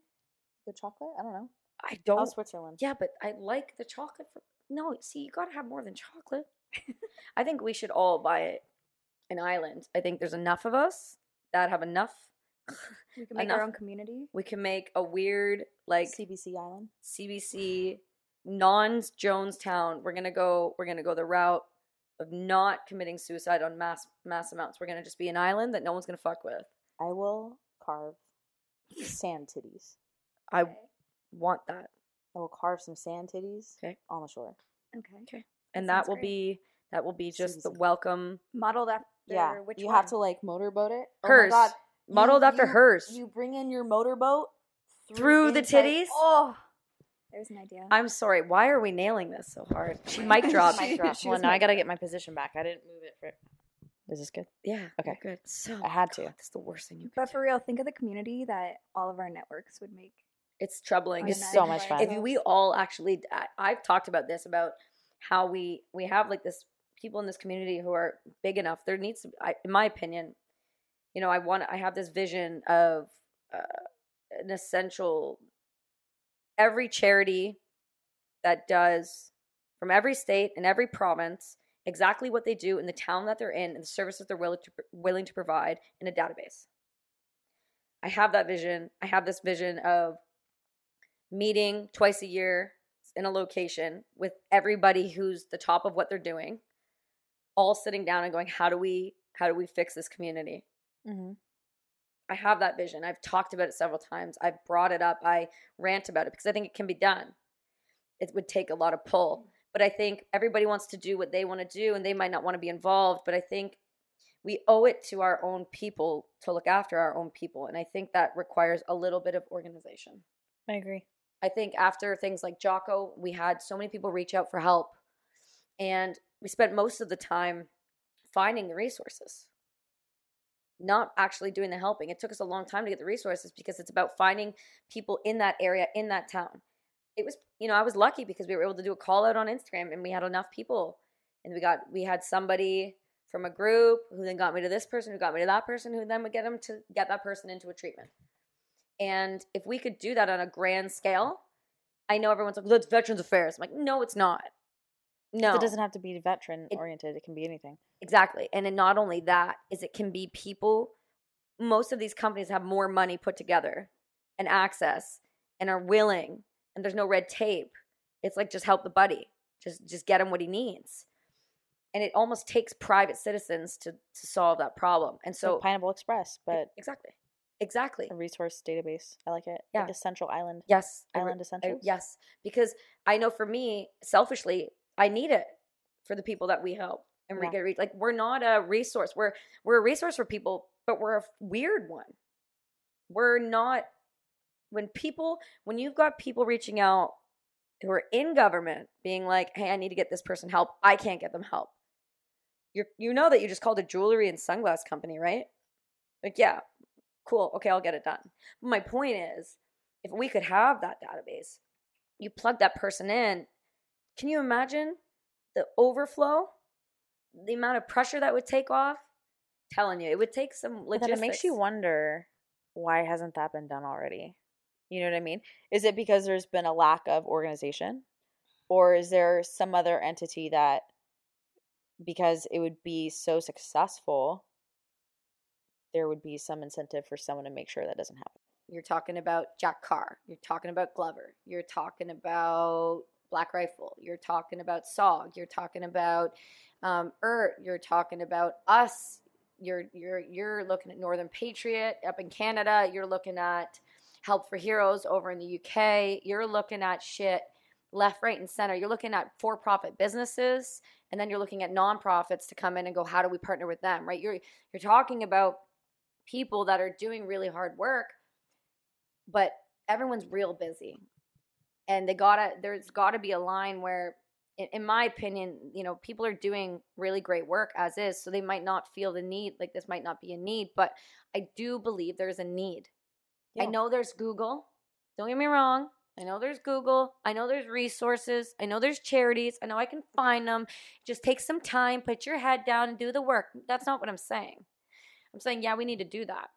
C: The chocolate. I don't know.
B: I
C: Oh,
B: don't.
C: Switzerland.
B: Yeah, but I like the chocolate. For, no, see, you gotta have more than chocolate. I think we should all buy an island. I think there's enough of us that have enough.
D: We can make our own community.
B: We can make a weird like
C: CBC Island.
B: CBC non Jonestown. We're gonna go. We're gonna go the route of not committing suicide on mass mass amounts. We're gonna just be an island that no one's gonna fuck with.
C: I will carve sand titties.
B: I want that,
C: I will carve some sand titties
B: Okay.
C: on the shore.
D: Okay. Okay.
B: and
D: That
B: that
D: sounds
B: will
D: great.
B: be that will be just the
C: Susan.
B: welcome
D: Modeled after
C: Yeah,
D: which
C: you
D: one?
C: have to like motorboat it. Oh
B: hers,
C: my god, You-
B: modeled after
C: you-
B: hers.
C: You bring in your motorboat
B: Through the
C: inside-
B: titties?
C: Oh,
D: There's an idea.
B: I'm sorry. Why are we nailing this so hard? She mic dropped.
C: Mic drop.
D: She
C: Well, now I gotta get my position back. I didn't move it for. Is this good?
B: Yeah.
C: Okay.
B: good. So
C: I had to.
B: God, That's the worst thing you could.
D: but
B: do.
D: for real, think of the community that all of our networks would make.
B: It's troubling.
C: It's
B: It's
C: so much fun.
B: If we all actually, I, I've talked about this about how we we have like this people in this community who are big enough. There needs, to, I, in my opinion, you know, I want. I have this vision of uh, an essential. Every charity that does from every state and every province exactly what they do in the town that they're in and the services they're willing to willing to provide in a database. I have that vision. I have this vision of meeting twice a year in a location with everybody who's the top of what they're doing, all sitting down and going, "How do we how do we fix this community?"
C: Mm-hmm.
B: I have that vision. I've talked about it several times. I've brought it up. I rant about it because I think it can be done. It would take a lot of pull. Mm-hmm. But I think everybody wants to do what they want to do and they might not want to be involved. But I think we owe it to our own people to look after our own people. And I think that requires a little bit of organization.
C: I agree.
B: I think after things like Jocko, we had so many people reach out for help. And we spent most of the time finding the resources, not actually doing the helping. It took us a long time to get the resources because it's about finding people in that area, in that town. It was, you know, I was lucky because we were able to do a call out on Instagram and we had enough people. And we got, we had somebody from a group who then got me to this person, who got me to that person, who then would get them to get that person into a treatment. And if we could do that on a grand scale, I know everyone's like, that's Veterans Affairs. I'm like, no, it's not. No.
C: It doesn't have to be veteran oriented. It can be anything.
B: Exactly. And then not only that, is it can be people. Most of these companies have more money put together and access and are willing and there's no red tape. It's like just help the buddy. Just just get him what he needs. And it almost takes private citizens to to solve that problem. And
C: So
B: so
C: Pineapple Express, but
B: exactly. Exactly.
C: a resource database. I like it.
B: Yeah.
C: Like central island.
B: Yes. I
C: Island
B: I-
C: essentials.
B: yes. Because I know for me, selfishly, I need it for the people that we help and we get reach. Like we're not a resource. We're we're a resource for people, but we're a weird one. We're not when people when you've got people reaching out who are in government being like, "Hey, I need to get this person help. I can't get them help." You you know that you just called a jewelry and sunglass company, right? Like, yeah, cool. Okay, I'll get it done. But my point is, if we could have that database, you plug that person in. Can you imagine the overflow, the amount of pressure that would take off? Telling you, it would take some logistics.
C: it makes you wonder why hasn't that been done already? You know what I mean? Is it because there's been a lack of organization? Or is there some other entity that because it would be so successful, there would be some incentive for someone to make sure that doesn't happen?
B: You're talking about Jack Carr. You're talking about Glover. You're talking about Black Rifle. You're talking about SOG. You're talking about um, ERT. You're talking about us. You're you're you're looking at Northern Patriot up in Canada. You're looking at Help for Heroes over in the UK. You're looking at shit left, right, and center. You're looking at for-profit businesses, and then you're looking at nonprofits to come in and go, how do we partner with them? Right? You're you're talking about people that are doing really hard work but everyone's real busy and they gotta there's gotta be a line where in, in my opinion you know people are doing really great work as is so they might not feel the need like this might not be a need but i do believe there's a need. I know there's google don't get me wrong i know there's google i know there's resources i know there's charities i know i can find them just take some time put your head down and do the work that's not what i'm saying. I'm saying yeah we need to do that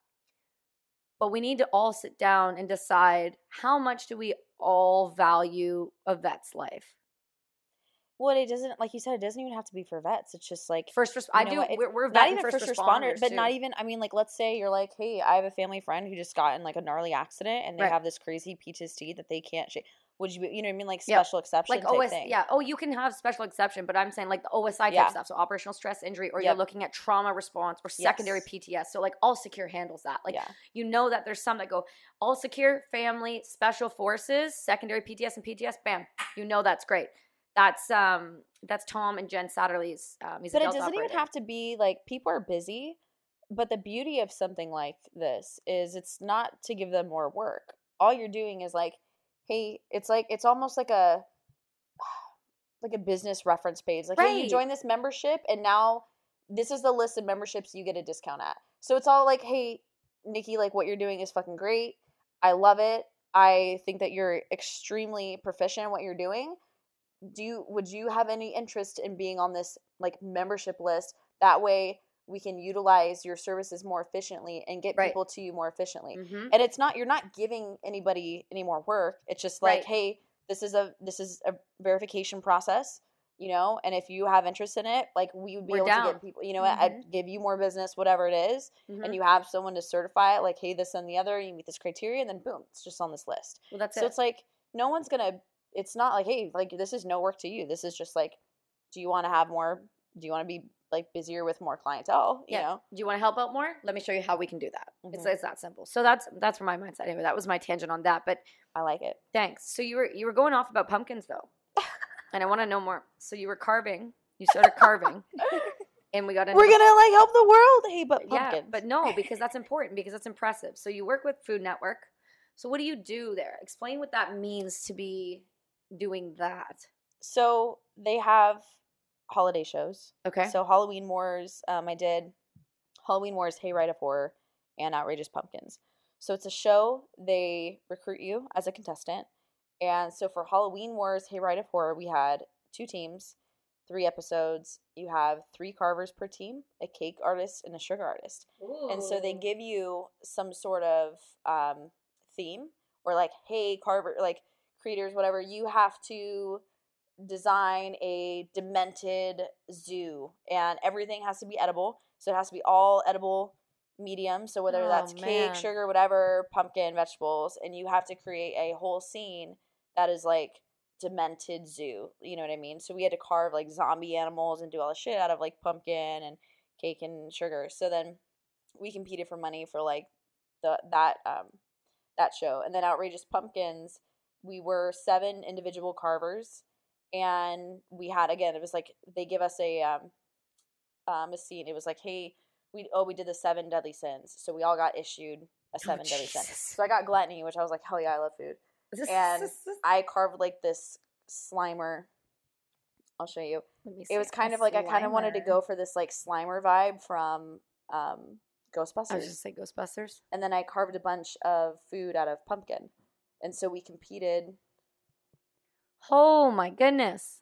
B: but we need to all sit down and decide how much do we all value a vet's life.
C: Well, it doesn't, like you said, it doesn't even have to be for vets. It's just like
B: First, res- I do.
C: what, it's
B: We're, we're
C: not even
B: first,
C: first
B: responders,
C: responder, but not even. I mean, like, let's say you're like, hey, I have a family friend who just got in like a gnarly accident, and they
B: Right.
C: have this crazy PTSD that they can't shake. Would you be, you know what I mean? Like
B: Yeah.
C: special exception
B: like
C: type
B: OS,
C: thing.
B: yeah. Oh, you can have special exception, but I'm saying like the OSI type
C: Yeah.
B: stuff, so operational stress injury, or
C: Yep.
B: you're looking at trauma response or secondary
C: Yes.
B: PTS. So like all secure handles that. Like
C: yeah.
B: you know that there's some that go all secure, family, special forces, secondary PTS and PTS. Bam, you know that's great. That's um that's Tom and Jen Satterly's. Um,
C: But it doesn't even have to be like people are busy. But the beauty of something like this is it's not to give them more work. All you're doing is like, hey, it's like it's almost like a like a business reference page. Like, hey, you join this membership and now this is the list of memberships you get a discount at. So it's all like, hey, Nikki, like what you're doing is fucking great. I love it. I think that you're extremely proficient in what you're doing. Do you would you have any interest in being on this like membership list? That way we can utilize your services more efficiently and get
B: Right.
C: people to you more efficiently.
B: Mhm.
C: And it's not you're not giving anybody any more work. It's just like,
B: Right.
C: hey, this is a this is a verification process, you know, and if you have interest in it, like we would be
B: We're
C: able to get people, you know, what, I'd give you more business, whatever it is,
B: Mhm.
C: and you have someone to certify it, like, hey, this and the other, you meet this criteria, and then boom, it's just on this list.
B: Well, that's
C: so
B: it.
C: it's like no one's gonna. It's not like hey, like this is no work to you. This is just like, do you want to have more? Do you want to be like busier with more clientele? You
B: yeah.
C: know,
B: Do you want to help out more? Let me show you how we can do that. It's
C: Mhm.
B: it's that simple. So that's that's where my mindset. Anyway, that was my tangent on that. But
C: I like it.
B: Thanks. So you were you were going off about pumpkins though, and I want to know more. So you were carving. You started carving, and we got into
C: We're gonna like help the world. Hey, but
B: yeah, but no, because that's important because that's impressive. So you work with Food Network. So what do you do there? Explain what that means to be doing that.
C: so they have holiday shows.
B: Okay.
C: So Halloween Wars, um, I did Halloween Wars, Hayride of Horror, and Outrageous Pumpkins. So it's a show. They recruit you as a contestant, and so for Halloween Wars, Hayride of Horror, we had two teams, three episodes. You have three carvers per team, a cake artist and a sugar artist, Ooh. and so they give you some sort of um, theme or like, hey, carver, like creators, whatever. You have to design a demented zoo and everything has to be edible so it has to be all edible medium so whether
B: Oh,
C: that's cake
B: man.
C: sugar whatever pumpkin vegetables and you have to create a whole scene that is like demented zoo you know what i mean so we had to carve like zombie animals and do all the shit out of like pumpkin and cake and sugar so then we competed for money for like the that um that show and then outrageous pumpkins we were seven individual carvers and we had again it was like they give us a um um a scene it was like hey we oh we did the seven deadly sins so we all got issued a seven deadly sins. So i got gluttony which i was like hell yeah i love food and i carved like this slimer. I'll show you.
B: Let me
C: it was kind of like i kind of wanted to go for this like slimer vibe from um ghostbusters.
B: I was just say Ghostbusters.
C: and then i carved a bunch of food out of pumpkin and so we competed
B: Oh my goodness!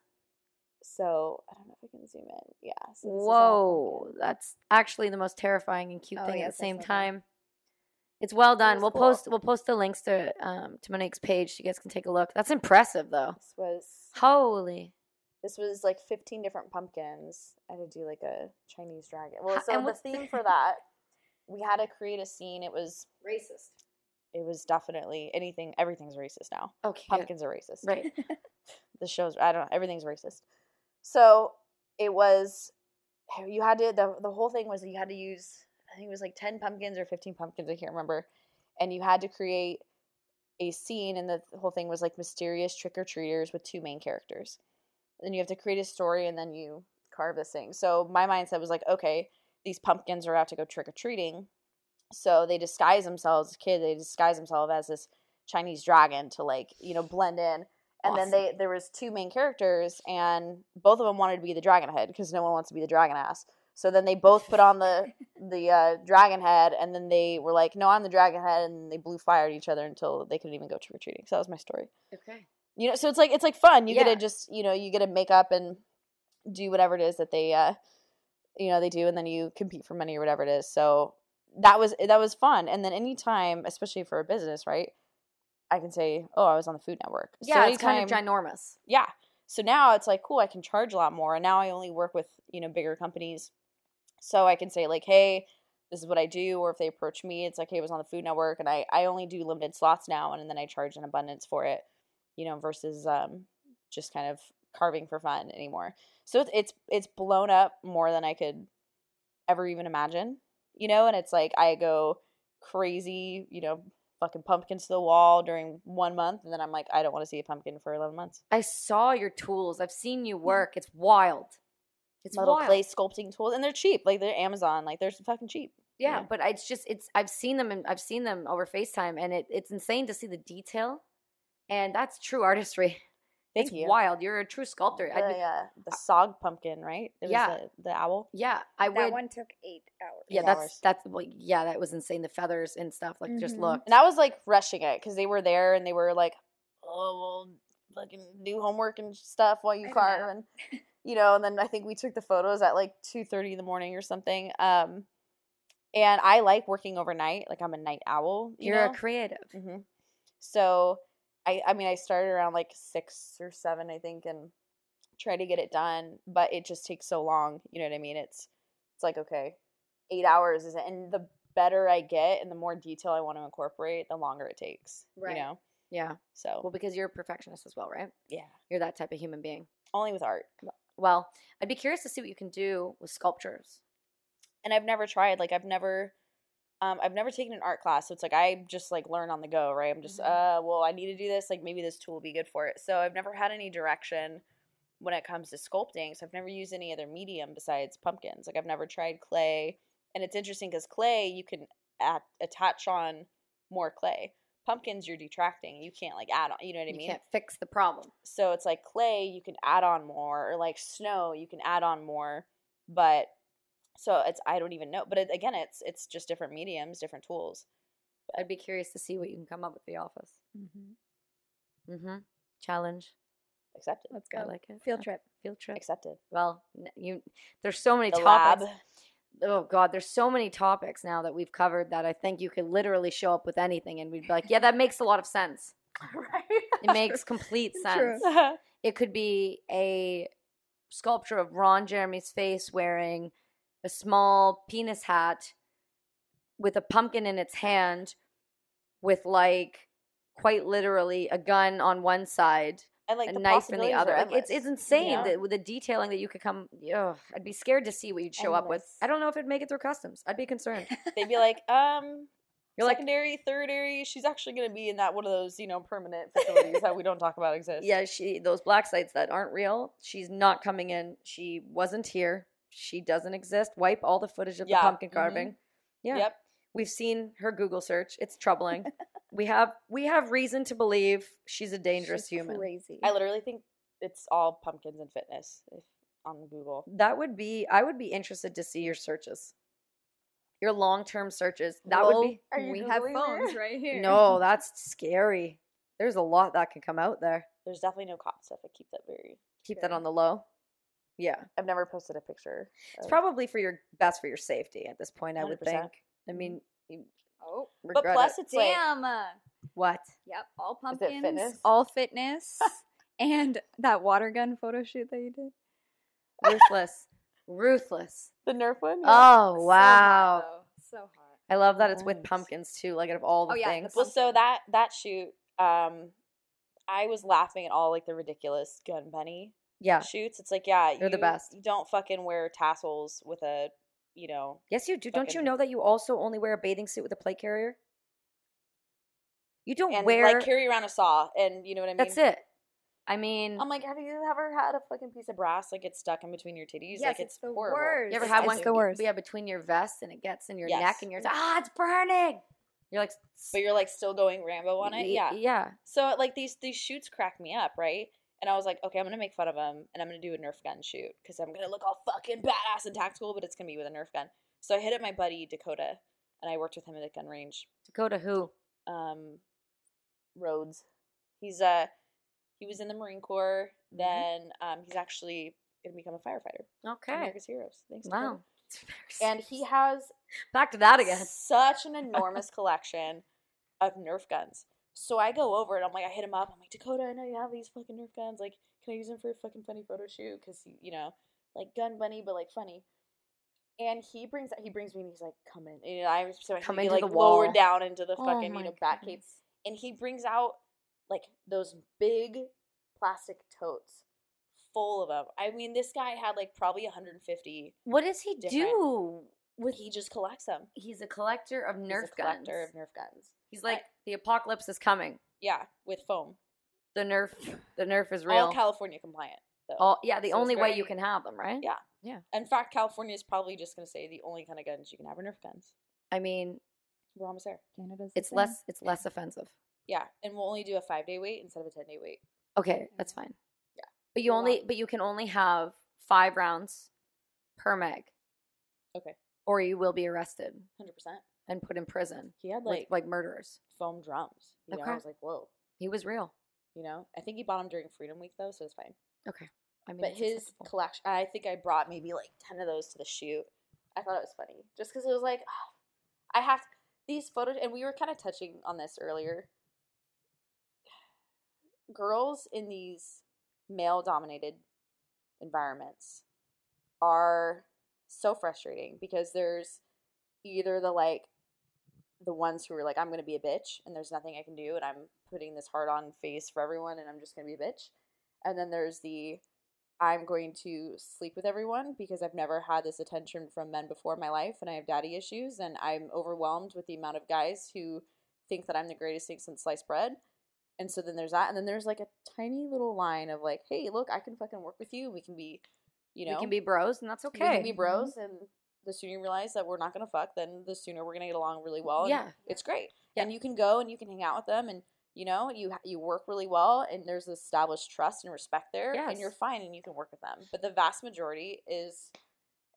C: so i don't know if i can zoom in yeah so
B: Whoa, that's actually the most terrifying and cute
D: Oh,
B: thing
D: yes,
B: at the same
D: that.
B: time. It's well done. We'll
C: cool.
B: post we'll post the links to um to Monique's page. So you guys can take a look. That's impressive though.
C: this was
B: Holy.
C: This was like 15 different pumpkins. I had to do like a Chinese dragon. Well, so
B: and
C: the- theme for that, we had to create a scene. It was
B: Racist.
C: It was definitely anything. Everything's racist now.
B: Oh, okay.
C: Pumpkins are racist.
B: Right.
C: The show's I don't know. Everything's racist. So it was you had to the the whole thing was that you had to use I think it was like 10 pumpkins or 15 pumpkins. I can't remember. And you had to create a scene, and the whole thing was like mysterious trick or treaters with two main characters. Then you have to create a story, and then you carve this thing. So my mindset was like, okay, these pumpkins are out to go trick or treating. So they disguise themselves, as kids, they disguise themselves as this Chinese dragon to like, you know, blend in. And then they there was two main characters and both of them wanted to be the dragon head because no one wants to be the dragon ass. So then they both put on the the uh, dragon head and then they were like, "No, I'm the dragon head," and they blew fire at each other until they couldn't even go trick or treating. So that was my story.
B: Okay.
C: You know, so it's like it's like fun. You get to just you know you get to make up and do whatever it is that they uh you know they do, and then you compete for money or whatever it is. So that was that was fun. And then anytime, especially for a business, right? I can say, "Oh, I was on the Food Network." So
B: Yeah, it's kind of ginormous.
C: yeah. So now it's like, cool, I can charge a lot more. And now I only work with, you know, bigger companies. So I can say, like, hey, this is what I do. Or if they approach me, it's like, hey, I was on the Food Network and I, I only do limited slots now. And then I charge an abundance for it. you know, versus um, just kind of carving for fun anymore. So it's it's it's blown up more than I could ever even imagine, you know. And it's like I go crazy, you know, fucking pumpkins to the wall during one month, and then I'm like, I don't want to see a pumpkin for eleven months.
B: I saw your tools. I've seen you work. It's wild. It's
C: Little
B: wild.
C: clay sculpting tools, and they're cheap. Like they're Amazon. Like they're fucking cheap.
B: Yeah,
C: Yeah.
B: but it's just it's I've seen them and I've seen them over FaceTime and it, it's insane to see the detail. And that's true artistry.
C: Thank
B: it's
C: you.
B: wild. You're a true sculptor.
C: The,
B: I'd
C: uh, the sog pumpkin, right? It was
B: Yeah.
C: the, the owl.
B: yeah, I
D: that
B: would
D: one took eight hours.
B: Yeah,
C: eight
B: that's
C: hours.
B: that's well, yeah, that was insane. The feathers and stuff like just
D: Mhm.
B: look.
C: And I was like rushing it because they were there and they were like, "Oh, well, fucking do homework and stuff while you carve," and you know. And then I think we took the photos at like two thirty in the morning or something. Um, and I like working overnight. Like I'm a night owl. You
B: You're
C: know?
B: a creative.
C: hmm So I I mean I started around like six or seven I think and try to get it done, but it just takes so long. You know what I mean? It's it's like okay, eight hours is it? And the better I get and the more detail I want to incorporate, the longer it takes.
B: Right.
C: You know.
B: Yeah.
C: So
B: Well, because you're a perfectionist as well, right?
C: yeah,
B: You're that type of human being.
C: only with art.
B: Well, I'd be curious to see what you can do with sculptures.
C: And I've never tried. Like I've never. Um, I've never taken an art class, so it's like I just like learn on the go, right? I'm just,
B: Mhm.
C: uh, well, I need to do this. Like maybe this tool will be good for it. So I've never had any direction when it comes to sculpting. So I've never used any other medium besides pumpkins. Like I've never tried clay, and it's interesting because clay you can at, attach on more clay. Pumpkins you're detracting. You can't like add on. You know what I
B: You
C: mean?
B: You can't fix the problem.
C: So it's like clay, you can add on more, or like snow, you can add on more. But so it's I don't even know. But it, again, it's it's just different mediums, different tools.
B: I'd be curious to see what you can come up with the office.
D: Mm-hmm.
B: Mm-hmm. Challenge.
C: Accepted.
D: Let's go
B: I
D: go.
B: like it.
D: Field trip.
B: Field trip.
C: Accepted.
B: Well, you. There's so many
C: The
B: topics.
C: lab.
B: Oh God, there's so many topics now that we've covered that I think you could literally show up with anything and we'd be like, yeah, that makes a lot of sense.
C: right.
B: It makes complete
D: True.
B: sense. It could be a sculpture of Ron Jeremy's face wearing a small penis hat with a pumpkin in its hand with like quite literally a gun on one side
C: and like
B: a knife in the other. Like, it's it's insane
C: know?
B: that with the detailing that you could come. Ugh, I'd be scared to see what you'd show up with. I don't know if it'd make it through customs. I'd be concerned.
C: They'd be like, um,
B: You're like,
C: secondary, thirdary. She's actually going to be in that one of those, you know, permanent facilities that we don't talk about exist.
B: yeah, she those black sites that aren't real. She's not coming in. She wasn't here. She doesn't exist. Wipe all the footage of
C: Yeah,
B: the pumpkin
C: mhm.
B: carving. Yeah,
C: Yep.
B: we've seen her Google search. It's troubling. we have we have reason to believe she's a dangerous
D: She's
B: human.
D: Crazy.
C: I literally think it's all pumpkins and fitness if, on Google.
B: That would be. I would be interested to see your searches. Your long term searches. That
D: Well,
B: would be.
C: Are you
D: we have phones
C: it?
D: right here.
B: No, that's scary. There's a lot that can come out there.
C: There's definitely no cop stuff. I keep that very.
B: Keep that on the low. Yeah.
C: I've never posted a picture.
B: It's probably for your best for your safety at this point, I would
C: 100%.
B: think. I mean, you
D: Oh,
C: But plus,
B: it.
C: it's like
D: damn. uh,
B: what?
D: Yep, all
C: Is it
D: pumpkins,
C: fitness?
D: all fitness, and that water gun photo shoot that you did.
B: Ruthless. Ruthless.
C: the Nerf one.
B: Oh, wow.
D: So hot. So hot.
B: I love that it's with pumpkins too, like out of all the
D: Oh, yeah, the
B: things.
C: Well, so that that shoot, um, I was laughing at all like the ridiculous gun bunny
B: yeah.
C: shoots. It's like, yeah,
B: They're the best.
C: You don't fucking wear tassels with a, you know,
B: Yes, you do. Don't you know that you also only wear a bathing suit with a plate carrier? You don't
C: and
B: wear.
C: like carry around a saw, and you know what I mean.
B: that's it. I mean,
C: I'm like, have you ever had a fucking piece of brass like get stuck in between your titties?
D: Yes,
C: like
D: it's
C: it's,
D: the
C: horrible.
D: worst.
B: you ever
D: It's-
B: had
D: it's
B: one?
D: the worst.
B: Yeah, between your vest and it gets in your
C: Yes.
B: neck, and you're like, ah, it's burning. You're like,
C: But you're like still going Rambo on it.
B: y-
C: Yeah.
B: yeah.
C: So like these these shoots crack me up, right? And I was like, okay, I'm gonna make fun of him, and I'm gonna do a Nerf gun shoot because I'm gonna look all fucking badass and tactical, but it's gonna be with a Nerf gun. So I hit up my buddy Dakota, and I worked with him at the gun range.
B: Dakota who?
C: Um, Rhodes, he's uh he was in the Marine Corps.
B: Mhm.
C: Then um, he's actually gonna become a firefighter.
B: Okay.
C: America's Heroes. Thanks.
B: Wow.
C: And he has
B: back to that again.
C: such an enormous collection of Nerf guns. So I go over and I'm like, I hit him up. I'm like, Dakota, I know you have these fucking Nerf guns. Like, can I use them for a fucking funny photo shoot? Because you know, like gun bunny, but like funny. And he brings that. he brings me and he's like, come in. And I'm so
B: Come into
C: like
B: the wall.
C: lowered down into the
B: Oh
C: fucking
B: my
C: you know bat
B: goodness.
C: And he brings out like those big plastic totes full of them. I mean, this guy had like probably 150.
B: What does he do? With
C: He just collects them.
B: he's a collector of
C: He's
B: Nerf
C: a collector
B: guns.
C: of Nerf guns.
B: He's like the apocalypse is coming.
C: Yeah, with foam.
B: The Nerf, the Nerf is real.
C: All California compliant. Though.
B: All- yeah, the
C: So it's
B: only way you can have them, right?
C: Yeah.
B: Yeah.
C: In fact, California is probably just going to say the only kind of guns you can have are Nerf guns.
B: I mean,
C: We're almost there.
D: Canada's the
B: it's
D: same.
B: less it's less offensive.
C: Yeah, and we'll only do a five day wait instead of a ten day wait.
B: Okay, that's fine.
C: Yeah.
B: But you
C: We're
B: only
C: not-
B: but you can only have five rounds per meg.
C: Okay.
B: Or you will be arrested
C: Hundred percent.
B: And put in prison.
C: He had
B: Like
C: like
B: like murderers.
C: foam drums. You know,
B: Okay.
C: I was like, whoa.
B: He was real.
C: You know, I think he bought them during Freedom Week though, so it's fine.
B: Okay. I mean,
C: but his
B: acceptable.
C: collection, I think I brought maybe like ten of those to the shoot. I thought it was funny, just because it was like, oh, I have to, these photos, and we were kind of touching on this earlier. Girls in these male-dominated environments are so frustrating because there's either the like the ones who are like I'm going to be a bitch and there's nothing I can do and I'm putting this hard on face for everyone and I'm just going to be a bitch. And then there's the I'm going to sleep with everyone because I've never had this attention from men before in my life and I have daddy issues and I'm overwhelmed with the amount of guys who think that I'm the greatest thing since sliced bread. And so then there's that and then there's like a tiny little line of like, "Hey, look, I can fucking work with you. We can be, you know,
B: we can be bros and that's okay.
C: we can be bros and the sooner you realize that we're not going to fuck, then the sooner we're going to get along really well. And
B: Yeah.
C: It's great.
B: Yeah.
C: And you can go and you can hang out with them and you know, you you work really well and there's established trust and respect there and you're fine and you can work with them. But the vast majority is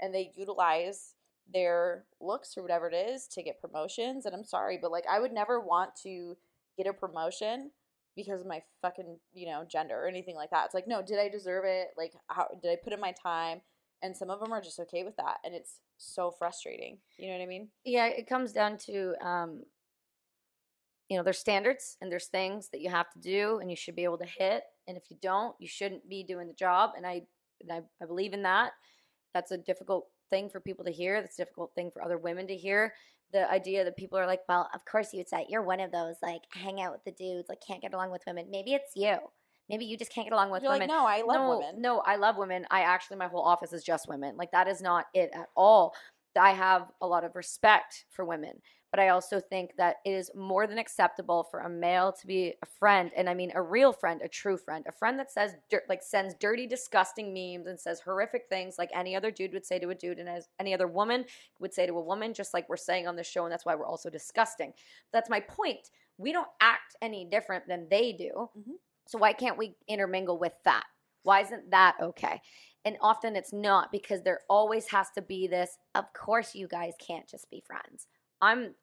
C: and they utilize their looks or whatever it is to get promotions and I'm sorry, but like I would never want to get a promotion because of my fucking, you know, gender or anything like that. It's like, no, did I deserve it? Like how did I put in my time? And some of them are just okay with that and it's so frustrating. You know what I mean?
B: yeah, it comes down to um you know, there's standards and there's things that you have to do and you should be able to hit. And if you don't, you shouldn't be doing the job. And I and I, I believe in that. That's a difficult thing for people to hear. That's a difficult thing for other women to hear. The idea that people are like, well, of course you'd say you're one of those like hang out with the dudes, like can't get along with women. Maybe it's you. Maybe you just can't get along with
C: You're
B: women.
C: like, no, I love
B: no,
C: women.
B: No, I love women. I actually, my whole office is just women. Like, that is not it at all. I have a lot of respect for women, but I also think that it is more than acceptable for a male to be a friend, and I mean a real friend, a true friend, a friend that says dirt, like sends dirty, disgusting memes and says horrific things, like any other dude would say to a dude, and as any other woman would say to a woman, just like we're saying on the show, and that's why we're also disgusting. That's my point. We don't act any different than they do,
C: Mhm.
B: So why can't we intermingle with that? Why isn't that okay? And often it's not because there always has to be this, of course you guys can't just be friends. I'm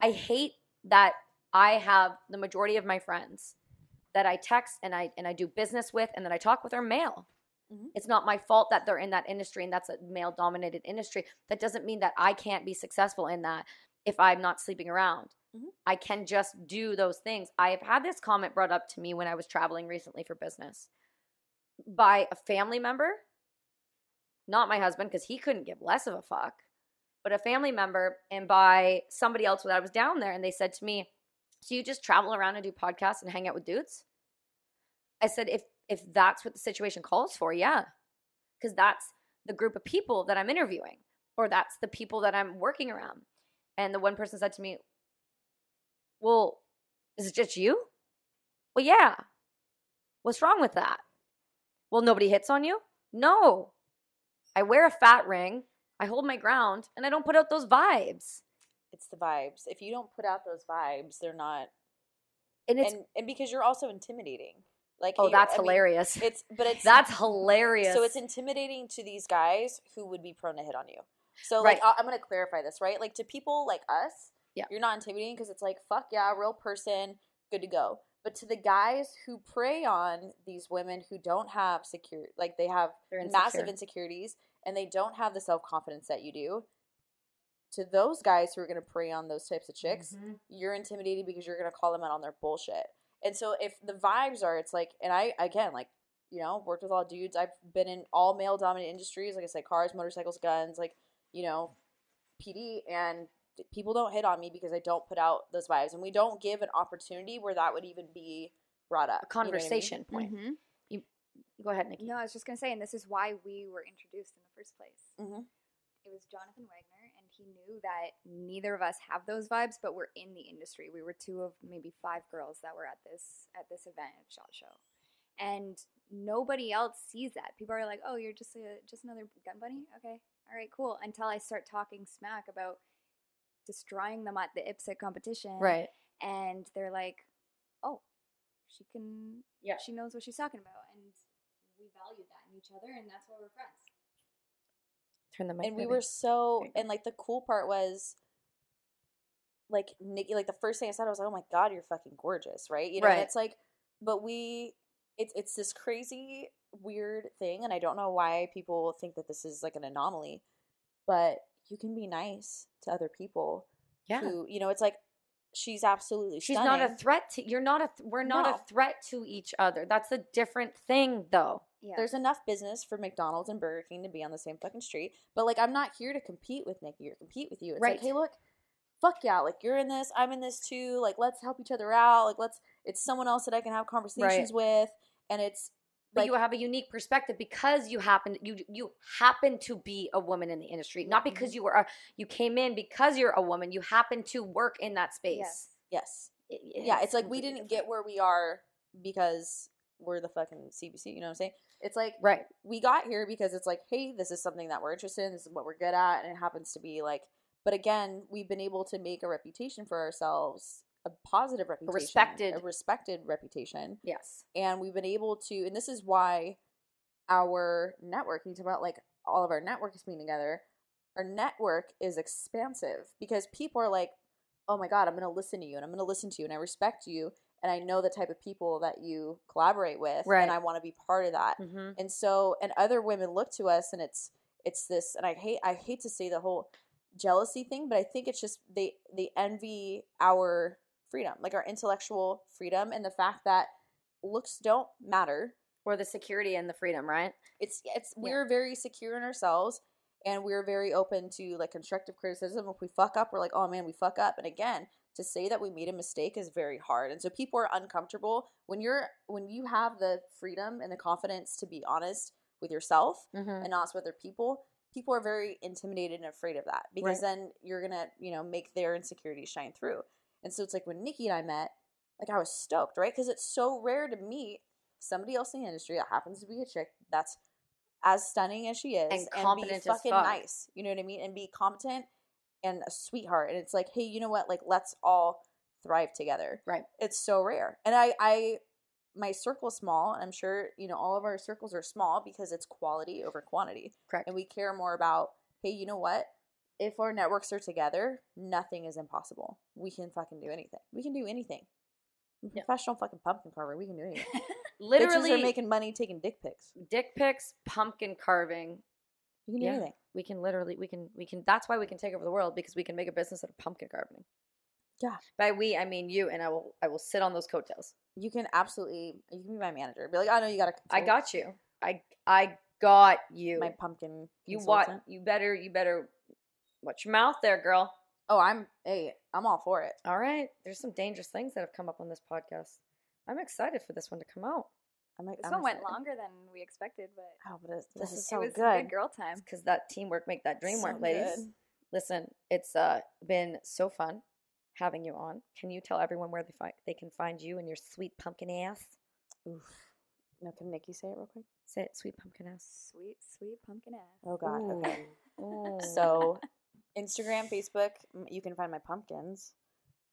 B: I hate that I have the majority of my friends that I text and I and I do business with and that I talk with are male.
C: Mhm.
B: It's not my fault that they're in that industry and that's a male dominated industry. That doesn't mean that I can't be successful in that if I'm not sleeping around.
C: Mhm.
B: I can just do those things. I have had this comment brought up to me when I was traveling recently for business by a family member, not my husband, because he couldn't give less of a fuck, but a family member, and by somebody else that I was down there, and they said to me, "So you just travel around and do podcasts and hang out with dudes?" I said, "If if that's what the situation calls for, yeah, because that's the group of people that I'm interviewing, or that's the people that I'm working around." And the one person said to me, "Well, is it just you?" Well, yeah. What's wrong with that? Well, nobody hits on you? No. I wear a fat ring, I hold my ground, and I don't put out those vibes.
C: It's the vibes. If you don't put out those vibes, they're not
B: And it's
C: and and because you're also intimidating. Like
B: oh, that's
C: I mean,
B: hilarious.
C: it's but it's
B: that's hilarious.
C: So it's intimidating to these guys who would be prone to hit on you. So
B: Right.
C: like I'm gonna clarify this, right? Like to people like us,
B: Yeah.
C: you're not intimidating because it's like fuck yeah, real person, good to go. But to the guys who prey on these women who don't have secure, like they have
B: They're
C: massive insecurities and they don't have the self confidence that you do. To those guys who are gonna prey on those types of chicks,
B: Mhm.
C: you're intimidated because you're gonna call them out on their bullshit. And so if the vibes are, it's like, and I again like, you know, worked with all dudes. I've been in all male dominant industries, like I said, cars, motorcycles, guns, like you know, PD, and people don't hit on me because I don't put out those vibes, and we don't give an opportunity where that would even be brought up.
B: a conversation point.
D: Mhm.
B: Go ahead, Nikki.
D: No, I was just gonna say, and this is why we were introduced in the first place.
C: Mhm.
D: It was Jonathan Wagner, and he knew that neither of us have those vibes, but we're in the industry. We were two of maybe five girls that were at this at this event at Shot Show, and nobody else sees that. People are like, "Oh, you're just a just another gun bunny." Okay, all right, cool. Until I start talking smack about destroying them at the IPSC competition,
B: Right.
D: and they're like, "Oh, she can,
B: Yeah.
D: she knows what she's talking about," and we valued that in each other, and that's why we're friends.
B: Turn the mic.
C: and we were so
B: There you go.
C: and like the cool part was like Nikki like the first thing I said I was like oh my god you're fucking gorgeous right you know
B: Right.
C: it's like but we it's it's this crazy weird thing and I don't know why people think that this is like an anomaly but you can be nice to other people
B: Yeah.
C: who you know it's like she's absolutely
B: She's not a threat to you're not a th- we're not
C: No.
B: a threat to each other. That's a different thing though.
D: Yeah.
C: There's enough business for McDonald's and Burger King to be on the same fucking street. But like I'm not here to compete with Nikki or compete with you. It's
B: Right.
C: like, hey, look, fuck yeah, like you're in this, I'm in this too. Like let's help each other out. Like let's it's someone else that I can have conversations with. And it's
B: But
C: like
B: you have a unique perspective because you happen you you happen to be a woman in the industry, not because you were a, you came in because you're a woman. You happen to work in that space.
D: Yes.
C: yes.
B: It-
C: yeah, it's like we didn't get where we are because we're the fucking CBC, you know what I'm saying? It's like
B: right.
C: we got here because it's like, hey, this is something that we're interested in, this is what we're good at, and it happens to be like but again, we've been able to make a reputation for ourselves, a positive reputation,
B: respected-
C: a respected reputation.
B: Yes.
C: And we've been able to and this is why our networking you talk about like all of our networks being together, our network is expansive because people are like, Oh my god, I'm gonna listen to you and I'm gonna listen to you and I respect you and I know the type of people that you collaborate with
B: Right.
C: and I wanna be part of that
B: Mm-hmm.
C: and so and other women look to us and it's it's this and i hate i hate to say the whole jealousy thing but i think it's just they they envy our freedom like our intellectual freedom and the fact that looks don't matter
B: Or the security and the freedom, right?
C: it's it's
B: Yeah.
C: we're very secure in ourselves and we're very open to like constructive criticism if we fuck up we're like oh man we fuck up and again to say that we made a mistake is very hard and so people are uncomfortable when you're when you have the freedom and the confidence to be honest with yourself
B: Mm-hmm.
C: and not with other people people are very intimidated and afraid of that because then you're gonna you know make their insecurities shine through and so it's like when nikki and i met like i was stoked right? Because it's so rare to meet somebody else in the industry that happens to be a chick that's as stunning as she is
B: And
C: be
B: competent as
C: fucking
B: fuck.
C: nice you know what i mean? And be competent and a sweetheart. And it's like hey you know what? Like let's all thrive together.
B: Right.
C: it's so rare. And i i my circle is small and i'm sure you know all of our circles are small because it's quality over quantity.
B: Correct.
C: and we care more about hey you know what if our networks are together nothing is impossible we can fucking do anything we can do anything professional fucking pumpkin carver we can do anything
B: Literally
C: Bitches are making money taking dick pics
B: dick pics, pumpkin carving.
C: we can do
B: Yeah.
C: anything
B: We can literally we can we can that's why we can take over the world because we can make a business out of pumpkin carving.
C: Yeah.
B: By we, I mean you, and I will I will sit on those coattails.
C: you can absolutely you can be my manager be like i know you got to
B: I got you. I I got you.
C: my pumpkin
B: you what?
C: consultant.
B: You better you better watch your mouth there, girl.
C: oh i'm hey i'm all for it
B: All right. There's some dangerous things that have come up on this podcast. I'm excited for this one to come out
C: i'm like
D: This
C: I'm
D: one went longer than we expected, but
C: oh but it's, this
B: It
C: is
D: it
C: so
D: was
C: good
D: good girl time.
B: because that teamwork make that dream
C: So
B: work, ladies.
C: good.
B: Listen, it's uh been so fun having you on. Can you tell everyone where they find they can find you and your sweet pumpkin ass?
C: Oof. No, can Nikki say it real quick?
B: Say it, sweet pumpkin ass.
D: Sweet, sweet pumpkin ass.
C: Oh God. Okay.
B: Ooh.
C: So, Instagram, Facebook, you can find my pumpkins,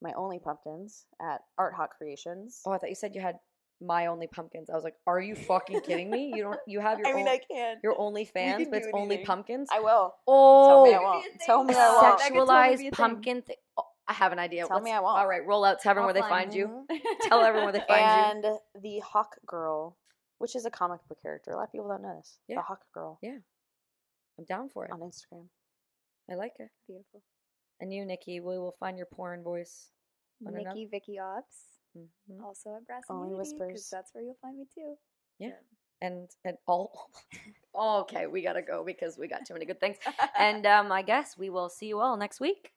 C: my only pumpkins at Art Hot Creations.
B: Oh, I thought you said you had my only pumpkins. I was like, are you fucking kidding me? You don't. You have your
C: I mean,
B: own,
C: I can.
B: your only fans, but it's
C: do
B: only pumpkins.
C: I will.
B: oh,
C: Tell me I oh, won't. Tell me I won't.
D: That could totally be a
B: sexualized pumpkin. Oh, I have an idea.
C: Tell me I won't.
B: All right, roll out. Tell everyone where they find you. Tell everyone where they find you.
C: and the Hawk Girl, which is a comic book character. A lot of people don't know this.
B: Yeah.
C: The Hawk Girl Yeah.
B: I'm down for it.
C: on Instagram.
B: I like it.
D: Beautiful.
B: And you, Nikki, we will find your porn voice. On another-
D: Nikki Vicky Ops,
B: Mhm.
D: also at Brass
C: Only
D: and
C: whispers.
D: that's where you'll find me too. Yeah.
B: And and all. okay, we gotta go because we got too many good things. And um, I guess we will see you all next week.